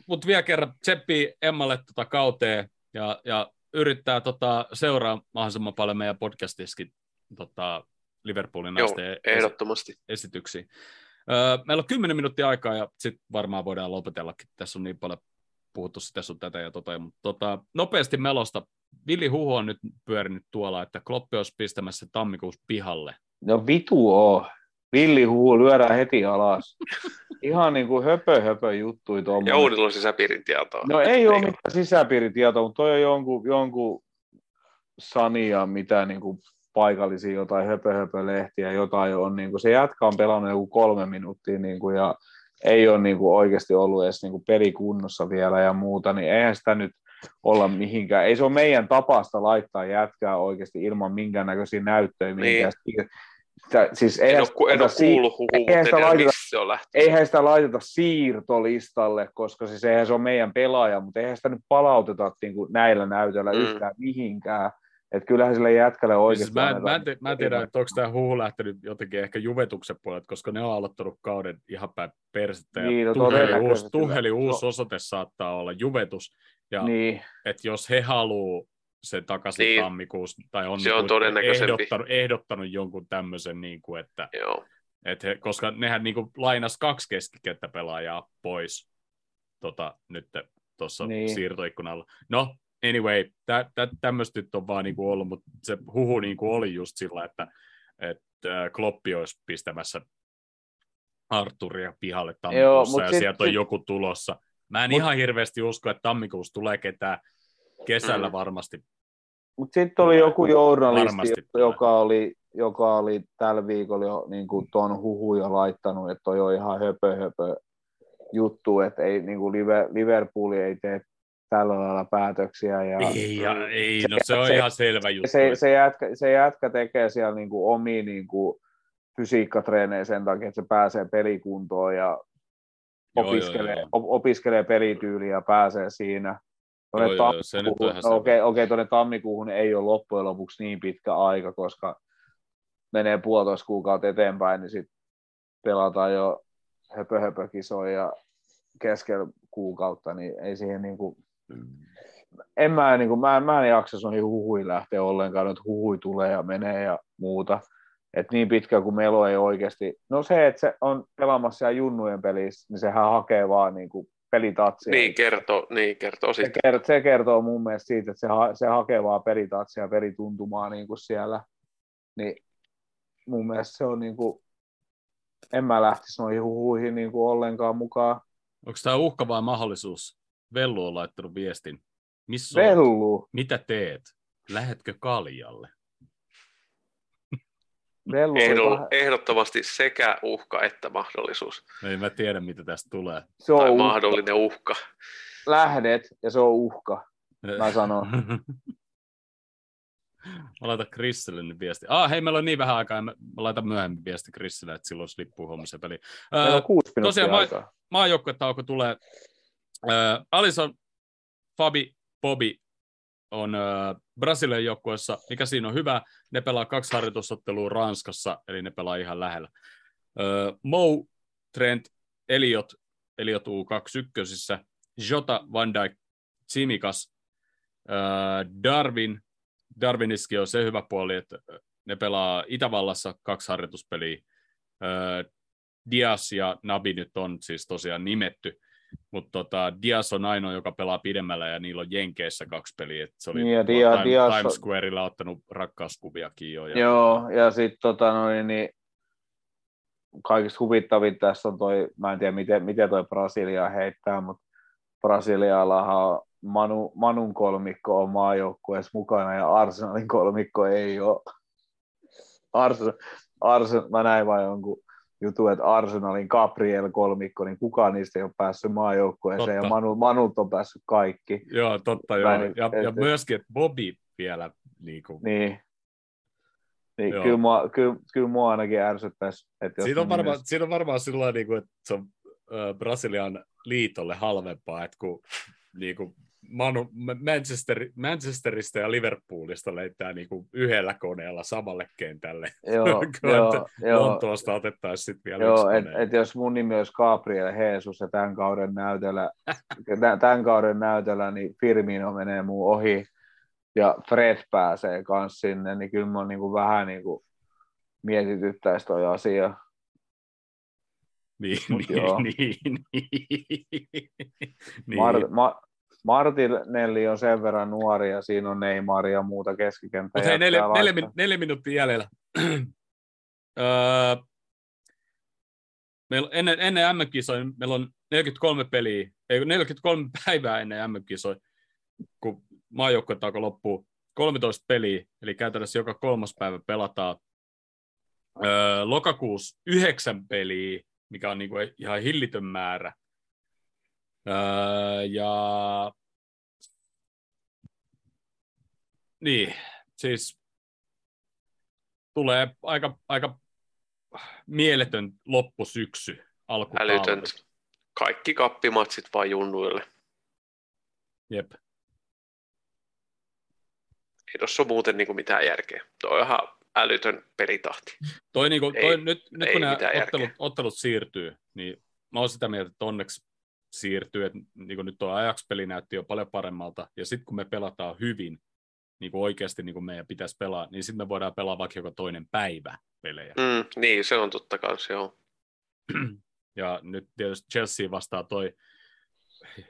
mutta vielä kerran tseppi Emmalle tota kauteen ja, ja yrittää tota, seuraa mahdollisimman paljon meidän podcastiskin tota, Liverpoolin Joo, ehdottomasti. esityksiä. Öö, meillä on 10 minuuttia aikaa ja sitten varmaan voidaan lopetellakin. Tässä on niin paljon puhuttu sitä sun tätä ja tota, mutta tota, nopeasti melosta. Villi Huhu on nyt pyörinyt tuolla, että Kloppi olisi pistämässä tammikuussa pihalle. No vitu oo villihuhu lyödään heti alas. Ihan niin kuin höpö, höpö juttui tuommoinen. Ja Oudilla on sisäpiiritietoa. No ei ole mitään sisäpiiritietoa, mutta toi on jonkun, jonkun Sania, mitä niin kuin paikallisia jotain höpö, höpö lehtiä, jotain on. Niin kuin, se jätkä on pelannut joku kolme minuuttia niin kuin, ja ei ole niin kuin, oikeasti ollut edes niin kuin, pelikunnossa vielä ja muuta, niin eihän sitä nyt olla mihinkään. Ei se ole meidän tapasta laittaa jätkää oikeasti ilman minkäännäköisiä näyttöjä. Niin. Sitä, siis en, ole, en ole kuullut huhua, eihän sitä, laiteta, se on eihän sitä laiteta siirtolistalle, koska siis eihän se ole meidän pelaaja, mutta eihän sitä nyt palauteta niin kuin näillä näytöillä mm. yhtään mihinkään. Että kyllähän sille jätkälle oikeasti... Siis mä, mä, te, mä en tiedä, että onko tämä huhu lähtenyt jotenkin ehkä Juvetuksen puolelta, koska ne on aloittanut kauden ihan päin persettä. Ja niin, no, tuheli, uusi, tuheli uusi no. osoite saattaa olla Juvetus. Ja niin. että jos he haluaa se takaisin niin. tammikuussa, tai on, se on niin ehdottanut, ehdottanut jonkun tämmöisen, niin kuin, että, Joo. että he, koska nehän niin kuin lainas kaksi pelaajaa pois tota, nyt tuossa niin. siirtoikkunalla. No, anyway, tä, tä, tämmöistä nyt on vaan niin kuin ollut, mutta se huhu niin kuin oli just sillä, että, että Kloppi olisi pistämässä Arturia pihalle tammikuussa Joo, ja sit, sieltä on sit, joku tulossa. Mä en mut, ihan hirveästi usko, että tammikuussa tulee ketään kesällä mm. varmasti. Mutta sitten oli joku journalisti, joka oli, joka oli tällä viikolla jo niin kuin ton huhuja laittanut, että toi on ihan höpö, höpö juttu, että ei, niin kuin Liverpool ei tee tällä lailla päätöksiä. Ja, ei, ja, ei no se on se, ihan selvä juttu. Se, se, jätkä, se jätkä tekee siellä niin kuin omia niin kuin fysiikkatreenejä sen takia, että se pääsee pelikuntoon ja joo, opiskelee, joo, joo. opiskelee pelityyliä ja pääsee siinä. Tuonne joo, tammikuuhun, no, okei, okei, tuonne tammikuuhun ei ole loppujen lopuksi niin pitkä aika, koska menee puolitoista kuukautta eteenpäin, niin sitten pelataan jo höpö, höpö kisoja keskellä kuukautta, niin ei siihen niin kuin, en mä, niin kuin, mä, mä en jaksa noihin huhui lähteä ollenkaan, että huhui tulee ja menee ja muuta. Et niin pitkä kuin Melo ei oikeasti, no se, että se on pelaamassa siellä junnujen pelissä, niin sehän hakee vaan niin kuin pelitatsia. Niin kertoo, niin kertoo se, kertoo, se kertoo mun mielestä siitä, että se, ha, se hakee vaan pelitatsia ja pelituntumaa niin kuin siellä. Niin mun mielestä se on niin kuin, en mä lähtisi noihin huhuihin niin kuin ollenkaan mukaan. Onko tämä uhka vai mahdollisuus? Vellu on laittanut viestin. Missä Vellu? Mitä teet? Lähetkö kaljalle? Vellu kah- ehdottomasti sekä uhka että mahdollisuus. Ei mä tiedä, mitä tästä tulee. se on Tai uhka. mahdollinen uhka. Lähdet ja se on uhka, mä sanon. Mä laitan Chrisille nyt viesti. Ah, hei, meillä on niin vähän aikaa. Mä laitan myöhemmin viesti Chrisille, että silloin olisi lippu homma se peli. Meillä on kuusi minuuttia tosiaan aikaa. maajoukkuetauko tulee. Äh, Alison, Fabi, Bobby on äh, Brasilian joukkueessa. Mikä siinä on hyvä? Ne pelaa kaksi harjoitusottelua Ranskassa, eli ne pelaa ihan lähellä. Äh, Mo, Trent, Eliot, Eliot U21, Jota, Van Dijk, Tsimikas, äh, Darwin, Darwiniskin on se hyvä puoli, että ne pelaa Itävallassa kaksi harjoituspeliä. Äh, Dias ja Nabi nyt on siis tosiaan nimetty, mutta tota, Dias on ainoa, joka pelaa pidemmällä ja niillä on Jenkeissä kaksi peliä. Et se oli Niin, ja Dia- Time, Dias Times Squarella ottanut rakkauskuviakin jo. Ja, Joo, ja sitten tota noin, niin kaikista huvittavin tässä on toi, mä en tiedä miten, miten toi Brasilia heittää, mutta Brasiliallahan on Manu, Manun kolmikko on maajoukkueessa mukana ja Arsenalin kolmikko ei ole. Arsenal, Arsenal, mä näin vain jonkun jutun, että Arsenalin Gabriel kolmikko, niin kukaan niistä ei ole päässyt maajoukkueeseen ja. Manu, Manut on päässyt kaikki. Joo, totta joo. niin- Ja, ja et- myöskin, että Bobby vielä niin kuin, Niin. Niin Joo. kyllä, mua, kyllä, kyllä mua ainakin ärsyttäisi. Että Siinä on, varmaan, nimestä- siinä on varmaan sillä niin kuin, että se on Brasilian liitolle halvempaa, että kun niin kuin Manu, Manchester, Manchesterista ja Liverpoolista lentää niin kuin yhdellä koneella samalle kentälle. Joo, joo, joo, Lontoosta otettaisiin sitten vielä joo et, et jos mun nimi olisi Gabriel Jesus ja tämän kauden näytöllä, tä- tämän kauden näytöllä, niin Firmino menee muu ohi ja Fred pääsee kanssa sinne, niin kyllä mä niin kuin vähän niin kuin mietityttäisi toi asia. Niin, Mut niin, joo. niin, niin, niin. Mar- ma- Martinelli on sen verran nuori ja siinä on Neymar ja muuta keskikenttää. Mutta hei, neljä, neljä, min- neljä minuuttia jäljellä. öö, meillä ennen, ennen MM-kisoja meillä on 43 peliä, ei 43 päivää ennen MM-kisoja, kun maajoukkuetauko loppuu 13 peliä, eli käytännössä joka kolmas päivä pelataan. Öö, lokakuussa yhdeksän peliä, mikä on niinku ihan hillitön määrä. Öö, ja niin, siis tulee aika, aika mieletön loppusyksy alkutalvi. Älytön. Kaikki kappimatsit vaan junnuille. Jep. Ei tuossa ole muuten niin kuin mitään järkeä. Tuo on ihan älytön pelitahti. Toi, niinku, toi, Ei- nyt, nyt ei kun nämä ottelut, järkeä. ottelut siirtyy, niin mä oon sitä mieltä, että onneksi siirtyy, että niin nyt tuo ajakspeli näytti jo paljon paremmalta, ja sitten kun me pelataan hyvin, niin kuin oikeasti niin kuin meidän pitäisi pelaa, niin sitten me voidaan pelaa vaikka joka toinen päivä pelejä. Mm, niin, se on totta kanssa, joo. Ja nyt tietysti Chelsea vastaa toi,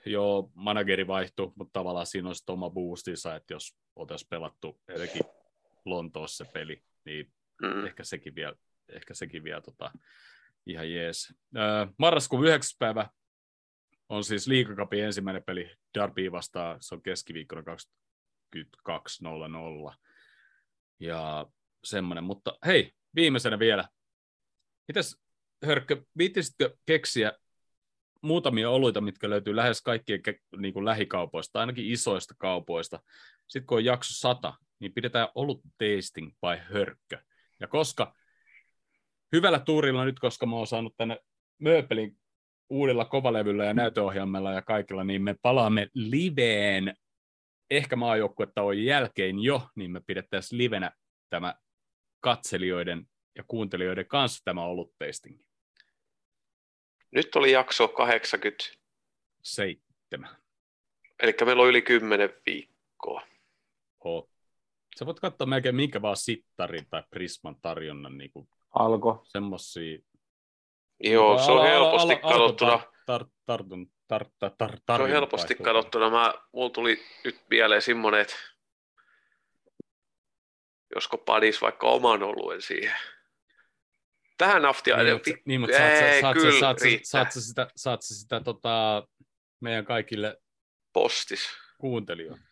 jo manageri vaihtui, mutta tavallaan siinä on sitten oma boostinsa, että jos oltaisiin pelattu etenkin Lontoossa se peli, niin Mm. ehkä sekin vielä, ehkä sekin vielä tota, ihan jees. Öö, marraskuun 9. päivä on siis liikakapin ensimmäinen peli Derby vastaan, se on keskiviikkona 22.00. Ja semmoinen, mutta hei, viimeisenä vielä. Mitäs Hörkkö, viittisitkö keksiä muutamia oluita, mitkä löytyy lähes kaikkien niin kuin lähikaupoista, ainakin isoista kaupoista. Sitten kun on jakso 100, niin pidetään olut tasting by Hörkkö. Ja koska hyvällä tuurilla nyt, koska mä oon saanut tänne Mööpelin uudella kovalevyllä ja näytöohjelmalla ja kaikilla, niin me palaamme liveen ehkä maajoukkuetauon jälkeen jo, niin me pidettäisiin livenä tämä katselijoiden ja kuuntelijoiden kanssa tämä oluttasting. Nyt oli jakso 80, Seitsemän. eli meillä on yli 10 viikkoa. Oot. Sä voit katsoa melkein minkä vaan sittarin tai Prisman tarjonnan niin kuin Alko. semmosia. Joo, se on helposti ala- katsottuna. alku- tar- tartun, tar, tar, tar, Se on helposti katsottuna. Mä, mulla tuli nyt mieleen semmoinen, että josko padis vaikka oman oluen siihen. Tähän asti Niin, mutta, niin, mutta saat, Ei, kyllä sitä, saat sitä tota, meidän kaikille postis. kuuntelijoille.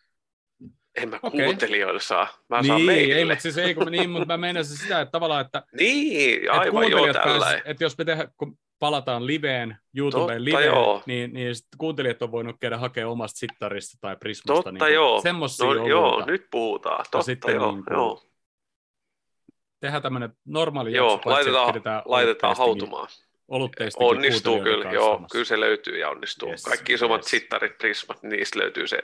En mä Okei. kuuntelijoille saa. Mä saan niin, meille. ei, mutta siis ei, kun, niin, mutta mä meinasin sitä, että tavallaan, että, Niin, että aivan joo kuuntelijat tällä. pääsis, että jos me tehdään, kun palataan liveen, YouTubeen Totta liveen, joo. niin, niin sit kuuntelijat on voinut käydä hakemaan omasta sittarista tai prismasta. Totta niin joo. Semmoisia No, joo, oluita. nyt puhutaan. Totta sitten joo, niin kuin joo. Tehdään tämmöinen normaali Joo, jakso, että laitetaan, laitetaan olutteistinkin- hautumaan. Olutteistakin Onnistuu kyllä, joo, kyllä se löytyy ja onnistuu. Yes, Kaikki isommat yes. sittarit, prismat, niin niistä löytyy se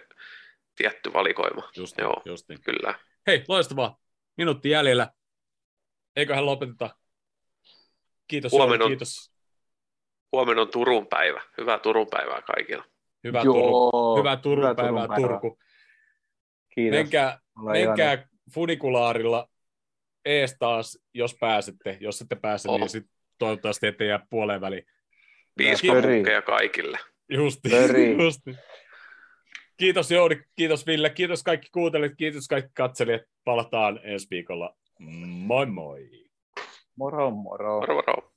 tietty valikoima. Just, Joo. just niin. Kyllä. Hei, loistavaa. Minuutti jäljellä. Eiköhän lopeteta. Kiitos Huomenna on- kiitos. Huomenna on Turun päivä. Hyvää Turun päivää kaikille. Hyvää Joo, Turun, hyvää Turun hyvää päivää, Turun päivää. Turku. Kiitos. Menkää, menkää funikulaarilla ees taas, jos pääsette. Jos ette pääse, Oh. niin sit toivottavasti ette jää puoleen väliin. Piispamunkkeja kaikille. Justi, justi. Kiitos Jouni, kiitos Ville, kiitos kaikki kuuntelijat, kiitos kaikki katselijat. Palataan ensi viikolla. Moi moi! Moro, moro. Moro moro.